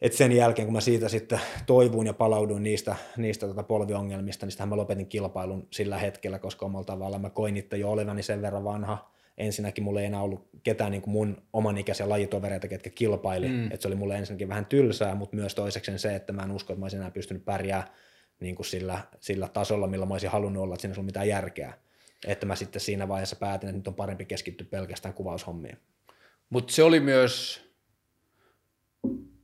että sen jälkeen, kun mä siitä sitten toivuin ja palauduin niistä, niistä tota polviongelmista, niin mä lopetin kilpailun sillä hetkellä, koska omalla tavalla mä koin itse jo olevani sen verran vanha. Ensinnäkin mulla ei enää ollut ketään niin kuin mun oman ikäisiä lajitovereita, ketkä kilpaili. Mm. Että se oli mulle ensinnäkin vähän tylsää, mutta myös toiseksi se, että mä en usko, että mä olisin enää pystynyt pärjää niin kuin sillä, sillä tasolla, millä mä olisin halunnut olla, että siinä ei ollut mitään järkeä. Että mä sitten siinä vaiheessa päätin, että nyt on parempi keskittyä pelkästään kuvaushommiin. Mutta se oli myös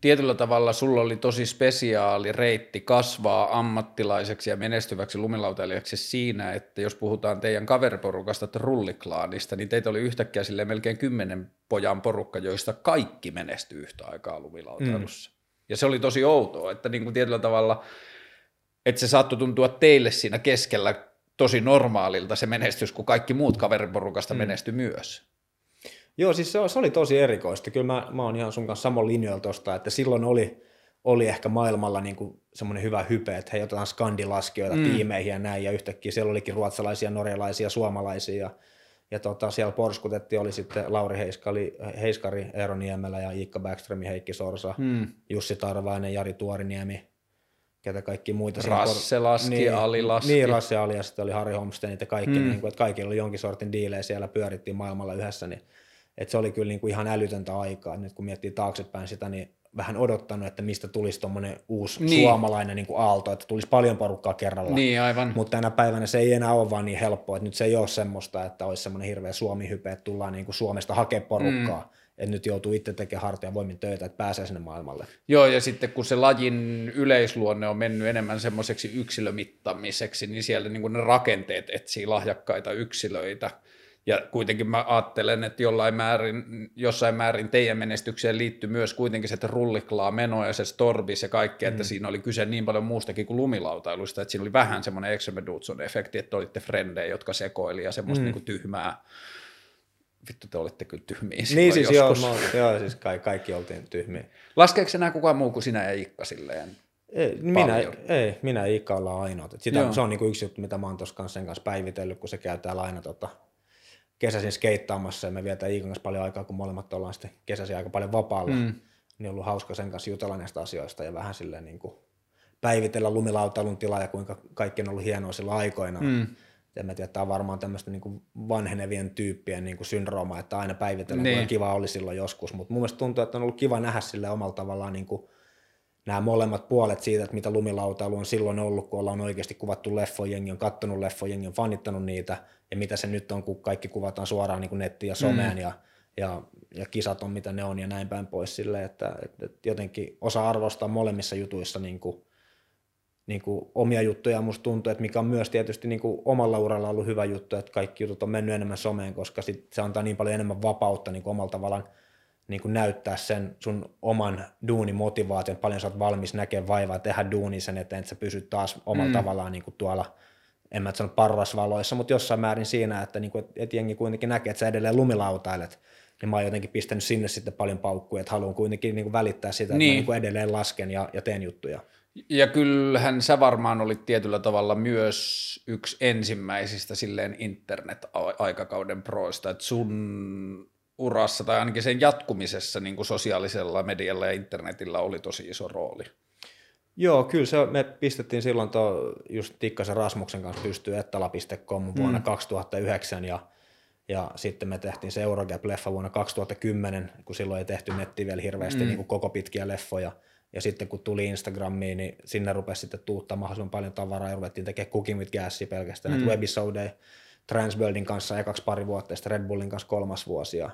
tietyllä tavalla sulla oli tosi spesiaali reitti kasvaa ammattilaiseksi ja menestyväksi lumilautailijaksi siinä, että jos puhutaan teidän kaveriporukasta että rulliklaanista, niin teitä oli yhtäkkiä sille melkein kymmenen pojan porukka, joista kaikki menestyy yhtä aikaa lumilautailussa. Mm. Ja se oli tosi outoa, että niin kuin tietyllä tavalla – että se saattoi tuntua teille siinä keskellä tosi normaalilta se menestys, kun kaikki muut kaveriporukasta mm. menestyi myös. Joo, siis se, se oli tosi erikoista. Kyllä mä, mä oon ihan sun kanssa samalla linjoilla tosta, että silloin oli, oli ehkä maailmalla niin kuin semmoinen hyvä hype, että hei, otetaan skandilaskijoita mm. tiimeihin ja näin, ja yhtäkkiä siellä olikin ruotsalaisia, norjalaisia, suomalaisia, ja, ja tota, siellä porskutettiin, oli sitten Lauri Heiskali, Heiskari Eero Niemelä ja Iikka Backström, Heikki Sorsa, mm. Jussi Tarvainen, Jari Tuoriniemi, ketä kaikki muita. Rasse laski, niin, Ali laski. Niin, Rasse Ali ja sitten oli Harri Homstenit ja kaikki, hmm. niin kuin, että kaikilla oli jonkin sortin diilejä siellä, pyörittiin maailmalla yhdessä, niin että se oli kyllä niin kuin ihan älytöntä aikaa. Nyt kun miettii taaksepäin sitä, niin vähän odottanut, että mistä tulisi tuommoinen uusi niin. suomalainen niin kuin aalto, että tulisi paljon porukkaa kerralla. Niin, aivan. Mutta tänä päivänä se ei enää ole vaan niin helppoa, että nyt se ei ole semmoista, että olisi semmoinen hirveä Suomi-hype, että tullaan niin kuin Suomesta hakemaan porukkaa. Mm että nyt joutuu itse tekemään hartia voimin töitä, että pääsee sinne maailmalle. Joo, ja sitten kun se lajin yleisluonne on mennyt enemmän semmoiseksi yksilömittamiseksi, niin siellä niin ne rakenteet etsii lahjakkaita yksilöitä, Ja kuitenkin mä ajattelen, että jollain määrin, jossain määrin teidän menestykseen liittyy myös kuitenkin se, että rulliklaa meno ja se storbis ja kaikki, mm. että siinä oli kyse niin paljon muustakin kuin lumilautailusta, että siinä oli vähän semmoinen Exemedutson-efekti, että olitte frendejä, jotka sekoili ja semmoista mm. niin kuin tyhmää vittu te olitte kyllä tyhmiä Niin siis joo, mä, joo, siis kaikki, kaikki oltiin tyhmiä. Laskeeko enää kukaan muu kuin sinä ja Ikka silleen? Ei, minä, ei, minä ja Ikka ollaan ainoat. Sitä, se on niin kuin yksi juttu, mitä mä oon tuossa sen kanssa päivitellyt, kun se käy täällä aina tota, kesäisin skeittaamassa ja me vietään Iikan kanssa paljon aikaa, kun molemmat ollaan sitten kesäisin aika paljon vapaalla. Mm. Niin on ollut hauska sen kanssa jutella näistä asioista ja vähän silleen niin kuin päivitellä lumilautailun tilaa ja kuinka kaikki on ollut hienoa sillä aikoina. Mm. Ja mä tiedän, tämä on varmaan tämmöistä niin vanhenevien tyyppien niin kuin syndrooma, että aina päivitellä, niin. kiva oli silloin joskus. Mutta mun mielestä tuntuu, että on ollut kiva nähdä sille omalla tavallaan niin kuin nämä molemmat puolet siitä, että mitä lumilautailu on silloin ollut, kun ollaan oikeasti kuvattu leffojengi, on kattonut leffojengi, on fanittanut niitä, ja mitä se nyt on, kun kaikki kuvataan suoraan niin kuin nettiin ja someen, mm. ja, ja, ja kisat on mitä ne on, ja näin päin pois että, että, että jotenkin osa arvostaa molemmissa jutuissa niin kuin, niin kuin omia juttuja, musta tuntuu, että mikä on myös tietysti niin kuin omalla uralla ollut hyvä juttu, että kaikki jutut on mennyt enemmän someen, koska sit se antaa niin paljon enemmän vapautta niin kuin omalla tavallaan niin kuin näyttää sen sun oman duunimotivaation, paljon sä oot valmis näkemään vaivaa, tehdä duuni sen eteen, että sä pysyt taas omalla mm. tavallaan niin kuin tuolla, en mä sano parrasvaloissa, mutta jossain määrin siinä, että, niin kuin, että jengi kuitenkin näkee, että sä edelleen lumilautailet, niin mä oon jotenkin pistänyt sinne sitten paljon paukkuja, että haluan kuitenkin niin kuin välittää sitä, että niin. mä niin kuin edelleen lasken ja, ja teen juttuja. Ja kyllähän sä varmaan olit tietyllä tavalla myös yksi ensimmäisistä silleen internet-aikakauden proista, että sun urassa tai ainakin sen jatkumisessa niin kuin sosiaalisella medialla ja internetillä oli tosi iso rooli. Joo, kyllä se, me pistettiin silloin tuo just Tikkasen Rasmuksen kanssa pystyy ettala.com vuonna mm. 2009 ja, ja sitten me tehtiin se Eurogap-leffa vuonna 2010, kun silloin ei tehty netti vielä hirveästi mm. niin kuin koko pitkiä leffoja. Ja sitten kun tuli Instagramiin, niin sinne rupesi sitten tuuttaa mahdollisimman paljon tavaraa ja ruvettiin tekemään Cooking with Gas pelkästään mm. näitä webisodeja Transworldin kanssa ekaksi pari vuotta ja sitten Red Bullin kanssa kolmas vuosi. Ja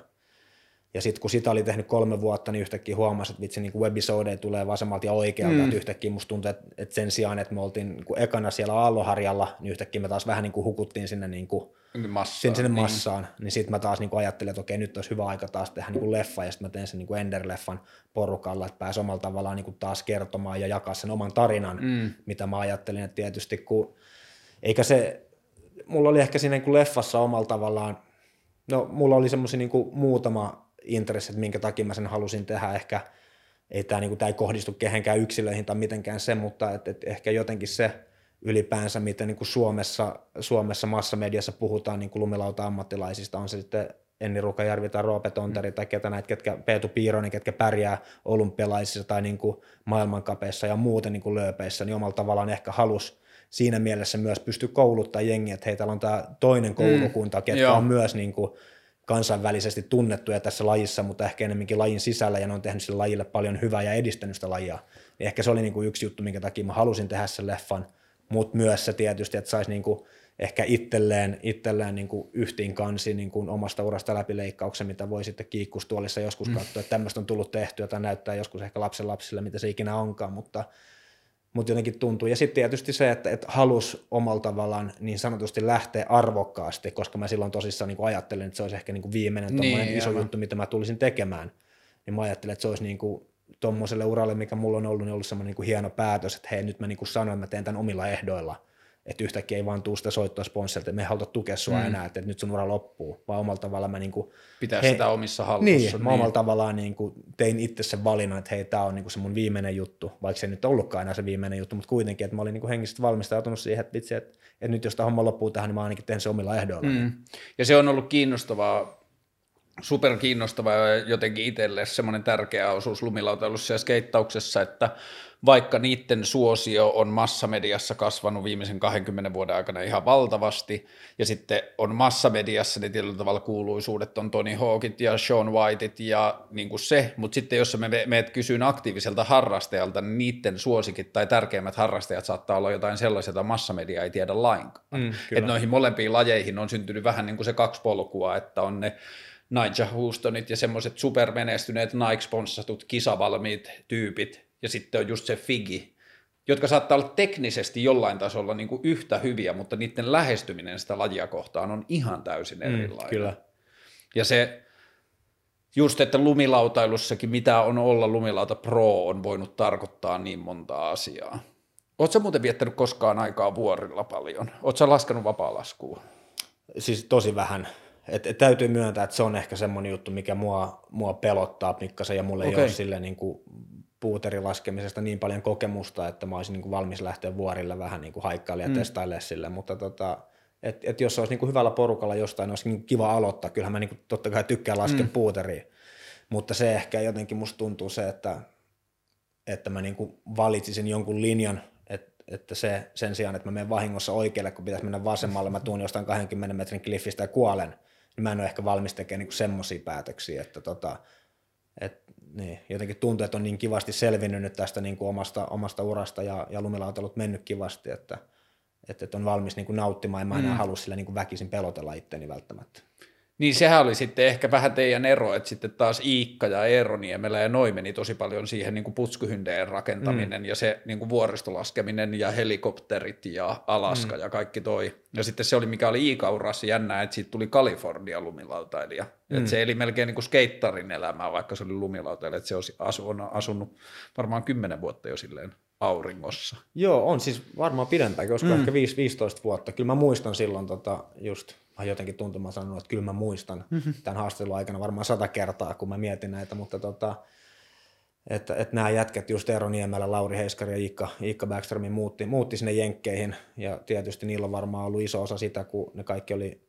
ja sitten kun sitä oli tehnyt kolme vuotta, niin yhtäkkiä huomasi, että vitsi, niin webisodeja tulee vasemmalta ja oikealta. Mm. Että yhtäkkiä musta tuntuu, että, että sen sijaan, että me oltiin niin kuin ekana siellä aalloharjalla, niin yhtäkkiä me taas vähän niin kuin hukuttiin sinne, niin kuin, massaan, sinne, massaan. Niin, niin sitten mä taas niin kuin ajattelin, että okei, nyt olisi hyvä aika taas tehdä niin kuin leffa, ja sitten mä teen sen niin kuin Ender-leffan porukalla, että pääsi omalla tavallaan niin kuin taas kertomaan ja jakaa sen oman tarinan, mm. mitä mä ajattelin, että tietysti kun, eikä se, mulla oli ehkä siinä niin kuin leffassa omalla tavallaan, no mulla oli semmoisia niin muutama intressit, minkä takia mä sen halusin tehdä. Ehkä ei tämä, niin kuin, tämä ei kohdistu kehenkään yksilöihin tai mitenkään se, mutta et, et ehkä jotenkin se ylipäänsä, miten niin kuin Suomessa, Suomessa massamediassa puhutaan niin kuin lumilauta-ammattilaisista, on se sitten Enni Rukajärvi tai Roope Tonteri tai ketä näitä, ketkä, Peetu Piironen, ketkä pärjää olympialaisissa tai niin kuin maailmankapeissa ja muuten niin kuin lööpeissä, niin omalla tavallaan ehkä halus siinä mielessä myös pysty kouluttaa jengiä, että hei, täällä on tämä toinen mm. koulukunta, mm, ketkä joo. on myös niin kuin, kansainvälisesti tunnettuja tässä lajissa, mutta ehkä enemmänkin lajin sisällä, ja ne on tehnyt sille lajille paljon hyvää ja edistänyt sitä lajia. Niin ehkä se oli niin kuin yksi juttu, minkä takia mä halusin tehdä sen leffan, mutta myös se tietysti, että saisi niin kuin ehkä itselleen, itselleen niin kuin yhtiin kansi niin kuin omasta urasta läpileikkauksen, mitä voi sitten kiikkustuolissa joskus mm. katsoa, että tämmöistä on tullut tehtyä tai näyttää joskus ehkä lapsen lapsille, mitä se ikinä onkaan, mutta mutta jotenkin tuntuu. Ja sitten tietysti se, että, että halus omalla tavallaan niin sanotusti lähteä arvokkaasti, koska mä silloin tosissaan niin ajattelin, että se olisi ehkä niin kuin viimeinen niin, iso juttu, mitä mä tulisin tekemään. Niin mä ajattelin, että se olisi niin kuin tuommoiselle uralle, mikä mulla on ollut, niin ollut semmoinen niin hieno päätös, että hei nyt mä niin kuin sanoin, että mä teen tämän omilla ehdoilla – että yhtäkkiä ei vaan tuu sitä soittoa sponsorilta, että me ei haluta tukea sua mm. enää, että, nyt sun ura loppuu, vaan omalla tavallaan mä niinku, Pitää he, sitä omissa hallussa. Niin, niin. mä omalla tavallaan niinku tein itse sen valinnan, että hei, tämä on niinku se mun viimeinen juttu, vaikka se ei nyt ollutkaan enää se viimeinen juttu, mutta kuitenkin, että mä olin niinku henkisesti valmistautunut siihen, että vitsi, että, että nyt jos tämä homma loppuu tähän, niin mä ainakin teen se omilla ehdoilla. Mm. Ja se on ollut kiinnostavaa, super kiinnostava ja jotenkin itselle semmoinen tärkeä osuus lumilautailussa ja skeittauksessa, että vaikka niiden suosio on massamediassa kasvanut viimeisen 20 vuoden aikana ihan valtavasti, ja sitten on massamediassa ne tietyllä tavalla kuuluisuudet on Tony Hawkit ja Sean Whiteit ja niin kuin se, mutta sitten jos me meet kysyyn aktiiviselta harrastajalta, niin niiden suosikit tai tärkeimmät harrastajat saattaa olla jotain sellaisia, joita massamedia ei tiedä lainkaan. Mm, että noihin molempiin lajeihin on syntynyt vähän niin kuin se kaksi polkua, että on ne Nigel Houstonit ja semmoiset supermenestyneet Nike-sponssatut kisavalmiit tyypit, ja sitten on just se Figi, jotka saattaa olla teknisesti jollain tasolla niin kuin yhtä hyviä, mutta niiden lähestyminen sitä lajia kohtaan on ihan täysin erilainen. Mm, kyllä. Ja se just, että lumilautailussakin mitä on olla lumilauta pro on voinut tarkoittaa niin monta asiaa. Oletko muuten viettänyt koskaan aikaa vuorilla paljon? Oletko laskenut vapaa-laskua? Siis tosi vähän. Et, et täytyy myöntää, että se on ehkä semmoinen juttu, mikä mua, mua pelottaa pikkasen ja mulle okay. ei ole sille niin kuin puuterilaskemisesta niin paljon kokemusta, että mä olisin niin kuin valmis lähteä vuorille vähän niin kuin haikkaille ja mm. testaille sille, mutta tota, et, et jos olisi niin kuin hyvällä porukalla jostain, olisi niin kuin kiva aloittaa. Kyllähän mä niin kuin totta kai tykkään laskea mm. puuteriin, mutta se ehkä jotenkin musta tuntuu se, että, että mä niin kuin valitsisin jonkun linjan, että, että se, sen sijaan, että mä menen vahingossa oikealle, kun pitäisi mennä vasemmalle, mä tuun jostain 20 metrin kliffistä ja kuolen, niin mä en ole ehkä valmis tekemään niin semmoisia päätöksiä, että tota, et, niin, jotenkin tuntuu, että on niin kivasti selvinnyt nyt tästä niin kuin omasta, omasta urasta ja, ja lumilautelut mennyt kivasti, että, että, että on valmis niin kuin nauttimaan ja mä enää mm. halua sillä niin kuin väkisin pelotella itteni välttämättä. Niin sehän oli sitten ehkä vähän teidän ero, että sitten taas Iikka ja Eero Niemelä ja Noi meni tosi paljon siihen niin kuin putskyhyndeen rakentaminen mm. ja se niin kuin vuoristolaskeminen ja helikopterit ja Alaska mm. ja kaikki toi. Ja sitten se oli, mikä oli Iikaurassa jännää, että siitä tuli Kalifornia lumilautailija. Mm. Että se eli melkein niin kuin skeittarin elämää, vaikka se oli lumilautailija, että se olisi asu, on asunut varmaan kymmenen vuotta jo silleen auringossa. Joo, on siis varmaan pidempäänkin, olisiko mm. ehkä 5-15 vuotta. Kyllä mä muistan silloin tota, just mä jotenkin tuntumaan sanonut, että kyllä mä muistan mm-hmm. tämän haastattelun aikana varmaan sata kertaa, kun mä mietin näitä, mutta tota, että, että nämä jätkät, just Eero Niemelä, Lauri Heiskari ja Iikka, Iikka Backströmin muutti, muutti sinne Jenkkeihin, ja tietysti niillä on varmaan ollut iso osa sitä, kun ne kaikki oli,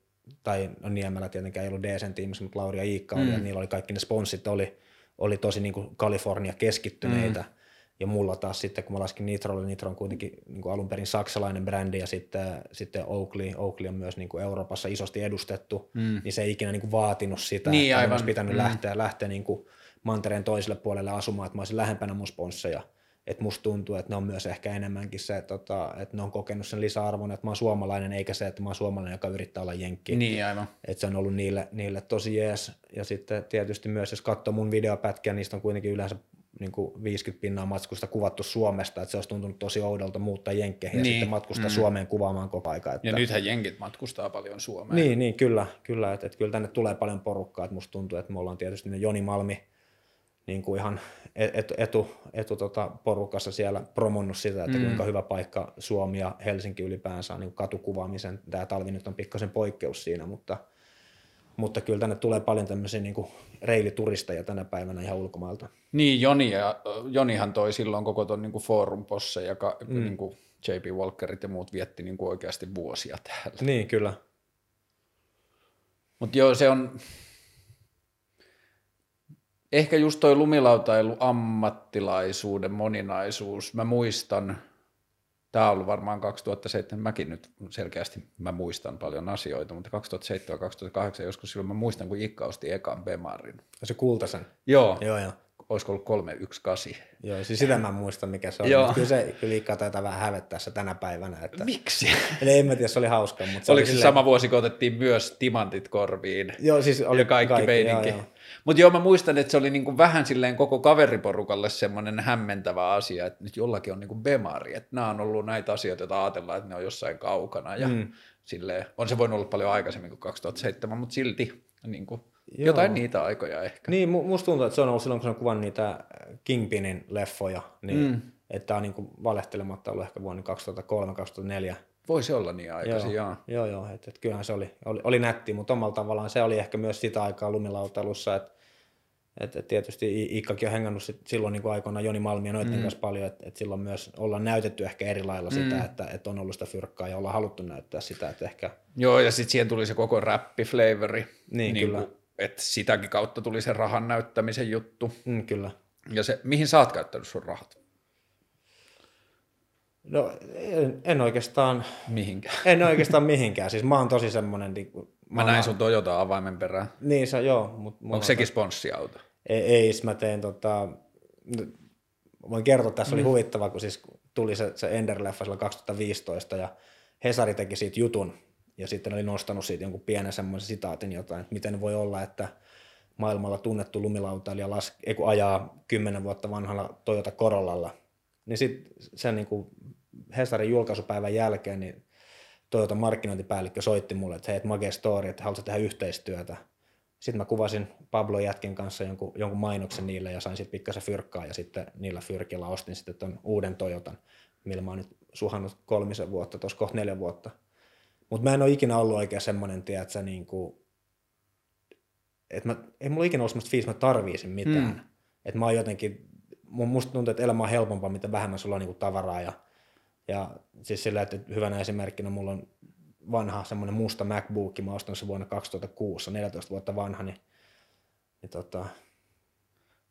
tai no Niemelä tietenkään ei ollut DSN tiimissä, mutta Lauri ja Iikka oli, mm. ja niillä oli kaikki ne sponssit, oli, oli tosi niin kuin Kalifornia keskittyneitä, mm ja mulla taas sitten, kun mä laskin Nitrolle, Nitro on kuitenkin niin kuin alun perin saksalainen brändi ja sitten, sitten Oakley, Oakley on myös niin kuin Euroopassa isosti edustettu, mm. niin se ei ikinä niin kuin vaatinut sitä, niin, että aivan. olisi pitänyt mm. lähteä, lähteä niin kuin mantereen toiselle puolelle asumaan, että mä olisin lähempänä mun sponsseja. Että musta tuntuu, että ne on myös ehkä enemmänkin se, että, tota, että ne on kokenut sen lisäarvon, että mä oon suomalainen, eikä se, että mä oon suomalainen, joka yrittää olla jenkki. Niin, aivan. Että se on ollut niille, niille tosi jees. Ja sitten tietysti myös, jos katsoo mun videopätkiä, niistä on kuitenkin yleensä niin kuin 50 pinnaa matkusta kuvattu Suomesta, että se olisi tuntunut tosi oudolta muuttaa jenkkeihin niin. ja sitten matkustaa mm. Suomeen kuvaamaan koko aika. Että... Ja nythän jenkit matkustaa paljon Suomeen. Niin, niin kyllä, kyllä että, että kyllä tänne tulee paljon porukkaa, että musta tuntuu, että me ollaan tietysti ne Joni Malmi niin kuin ihan etu, etu, etu tota porukassa siellä promonnut sitä, että mm. kuinka hyvä paikka Suomi ja Helsinki ylipäänsä on niin katukuvaamisen. Tämä talvi nyt on pikkasen poikkeus siinä, mutta, mutta kyllä tänne tulee paljon tämmöisiä niin kuin reilituristeja tänä päivänä ihan ulkomailta. Niin, Joni ja, Jonihan toi silloin koko ton niin Forum Posse ja ka, mm. niin kuin JP Walkerit ja muut vietti niin kuin oikeasti vuosia täällä. Niin, kyllä. Mutta joo, se on, ehkä just toi lumilautailu ammattilaisuuden moninaisuus. Mä muistan, tämä on ollut varmaan 2007, mäkin nyt selkeästi mä muistan paljon asioita, mutta 2007-2008 joskus silloin mä muistan, kun Ikka osti ekan Bemarin. Se kultasen? Joo. Joo, joo. Olisiko ollut 318? Joo, siis sitä mä muistan, mikä se oli. Joo. Kyllä se Ikka taitaa vähän hävettää se tänä päivänä. Että... Miksi? Eli en mä tiedä, se oli hauska. Mutta se Oliko oli se silleen... sama vuosi, kun otettiin myös timantit korviin? Joo, siis oli ja kaikki, kaikki meininki. Joo, joo. Mutta joo, mä muistan, että se oli niinku vähän silleen koko kaveriporukalle semmoinen hämmentävä asia, että nyt jollakin on niinku bemari, että nämä on ollut näitä asioita, joita ajatellaan, että ne on jossain kaukana ja mm. silleen, on se voinut olla paljon aikaisemmin kuin 2007, mutta silti niinku, jotain niitä aikoja ehkä. Niin, musta tuntuu, että se on ollut silloin, kun se on kuvannut niitä Kingpinin leffoja, niin mm. että on niinku valehtelematta ollut ehkä vuonna 2003-2004 Voisi olla niin aikaisin, joo. Joo, joo, joo että, että kyllähän se oli, oli, oli nätti, mutta omalla tavallaan se oli ehkä myös sitä aikaa lumilautailussa, että että et tietysti Iikkakin on hengannut sit silloin niin aikoina Joni Malmi ja noiden mm. kanssa paljon, että et silloin myös ollaan näytetty ehkä eri lailla mm. sitä, että et on ollut sitä fyrkkaa ja ollaan haluttu näyttää sitä, että ehkä... Joo, ja sitten siihen tuli se koko räppiflavori. Niin, niin kyllä. Että sitäkin kautta tuli se rahan näyttämisen juttu. Mm, kyllä. Ja se, mihin sä oot käyttänyt sun rahat? No en, en oikeastaan... Mihinkään. En oikeastaan mihinkään. Siis mä oon tosi semmonen... Niin, mä, mä näin sun Toyota avaimen perään. Niin se joo. Mut Onko sekin sponssiauto? Ei, ei mä tein tota... Voin kertoa, että tässä mm. oli huvittava, kun siis tuli se, se Ender-leffa silloin 2015 ja Hesari teki siitä jutun ja sitten oli nostanut siitä jonkun pienen semmoisen sitaatin jotain, että miten voi olla, että maailmalla tunnettu lumilautailija las, ajaa kymmenen vuotta vanhalla Toyota Corollalla Niin sitten sen niin kuin Hesarin julkaisupäivän jälkeen niin Toyota markkinointipäällikkö soitti mulle, että hei, että Mage Story, että haluatko tehdä yhteistyötä. Sitten mä kuvasin Pablo Jätkin kanssa jonkun, jonkun mainoksen niille ja sain sitten pikkasen fyrkkaa ja sitten niillä fyrkillä ostin sitten ton uuden Toyotan, millä mä oon nyt suhannut kolmisen vuotta, tuossa kohta neljä vuotta. Mutta mä en ole ikinä ollut oikein semmoinen, tiedätkö, niin kuin, että mä, ei mulla ikinä ollut semmoista fiilistä, että mä tarviisin mitään. Mm. Että mä oon jotenkin, musta tuntuu, että elämä on helpompaa, mitä vähemmän sulla on niin kuin tavaraa ja ja siis sillä, että hyvänä esimerkkinä mulla on vanha semmoinen musta MacBook, mä ostin se vuonna 2006, 14 vuotta vanha, niin, niin tota,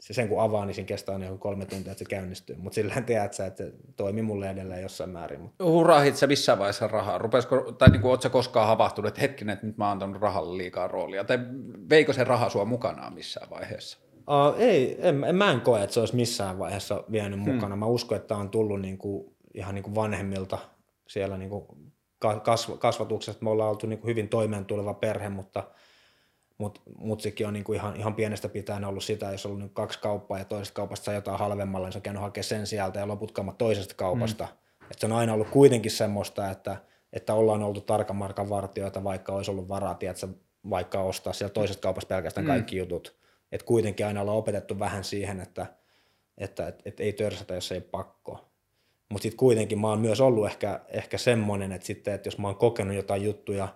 se sen kun avaa, niin siinä kestää joku kolme tuntia, että se käynnistyy. Mutta sillä tiedät sä, että se toimii mulle edelleen jossain määrin. Mutta... Hurahit sä missään vaiheessa rahaa? Rupesko, tai niin ootko koskaan havahtunut, että hetkinen, että nyt mä oon antanut rahalle liikaa roolia? Tai veikö se raha sua mukanaan missään vaiheessa? Uh, ei, en, en, mä en koe, että se olisi missään vaiheessa vienyt hmm. mukana. Mä uskon, että on tullut niin kuin ihan niin kuin vanhemmilta siellä niin kuin kasvatuksesta. Me ollaan oltu niin kuin hyvin toimeentuleva perhe, mutta mut, mutsikin on niin kuin ihan, ihan pienestä pitäen ollut sitä, jos on ollut niin kaksi kauppaa ja toisesta kaupasta saa jotain halvemmalla, niin se on käynyt hakemaan sen sieltä ja loput toisesta kaupasta. Mm. Et se on aina ollut kuitenkin semmoista, että, että ollaan oltu tarkan markan vartioita, vaikka olisi ollut varaa, tiedätkö, vaikka ostaa siellä toisesta kaupasta pelkästään mm. kaikki jutut. Et kuitenkin aina ollaan opetettu vähän siihen, että, että et, et ei törsätä, jos ei pakko. Mutta sitten kuitenkin mä oon myös ollut ehkä, ehkä semmoinen, että sitten, että jos mä oon kokenut jotain juttuja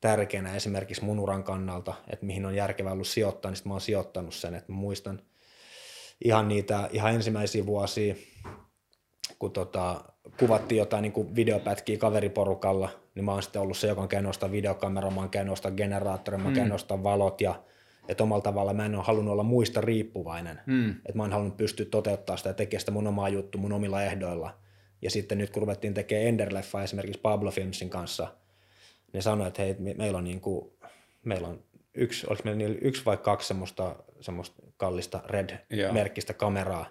tärkeänä esimerkiksi mun uran kannalta, että mihin on järkevää ollut sijoittaa, niin mä oon sijoittanut sen. Että mä muistan ihan niitä ihan ensimmäisiä vuosia, kun tota, kuvattiin jotain niin videopätkiä kaveriporukalla, niin mä oon sitten ollut se, joka on käynyt ostaa videokamera, mä oon käynyt ostaa generaattori, mä oon mm. käynyt ostaa valot ja että omalla tavalla mä en ole halunnut olla muista riippuvainen. Mm. Että mä oon halunnut pystyä toteuttaa sitä ja tekemään sitä mun omaa juttu mun omilla ehdoilla. Ja sitten nyt kun ruvettiin tekemään Ender-leffa esimerkiksi Pablo Filmsin kanssa, niin sanoi, että hei, meillä on, niin kuin, meillä on yksi, oliko meillä niin yksi vai kaksi semmoista, semmoista kallista Red-merkkistä kameraa.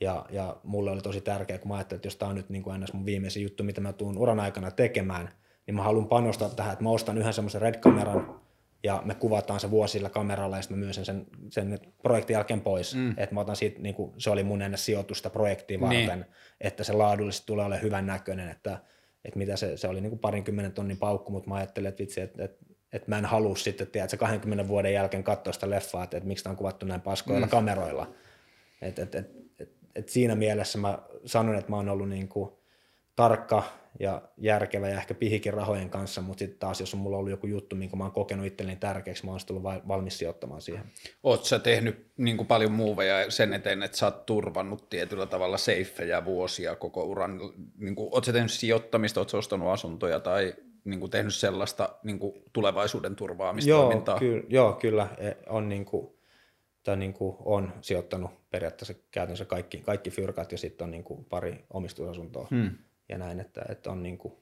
Ja, ja mulle oli tosi tärkeää, kun mä ajattelin, että jos tämä on nyt niin kuin mun viimeisin juttu, mitä mä tuun uran aikana tekemään, niin mä haluan panostaa tähän, että mä ostan yhden semmoisen Red-kameran, ja me kuvataan se vuosilla kameralla ja sitten mä myyn sen, sen, sen projektin jälkeen pois. Mm. Että mä otan siitä, niin kuin, se oli mun ennen sijoitusta projektiin niin. varten, niin. että se laadullisesti tulee olemaan hyvän näköinen, että, että mitä se, se oli niin kuin parinkymmenen tonnin paukku, mutta mä ajattelin, että vitsi, että, että, että mä en halua sitten, että se 20 vuoden jälkeen katsoa sitä leffaa, että, että miksi tämä on kuvattu näin paskoilla mm. kameroilla. Et, et, et, et, et siinä mielessä mä sanon, että mä oon ollut niin kuin tarkka ja järkevä ja ehkä pihikin rahojen kanssa, mutta sitten taas jos on mulla ollut joku juttu, minkä mä oon kokenut itselleni tärkeäksi, mä oon tullut valmis sijoittamaan siihen. Oot sä tehnyt niin kuin paljon muuveja sen eteen, että sä oot turvannut tietyllä tavalla seifejä vuosia koko uran, niin kuin, oot sä tehnyt sijoittamista, oot sä ostanut asuntoja tai niin kuin tehnyt sellaista niin kuin tulevaisuuden turvaamista joo, ky- joo, kyllä e, on, niin kuin, tai niin kuin on sijoittanut periaatteessa käytännössä kaikki, kaikki fyrkat ja sitten on niin kuin pari omistusasuntoa. Hmm ja näin, että, että on niin kuin,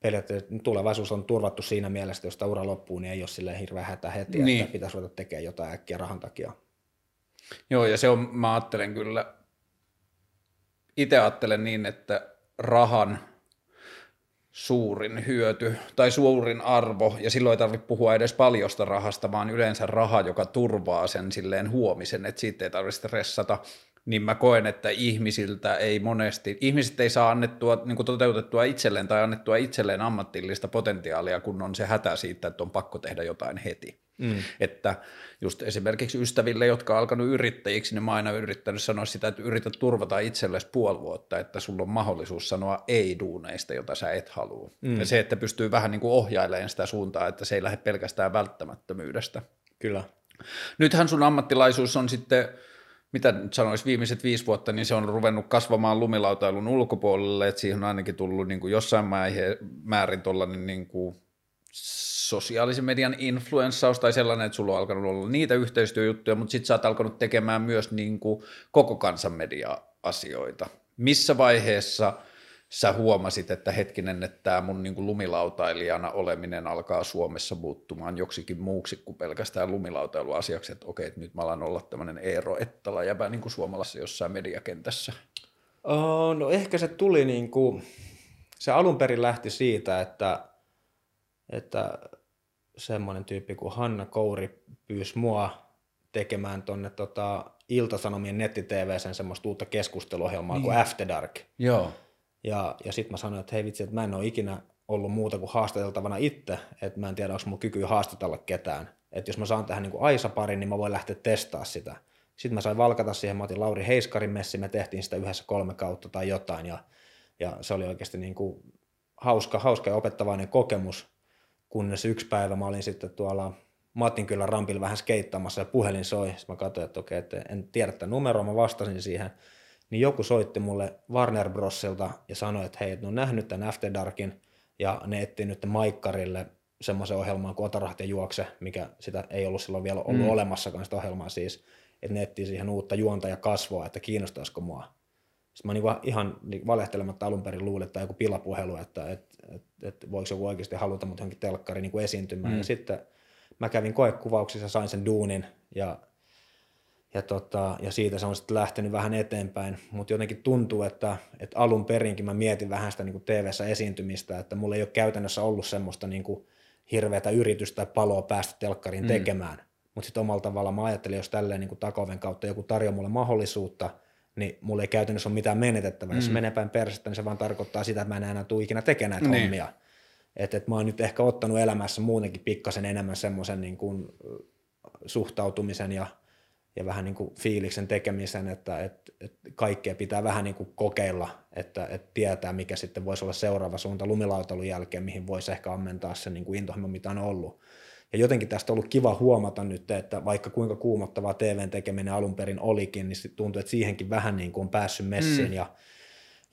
periaatteessa tulevaisuus on turvattu siinä mielessä, että jos tämä ura loppuu, niin ei ole silleen hirveän hätä heti, niin. että pitäisi ruveta tekemään jotain äkkiä rahan takia. Joo, ja se on, mä ajattelen kyllä, itse ajattelen niin, että rahan suurin hyöty tai suurin arvo, ja silloin ei tarvitse puhua edes paljosta rahasta, vaan yleensä raha, joka turvaa sen silleen huomisen, että siitä ei tarvitse stressata, niin mä koen, että ihmisiltä ei monesti, ihmiset ei saa annettua, niin toteutettua itselleen tai annettua itselleen ammatillista potentiaalia, kun on se hätä siitä, että on pakko tehdä jotain heti. Mm. Että just esimerkiksi ystäville, jotka on alkanut yrittäjiksi, niin mä aina yrittänyt sanoa sitä, että yritä turvata itsellesi puoli vuotta, että sulla on mahdollisuus sanoa ei-duuneista, jota sä et halua. Mm. Ja se, että pystyy vähän niin kuin ohjailemaan sitä suuntaa, että se ei lähde pelkästään välttämättömyydestä. Kyllä. Nythän sun ammattilaisuus on sitten mitä nyt sanoisi, viimeiset viisi vuotta, niin se on ruvennut kasvamaan lumilautailun ulkopuolelle, että siihen on ainakin tullut niin kuin jossain määrin tuollainen niin kuin sosiaalisen median influenssaus tai sellainen, että sulla on alkanut olla niitä yhteistyöjuttuja, mutta sitten sä oot alkanut tekemään myös niin kuin koko kansan media-asioita. Missä vaiheessa – sä huomasit, että hetkinen, että tämä mun niin kuin lumilautailijana oleminen alkaa Suomessa muuttumaan joksikin muuksi kuin pelkästään lumilautailuasiaksi, että okei, että nyt mä alan olla tämmöinen Eero Ettala jäbä niin kuin suomalaisessa jossain mediakentässä? Oh, no ehkä se tuli niin kuin, se alun perin lähti siitä, että, että semmoinen tyyppi kuin Hanna Kouri pyysi mua tekemään tuonne tota, Iltasanomien netti sen semmoista uutta keskusteluohjelmaa niin. kuin After Dark. Joo. Ja, ja sitten mä sanoin, että hei vitsi, että mä en ole ikinä ollut muuta kuin haastateltavana itse, että mä en tiedä, onko mun kykyä haastatella ketään. Että jos mä saan tähän niin Aisa-parin, niin mä voin lähteä testaa sitä. Sitten mä sain valkata siihen, mä otin Lauri Heiskarin messi, me tehtiin sitä yhdessä kolme kautta tai jotain, ja, ja se oli oikeasti niin kuin hauska, hauska ja opettavainen kokemus, kunnes yksi päivä mä olin sitten tuolla Matin kyllä rampilla vähän skeittaamassa ja puhelin soi. Sitten mä katsoin, että okei, että en tiedä tätä numeroa, mä vastasin siihen. Niin joku soitti mulle Warner Brosilta ja sanoi, että hei, että ne on nähnyt tämän After Darkin ja ne etsii nyt Maikkarille semmoisen ohjelman kuin ja juokse, mikä sitä ei ollut silloin vielä ollut mm. olemassakaan sitä ohjelmaa siis, että ne etsii siihen uutta juonta ja kasvua, että kiinnostaisiko mua. Sitten mä niin ihan niin valehtelematta alun perin luulin, että joku pilapuhelu, että et, et, et voiko joku oikeasti haluta mut johonkin telkkariin niin esiintymään. Mm. Ja sitten mä kävin koekuvauksissa, sain sen duunin ja, ja, tota, ja siitä se on sitten lähtenyt vähän eteenpäin, mutta jotenkin tuntuu, että, että alun perinkin mä mietin vähän sitä niin TV-ssä esiintymistä, että mulla ei ole käytännössä ollut semmoista niin kuin hirveätä yritystä tai paloa päästä telkkariin mm. tekemään. Mutta sitten omalla tavalla mä ajattelin, jos tälleen niin takoven kautta joku tarjoaa mulle mahdollisuutta, niin mulla ei käytännössä ole mitään menetettävää. Mm. Jos menee päin persettä, niin se vaan tarkoittaa sitä, että mä en enää tule ikinä tekemään näitä niin. hommia. Että et mä oon nyt ehkä ottanut elämässä muutenkin pikkasen enemmän semmoisen niin kuin suhtautumisen ja, ja vähän niin kuin fiiliksen tekemisen, että et, et kaikkea pitää vähän niin kuin kokeilla, että et tietää, mikä sitten voisi olla seuraava suunta lumilautalun jälkeen, mihin voisi ehkä ammentaa se niin kuin intohimo, mitä on ollut. Ja jotenkin tästä on ollut kiva huomata nyt, että vaikka kuinka kuumottavaa TVn tekeminen alun perin olikin, niin tuntuu, että siihenkin vähän niin kuin on päässyt messiin mm. ja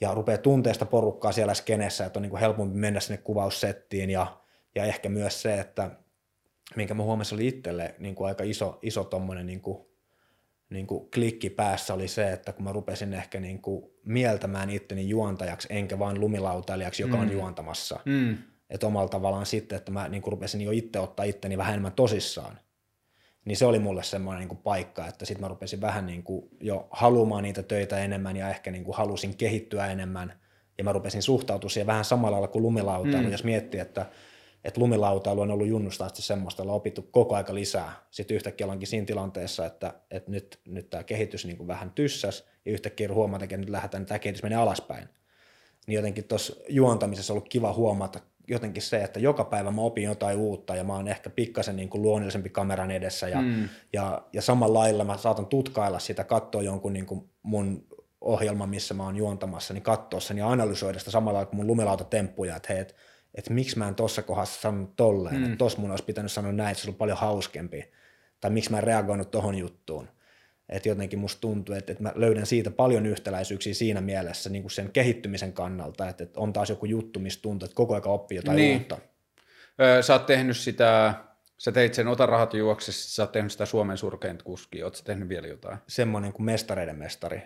ja rupeaa tunteesta porukkaa siellä skenessä, että on niin kuin helpompi mennä sinne kuvaussettiin ja, ja ehkä myös se, että minkä mä huomasin oli itselle niin kuin aika iso, iso tommonen niin kuin, niin kuin klikki päässä oli se, että kun mä rupesin ehkä niin kuin mieltämään itteni juontajaksi, enkä vain lumilautailijaksi, joka mm. on juontamassa. Mm. Että omalla tavallaan sitten, että mä niin kuin rupesin jo itse ottaa itteni vähän enemmän tosissaan niin se oli mulle semmoinen niin kuin paikka, että sitten mä rupesin vähän niin kuin jo haluamaan niitä töitä enemmän ja ehkä niin kuin halusin kehittyä enemmän ja mä rupesin suhtautua siihen vähän samalla lailla kuin lumilautailu, mm. jos miettii, että, että lumilautailu on ollut junnusta asti semmoista, on opittu koko aika lisää. Sitten yhtäkkiä ollaankin siinä tilanteessa, että, että nyt, nyt tämä kehitys niin kuin vähän tyssäs ja yhtäkkiä huomata, että nyt lähdetään, että tämä kehitys menee alaspäin. Niin jotenkin tuossa juontamisessa on ollut kiva huomata jotenkin se, että joka päivä mä opin jotain uutta ja mä oon ehkä pikkasen niin kuin luonnollisempi kameran edessä ja, mm. ja, ja samalla lailla mä saatan tutkailla sitä, katsoa jonkun niin kuin mun ohjelma, missä mä oon juontamassa, niin katsoa sen ja analysoida sitä samalla kuin mun lumilautatemppuja, että hei, että et miksi mä en tossa kohdassa sanonut tolleen, mm. että tossa mun olisi pitänyt sanoa näin, että se on paljon hauskempi, tai miksi mä en reagoinut tohon juttuun. Että jotenkin musta tuntuu, että, että mä löydän siitä paljon yhtäläisyyksiä siinä mielessä niin kuin sen kehittymisen kannalta, että, että on taas joku juttu, mistä tuntuu, että koko ajan oppii jotain niin. uutta. Öö, sä oot tehnyt sitä, sä teit sen Ota rahat juoksessa, sä oot tehnyt sitä Suomen surkeinta kuskia, oot sä tehnyt vielä jotain? Semmoinen kuin mestareiden mestari.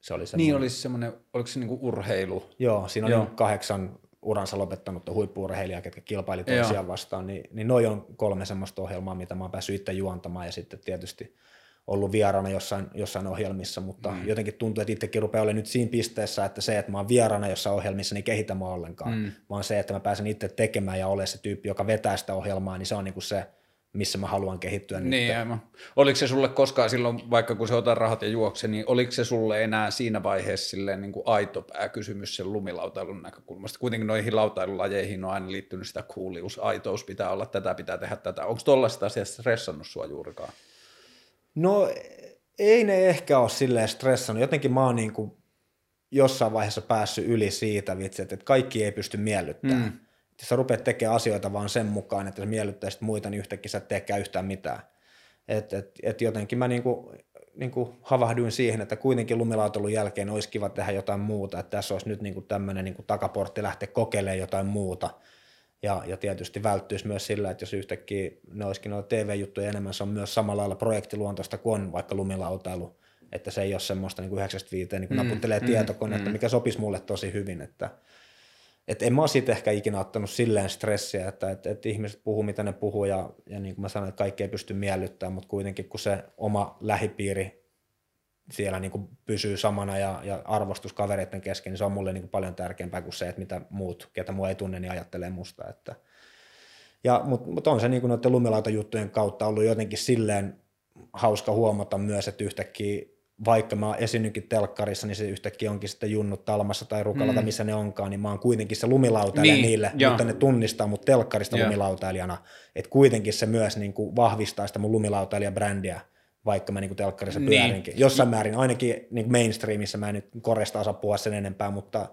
Se oli semmoinen. Niin olisi semmoinen, oliko se niinku urheilu? Joo, siinä oli Joo. kahdeksan uransa lopettanutta huippuurheilijaa, ketkä kilpaili toisiaan vastaan, niin, niin noin on kolme semmoista ohjelmaa, mitä mä oon päässyt itse juontamaan ja sitten tietysti – ollut vieraana jossain, jossain ohjelmissa, mutta mm. jotenkin tuntuu, että itsekin rupeaa olemaan nyt siinä pisteessä, että se, että mä oon vieraana jossain ohjelmissa, niin kehitä mä ollenkaan, mm. vaan se, että mä pääsen itse tekemään ja ole se tyyppi, joka vetää sitä ohjelmaa, niin se on niin kuin se, missä mä haluan kehittyä niin, nyt. Aivan. Oliko se sulle koskaan silloin, vaikka kun se ottaa rahat ja juokse, niin oliko se sulle enää siinä vaiheessa silleen niin kuin aito pääkysymys sen lumilautailun näkökulmasta? Kuitenkin noihin lautailulajeihin on aina liittynyt sitä kuulius, aitous pitää olla, tätä pitää tehdä tätä. Onko tuollaista asiasta stressannut sua juurikaan? No ei ne ehkä ole silleen stressannut. Jotenkin mä oon niin kuin jossain vaiheessa päässyt yli siitä vitsi, että kaikki ei pysty miellyttämään. Mm. Sä rupeat tekemään asioita vaan sen mukaan, että sä miellyttäisit muita, niin yhtäkkiä sä et teekään yhtään mitään. Et, et, et jotenkin mä niinku, niinku havahduin siihen, että kuitenkin lumilautolun jälkeen olisi kiva tehdä jotain muuta, että tässä olisi nyt niinku tämmöinen niinku takaportti lähteä kokeilemaan jotain muuta – ja, ja tietysti välttyisi myös sillä, että jos yhtäkkiä ne olisikin noita TV-juttuja enemmän, se on myös samalla lailla projektiluontoista kuin on vaikka lumilautailu, että se ei ole semmoista niin kuin 95, niin kuin mm, naputtelee mm, tietokonetta, mm. mikä sopisi mulle tosi hyvin, että et en mä ole siitä ehkä ikinä ottanut silleen stressiä, että et, et ihmiset puhuu mitä ne puhuu ja, ja niin kuin mä sanoin, että kaikki ei pysty miellyttämään, mutta kuitenkin kun se oma lähipiiri siellä niin kuin pysyy samana ja, ja arvostus kavereiden kesken, niin se on mulle niin kuin paljon tärkeämpää kuin se, että mitä muut, ketä mua ei tunne, niin ajattelee musta. Että. Ja, mutta mut on se niin kuin noiden lumilautajuttujen kautta ollut jotenkin silleen hauska huomata myös, että yhtäkkiä vaikka mä esiinnynkin telkkarissa, niin se yhtäkkiä onkin sitten junnut Talmassa tai Rukalata, mm. missä ne onkaan, niin mä oon kuitenkin se lumilautailija niin, niille, joo. mutta ne tunnistaa mut telkkarista joo. lumilautailijana, että kuitenkin se myös niin kuin vahvistaa sitä mun lumilautailijabrändiä, vaikka mä niin kuin telkkarissa niin. pyörinkin. Jossain määrin, ainakin niin kuin mainstreamissa mä en nyt koresta osaa puhua sen enempää, mutta,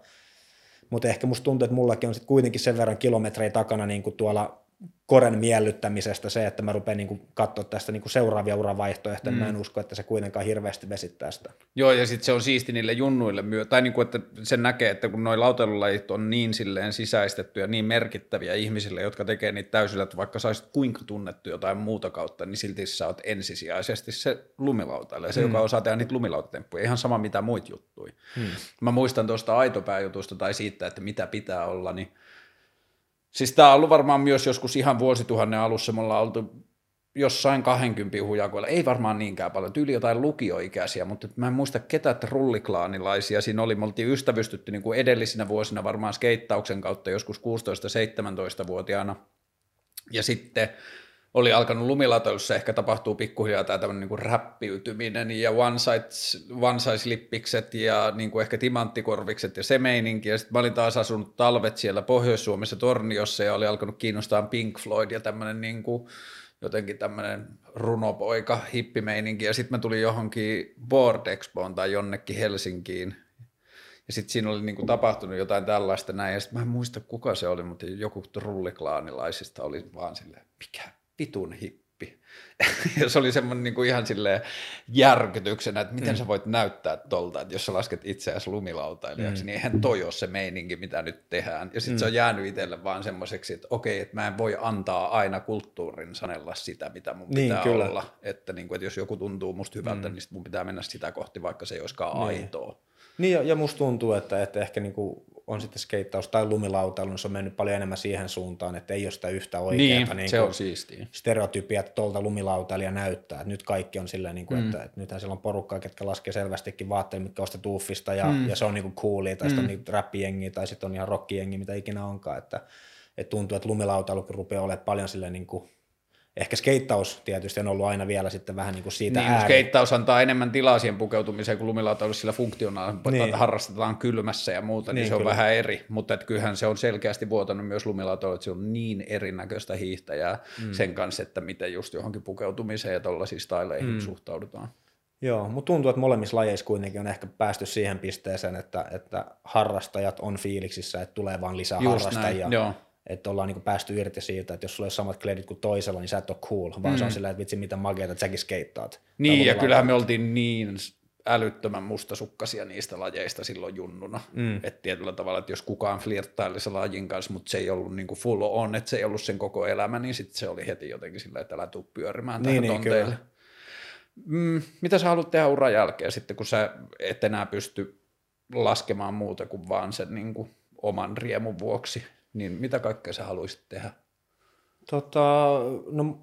mutta ehkä musta tuntuu, että mullakin on sitten kuitenkin sen verran kilometrejä takana niin kuin tuolla koren miellyttämisestä se, että mä rupean niin katsoa tästä niin seuraavia uravaihtoehtoja, mm. mä en usko, että se kuitenkaan hirveästi vesittää sitä. Joo, ja sitten se on siisti niille junnuille myös, tai niin kuin, että sen näkee, että kun noi lautelulajit on niin silleen sisäistetty ja niin merkittäviä ihmisille, jotka tekee niitä täysillä, että vaikka saisit kuinka tunnettu jotain muuta kautta, niin silti sä oot ensisijaisesti se lumilautailija, se, mm. joka osaa tehdä niitä lumilautatemppuja, ihan sama mitä muut juttui. Mm. Mä muistan tuosta aitopääjutusta tai siitä, että mitä pitää olla, niin Siis tämä on ollut varmaan myös joskus ihan vuosituhannen alussa, me ollaan oltu jossain 20 hujakoilla, ei varmaan niinkään paljon, tyyli jotain lukioikäisiä, mutta mä en muista ketä trulliklaanilaisia siinä oli, me oltiin ystävystytty niin kuin edellisinä vuosina varmaan skeittauksen kautta joskus 16-17-vuotiaana, ja sitten oli alkanut lumilatoilussa, ehkä tapahtuu pikkuhiljaa tämä tämmöinen niin räppiytyminen ja one size, one size lippikset ja niin kuin ehkä timanttikorvikset ja se meininki. Ja sitten mä olin taas asunut talvet siellä Pohjois-Suomessa Torniossa ja oli alkanut kiinnostaa Pink Floyd ja tämmöinen niin kuin, jotenkin tämmöinen runopoika, hippimeininki. Ja sitten mä tulin johonkin Board Expoon tai jonnekin Helsinkiin. Ja sitten siinä oli niinku tapahtunut jotain tällaista näin. Ja sitten mä en muista kuka se oli, mutta joku trulliklaanilaisista oli vaan silleen, mikä vitun hippi. ja se oli semmoinen niin kuin ihan silleen järkytyksenä, että miten mm. sä voit näyttää tolta, että jos sä lasket itseäsi lumilautailijaksi, mm. niin eihän toi ole se meininki, mitä nyt tehdään. Ja sitten mm. se on jäänyt itselle vaan semmoiseksi, että okei, että mä en voi antaa aina kulttuurin sanella sitä, mitä mun niin, pitää kyllä. olla. Että, niin kuin, että jos joku tuntuu musta hyvältä, mm. niin mun pitää mennä sitä kohti, vaikka se ei olisikaan niin. aitoa. Niin, ja, ja musta tuntuu, että, että ehkä niin kuin on sitten skeittaus tai lumilautailu, niin se on mennyt paljon enemmän siihen suuntaan, että ei ole sitä yhtä oikeaa niin, niin se on siistiä. stereotypia, että tuolta lumilautailija näyttää. Että nyt kaikki on silleen, niin kuin, mm. että, että nythän siellä on porukkaa, ketkä laskee selvästikin vaatteita, mitkä ostet uffista ja, mm. ja se on niin kuin coolia, tai mm. sitten on niin räppijengi tai sitten on ihan rockijengi, mitä ikinä onkaan. Että, että tuntuu, että lumilautailu rupeaa olemaan paljon silleen niin kuin Ehkä skeittaus tietysti on ollut aina vielä sitten vähän niin kuin siitä niin, ääri. skeittaus antaa enemmän tilaa siihen pukeutumiseen kuin lumilautailu sillä funktionaalisesti, niin. että harrastetaan kylmässä ja muuta, niin, niin se on kyllä. vähän eri, mutta että kyllähän se on selkeästi vuotanut myös lumilautailu, että se on niin erinäköistä hiihtäjää mm. sen kanssa, että miten just johonkin pukeutumiseen ja tuollaisiin styleihin mm. suhtaudutaan. Joo, mutta tuntuu, että molemmissa lajeissa kuitenkin on ehkä päästy siihen pisteeseen, että, että harrastajat on fiiliksissä, että tulee vaan lisää Just harrastajia. Näin, joo että ollaan niin päästy irti siitä, että jos sulla on samat kredit kuin toisella, niin sä et ole cool, vaan mm. se on mm. sillä, että vitsi mitä mageita, että säkin skeittaat. Niin, ja kyllähän me oltiin niin älyttömän mustasukkasia niistä lajeista silloin junnuna. Mm. Että tietyllä tavalla, että jos kukaan flirttaili se lajin kanssa, mutta se ei ollut niin kuin full on, että se ei ollut sen koko elämä, niin sitten se oli heti jotenkin sillä, että älä tuu pyörimään niin, tähän niin, tonteille. Mm, mitä sä haluat tehdä uran jälkeen sitten, kun sä et enää pysty laskemaan muuta kuin vaan sen niin kuin oman riemun vuoksi? Niin mitä kaikkea sä haluaisit tehdä? Tota, no,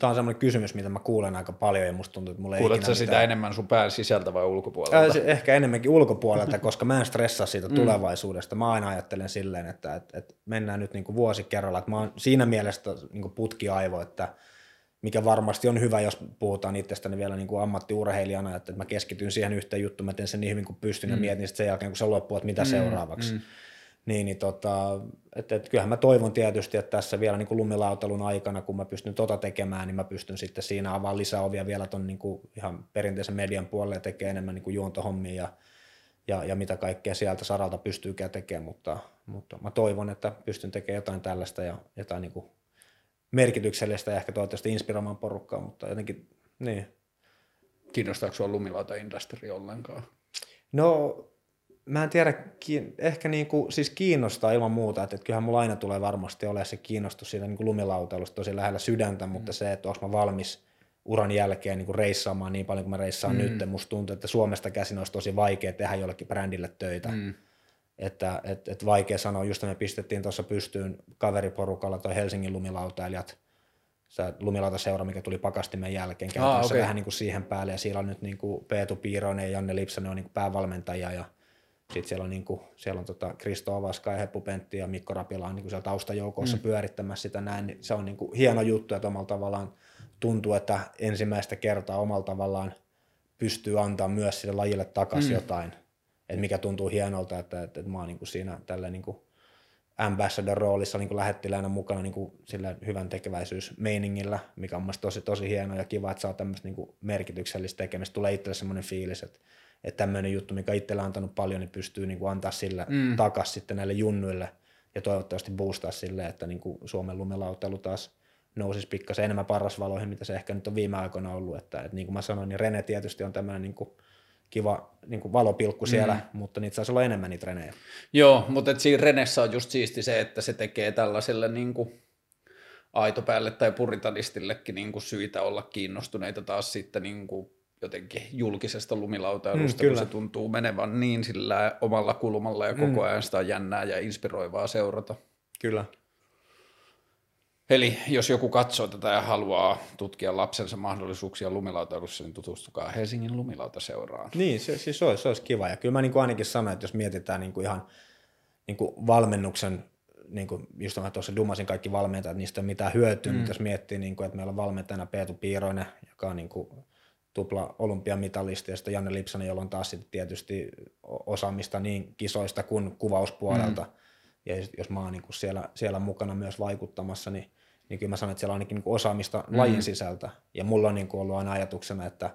Tämä on semmoinen kysymys, mitä mä kuulen aika paljon ja musta tuntuu, että mulla ei Kuuletko sä sitä mitään... enemmän sun pään sisältä vai ulkopuolelta? Ää, ehkä enemmänkin ulkopuolelta, koska mä en stressaa siitä mm. tulevaisuudesta. Mä aina ajattelen silleen, että, että, että mennään nyt niin kuin vuosi kerralla. Että mä oon siinä mielessä niin putkiaivo, että mikä varmasti on hyvä, jos puhutaan itsestäni vielä niin kuin ammattiurheilijana, että mä keskityn siihen yhteen juttuun, mä teen sen niin hyvin kuin pystyn mm. ja mietin sen jälkeen, kun se loppuu, että mitä mm. seuraavaksi. Mm. Niin, niin tota, et, et, kyllähän mä toivon tietysti, että tässä vielä niin kuin lumilautelun aikana, kun mä pystyn tota tekemään, niin mä pystyn sitten siinä avaamaan lisäovia vielä ton niin kuin ihan perinteisen median puolelle ja tekemään enemmän niin kuin juontohommia ja, ja, ja, mitä kaikkea sieltä saralta pystyykään tekemään, mutta, mutta mä toivon, että pystyn tekemään jotain tällaista ja jotain niin kuin merkityksellistä ja ehkä toivottavasti inspiroimaan porukkaa, mutta jotenkin niin. Kiinnostaako sinua lumilauta-industri ollenkaan? No mä en tiedä, ehkä niin kuin, siis kiinnostaa ilman muuta, että, että kyllähän mulla aina tulee varmasti olemaan se kiinnostus siitä niin kuin lumilautailusta tosi lähellä sydäntä, mutta mm. se, että onko mä valmis uran jälkeen niin kuin reissaamaan niin paljon kuin mä reissaan mm. nyt, musta tuntuu, että Suomesta käsin olisi tosi vaikea tehdä jollekin brändille töitä. Mm. Että et, et vaikea sanoa, just me pistettiin tuossa pystyyn kaveriporukalla toi Helsingin lumilautailijat, se lumilautaseura, mikä tuli pakastimen jälkeen, käytännössä ah, okay. vähän niin kuin siihen päälle, ja siellä on nyt niin kuin Peetu Piiroinen ja Janne Lipsanen on niin kuin päävalmentajia, ja sitten siellä on, niin kuin, siellä on tota Kristo Avaska ja Heppu Pentti ja Mikko Rapila on niin kuin siellä taustajoukossa mm. pyörittämässä sitä näin. Niin se on niin kuin hieno juttu, että omalla tavallaan tuntuu, että ensimmäistä kertaa omalla tavallaan pystyy antaa myös sille lajille takaisin mm. jotain, että mikä tuntuu hienolta, että, että, että mä oon niin kuin siinä tällä niin kuin ambassador roolissa niin lähettiläänä mukana niin kuin sillä hyvän tekeväisyysmeiningillä, mikä on mielestäni tosi, tosi hieno ja kiva, että saa tämmöistä niin merkityksellistä tekemistä. Tulee itselle semmoinen fiilis, että, että tämmöinen juttu, mikä itsellä on antanut paljon, niin pystyy niin kuin antaa sillä mm. takas sitten näille junnuille ja toivottavasti boostaa sille, että niin kuin Suomen lumelauttelu taas nousisi pikkasen enemmän parasvaloihin, mitä se ehkä nyt on viime aikoina ollut. Että, että niin kuin mä sanoin, niin Rene tietysti on tämmöinen niin kuin kiva niin kuin valopilkku siellä, mm. mutta niitä saisi olla enemmän niitä Renejä. Joo, mutta et siinä Renessä on just siisti se, että se tekee tällaiselle niin kuin aitopäälle tai puritanistillekin niin kuin syitä olla kiinnostuneita taas sitten niin kuin jotenkin julkisesta lumilautailusta, mm, kun se tuntuu menevän niin sillä omalla kulmalla ja koko mm. ajan sitä on jännää ja inspiroivaa seurata. Kyllä. Eli jos joku katsoo tätä ja haluaa tutkia lapsensa mahdollisuuksia lumilautailussa, niin tutustukaa Helsingin lumilautaseuraan. Niin, se, siis olisi, se olisi kiva. Ja kyllä mä niin kuin ainakin sanon, että jos mietitään niin kuin ihan niin kuin valmennuksen, niin kuin just mä tuossa dumasin kaikki valmentajat, niistä ei mitään hyötyä, mm. mutta jos miettii, niin kuin, että meillä on valmentajana Peetu Piiroinen, joka on niin kuin tupla olympiamitalisti ja sitten Janne Lipsanen, jolla on taas sitten tietysti osaamista niin kisoista kuin kuvauspuolelta. Mm. Ja jos mä oon niin kuin siellä, siellä mukana myös vaikuttamassa, niin niin kyllä mä sanon, että siellä on ainakin niin osaamista mm. lajin sisältä. Ja mulla on niin kuin ollut aina ajatuksena, että,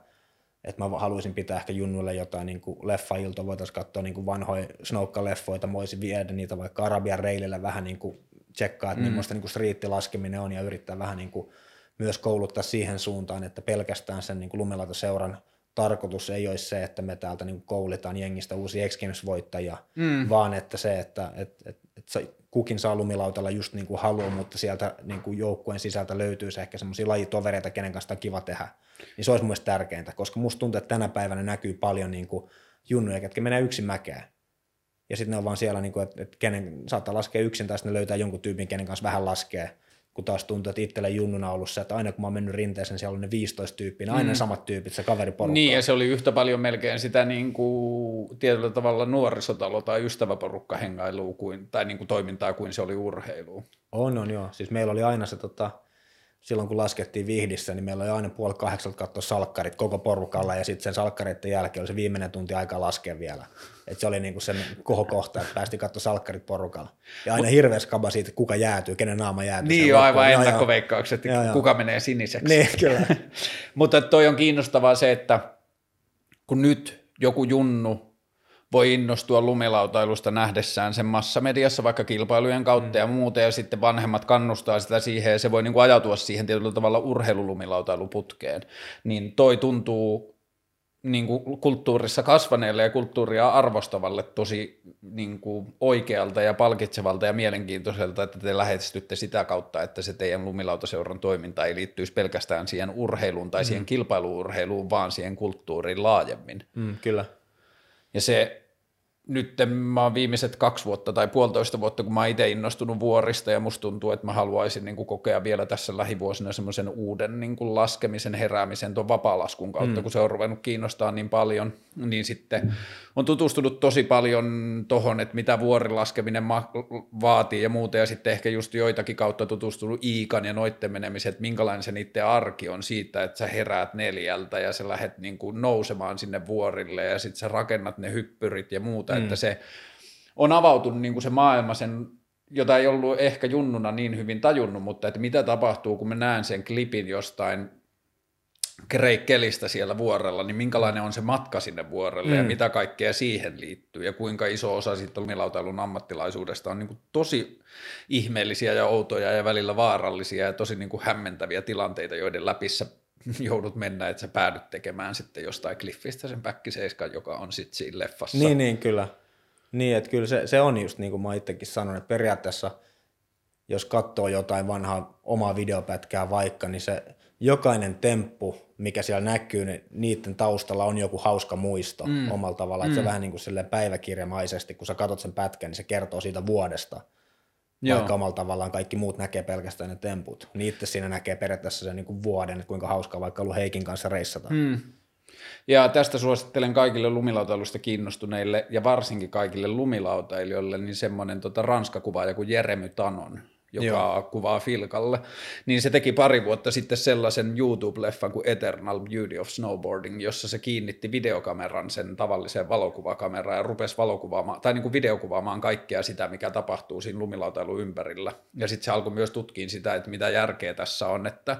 että mä haluaisin pitää ehkä junnuille jotain niin kuin leffailta, voitaisiin katsoa niin kuin vanhoja snoukka-leffoita, mä voisin viedä niitä vaikka Arabian reilille vähän niin kuin tsekkaa, että mm. millaista niin kuin striittilaskeminen on ja yrittää vähän niin kuin myös kouluttaa siihen suuntaan, että pelkästään sen niin seuran tarkoitus ei olisi se, että me täältä niin koulitaan jengistä uusia X Games-voittajia, mm. vaan että se, että et, et, et kukin saa lumilautalla just niin kuin haluaa, mutta sieltä niin kuin joukkueen sisältä löytyy se ehkä semmoisia lajitovereita, kenen kanssa on kiva tehdä. Niin se olisi mun tärkeintä, koska musta tuntuu, että tänä päivänä näkyy paljon niin kuin junnuja, ketkä menee yksin mäkeä. Ja sitten ne on vaan siellä, niin kuin, että, että kenen saattaa laskea yksin, tai sitten ne löytää jonkun tyypin, kenen kanssa vähän laskee kun taas tuntuu, että itsellä junnuna ollut se, että aina kun mä oon mennyt rinteeseen, siellä on ne 15 tyyppiä, niin aina mm. samat tyypit, se kaveriporukka. Niin, ja se oli yhtä paljon melkein sitä niin kuin, tietyllä tavalla nuorisotalo tai ystäväporukka hengailua kuin, tai niin kuin toimintaa kuin se oli urheilu. On, on joo. Siis meillä oli aina se tota, silloin kun laskettiin Vihdissä, niin meillä oli aina puoli kahdeksalta katsoa salkkarit koko porukalla ja sitten sen salkkareiden jälkeen oli se viimeinen tunti aika laskea vielä. Et se oli niinku sen kohokohta, että päästi katsoa salkkarit porukalla. Ja aina hirveä skaba siitä, kuka jäätyy, kenen naama jäätyy. Niin jo, aivan ennakkoveikkaukset, että kuka menee siniseksi. Niin, kyllä. Mutta toi on kiinnostavaa se, että kun nyt joku junnu voi innostua lumilautailusta nähdessään sen massamediassa vaikka kilpailujen kautta mm. ja muuta, ja sitten vanhemmat kannustaa sitä siihen, ja se voi niin kuin ajautua siihen tietyllä tavalla urheilulumilautailuputkeen, niin toi tuntuu niin kuin kulttuurissa kasvaneelle ja kulttuuria arvostavalle tosi niin kuin oikealta ja palkitsevalta ja mielenkiintoiselta, että te lähestytte sitä kautta, että se teidän lumilautaseuran toiminta ei liittyisi pelkästään siihen urheiluun tai mm. siihen kilpailuurheiluun, vaan siihen kulttuuriin laajemmin. Mm, kyllä. Ja se nyt mä oon viimeiset kaksi vuotta tai puolitoista vuotta, kun mä oon itse innostunut vuorista ja musta tuntuu, että mä haluaisin niin kuin kokea vielä tässä lähivuosina semmoisen uuden niin kuin laskemisen, heräämisen tuon vapaalaskun kautta, mm. kun se on ruvennut kiinnostaa niin paljon, niin sitten on tutustunut tosi paljon tohon, että mitä vuorilaskeminen ma- vaatii ja muuta, ja sitten ehkä just joitakin kautta tutustunut Iikan ja noitten menemiseen, että minkälainen se niiden arki on siitä, että sä heräät neljältä ja sä lähdet niin kuin nousemaan sinne vuorille ja sitten sä rakennat ne hyppyrit ja muuta, mm. että se on avautunut niin kuin se maailma sen jota ei ollut ehkä junnuna niin hyvin tajunnut, mutta että mitä tapahtuu, kun mä näen sen klipin jostain Kreikkelistä siellä vuorella, niin minkälainen on se matka sinne vuorelle mm. ja mitä kaikkea siihen liittyy ja kuinka iso osa sitten lumilautailun ammattilaisuudesta on niin kuin tosi ihmeellisiä ja outoja ja välillä vaarallisia ja tosi niin kuin hämmentäviä tilanteita, joiden läpissä joudut mennä, että sä päädyt tekemään sitten jostain Cliffistä sen päkkiseiskan, joka on sitten siinä leffassa. Niin, niin kyllä. Niin, että kyllä se, se on just niin kuin mä itsekin sanon, että periaatteessa jos katsoo jotain vanhaa omaa videopätkää vaikka, niin se jokainen temppu, mikä siellä näkyy, niin niiden taustalla on joku hauska muisto mm. omalla tavalla. Mm. Että se vähän niin kuin päiväkirjamaisesti, kun sä katsot sen pätkän, niin se kertoo siitä vuodesta. Joo. Vaikka omalla tavallaan kaikki muut näkee pelkästään ne temput. Niin itse siinä näkee periaatteessa sen niin kuin vuoden, että kuinka hauskaa vaikka ollut Heikin kanssa reissata. Mm. Ja tästä suosittelen kaikille lumilautailusta kiinnostuneille ja varsinkin kaikille lumilautailijoille niin semmoinen tota, ranskakuvaaja kuin Jeremy Tanon, joka Joo. kuvaa Filkalle, niin se teki pari vuotta sitten sellaisen YouTube-leffan kuin Eternal Beauty of Snowboarding, jossa se kiinnitti videokameran sen tavalliseen valokuvakameraan ja rupesi valokuvaamaan, tai niin kuin videokuvaamaan kaikkea sitä, mikä tapahtuu siinä lumilautailun ympärillä. Ja sitten se alkoi myös tutkia sitä, että mitä järkeä tässä on, että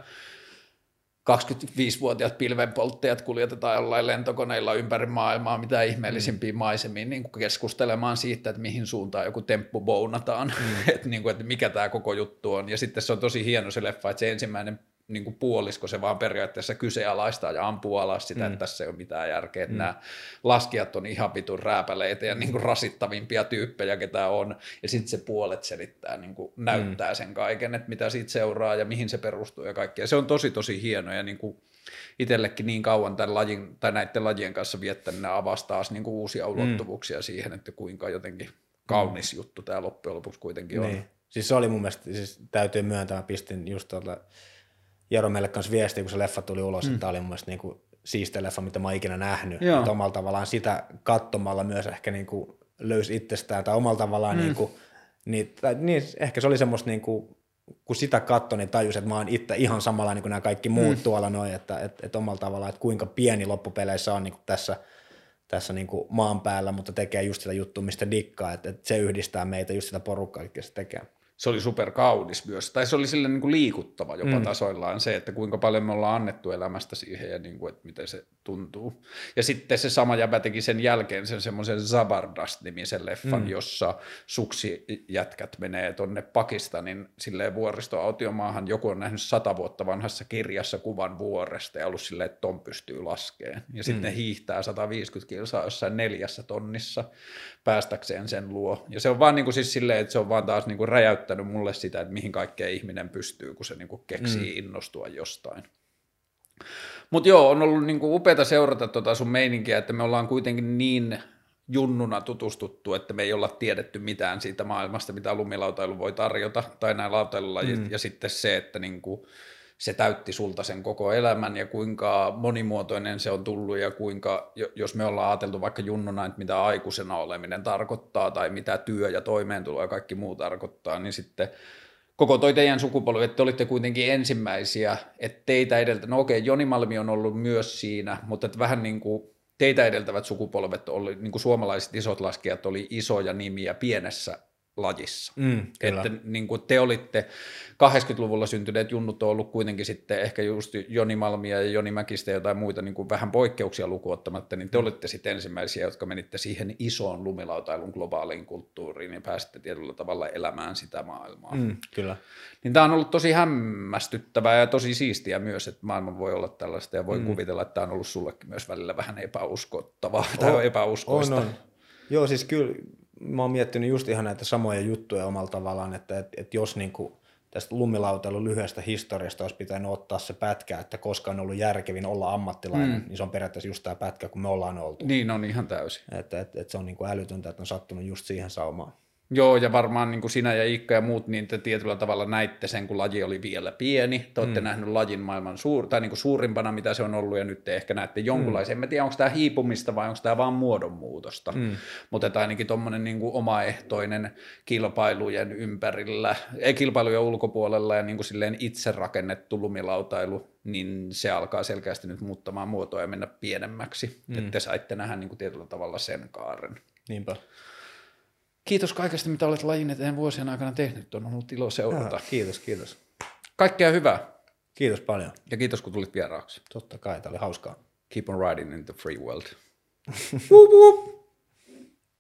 25-vuotiaat pilvenpolttajat kuljetetaan jollain lentokoneilla ympäri maailmaa, mitä ihmeellisimpiin mm. maisemiin niin kuin keskustelemaan siitä, että mihin suuntaan joku temppu bounataan, mm. että, niin kuin, että mikä tämä koko juttu on. Ja sitten se on tosi hieno se leffa, että se ensimmäinen niin kuin puolisko se vaan periaatteessa kyseenalaistaa ja ampuu alas sitä, mm. että tässä ei ole mitään järkeä, että mm. nämä laskijat on ihan vitun rääpäleitä ja niin kuin rasittavimpia tyyppejä, ketä on, ja sitten se puolet selittää, niin kuin näyttää mm. sen kaiken, että mitä siitä seuraa ja mihin se perustuu ja kaikkea. Se on tosi tosi hieno ja niin kuin itsellekin niin kauan tämän lajin, tai näiden lajien kanssa viettänyt, ne avasi taas niin kuin uusia mm. ulottuvuuksia mm. siihen, että kuinka jotenkin kaunis mm. juttu tämä loppujen lopuksi kuitenkin niin. on. Siis se oli mun mielestä, siis täytyy myöntää, pistin just tuolla Jero meille kanssa viestiä, kun se leffa tuli ulos, mm. että tämä oli mun mielestä niin kuin siistein leffa, mitä mä oon ikinä nähnyt. Joo. Että omalla tavallaan sitä katsomalla myös ehkä niin kuin löysi itsestään, tai omalla tavallaan mm. niin kuin, niin, tai, niin, ehkä se oli semmoista niin kuin, kun sitä katsoi, niin tajus, että mä oon itse ihan samalla niin kuin nämä kaikki muut mm. tuolla noin, että et, et omalla tavallaan, että kuinka pieni loppupeleissä on niin kuin tässä, tässä niin kuin maan päällä, mutta tekee just sitä juttua, mistä dikkaa, että, että se yhdistää meitä just sitä porukkaa, joka se tekee se oli super kaunis myös, tai se oli sille niin kuin liikuttava jopa mm. tasoillaan se, että kuinka paljon me ollaan annettu elämästä siihen ja niin kuin, että miten se tuntuu. Ja sitten se sama jäbä teki sen jälkeen sen semmoisen Zabardast-nimisen leffan, mm. jossa suksijätkät menee tonne Pakistanin silleen vuoristoautiomaahan. Joku on nähnyt sata vuotta vanhassa kirjassa kuvan vuoresta ja ollut silleen, että ton pystyy laskeen. Ja sitten mm. ne hiihtää 150 kilsaa jossain neljässä tonnissa päästäkseen sen luo. Ja se on vaan niin kuin siis silleen, että se on vaan taas niin kuin räjäyttänyt mulle sitä, että mihin kaikkea ihminen pystyy, kun se niin kuin keksii mm. innostua jostain. Mutta joo, on ollut niin kuin upeata seurata tota sun meininkiä, että me ollaan kuitenkin niin junnuna tutustuttu, että me ei olla tiedetty mitään siitä maailmasta, mitä lumilautailu voi tarjota, tai nämä lautailulajit, mm. ja sitten se, että niin kuin, se täytti sulta sen koko elämän ja kuinka monimuotoinen se on tullut ja kuinka, jos me ollaan ajateltu vaikka junnuna, että mitä aikuisena oleminen tarkoittaa tai mitä työ ja toimeentulo ja kaikki muu tarkoittaa, niin sitten koko toi teidän sukupolvi, että te olitte kuitenkin ensimmäisiä, että teitä edeltä, no okei, Joni Malmi on ollut myös siinä, mutta että vähän niin kuin teitä edeltävät sukupolvet oli, niin kuin suomalaiset isot laskijat oli isoja nimiä pienessä lajissa. Mm, että niin kuin te olitte 80-luvulla syntyneet junnut on ollut kuitenkin sitten ehkä just Joni Malmia ja Joni Mäkistä ja jotain muita niin kuin vähän poikkeuksia lukuottamatta, niin te mm. olitte sitten ensimmäisiä, jotka menitte siihen isoon lumilautailun globaaliin kulttuuriin ja pääsitte tietyllä tavalla elämään sitä maailmaa. Mm, kyllä. Niin tämä on ollut tosi hämmästyttävää ja tosi siistiä myös, että maailma voi olla tällaista ja voi mm. kuvitella, että tämä on ollut sullekin myös välillä vähän epäuskottavaa on, tai epäuskoista. On, on. Joo, siis kyllä mä oon miettinyt just ihan näitä samoja juttuja omalla tavallaan, että, että, että jos niin kuin tästä lumilautelun lyhyestä historiasta olisi pitänyt ottaa se pätkä, että koska on ollut järkevin olla ammattilainen, mm. niin se on periaatteessa just tämä pätkä, kun me ollaan oltu. Niin on ihan täysin. Että, että, että se on niin kuin älytöntä, että on sattunut just siihen saumaan. Joo, ja varmaan niin kuin sinä ja Iikka ja muut, niin te tietyllä tavalla näitte sen, kun laji oli vielä pieni. Te olette mm. nähnyt lajin maailman suur, tai niin kuin suurimpana, mitä se on ollut, ja nyt te ehkä näette jonkunlaisen. Mm. En tiedä, onko tämä hiipumista vai onko tämä vaan muodonmuutosta. Mm. Mutta ainakin tuommoinen niin kuin omaehtoinen kilpailujen ympärillä, ei kilpailujen ulkopuolella ja niin kuin silleen itse rakennettu lumilautailu, niin se alkaa selkeästi nyt muuttamaan muotoa ja mennä pienemmäksi. Mm. Että te saitte nähdä niin kuin tietyllä tavalla sen kaaren. Niinpä. Kiitos kaikesta, mitä olet lajin eteen vuosien aikana tehnyt. On ollut ilo seurata. Ja, kiitos, kiitos. Kaikkea hyvää. Kiitos paljon. Ja kiitos, kun tulit vieraaksi. Totta kai, tämä oli hauskaa. Keep on riding in the free world. whoop, whoop.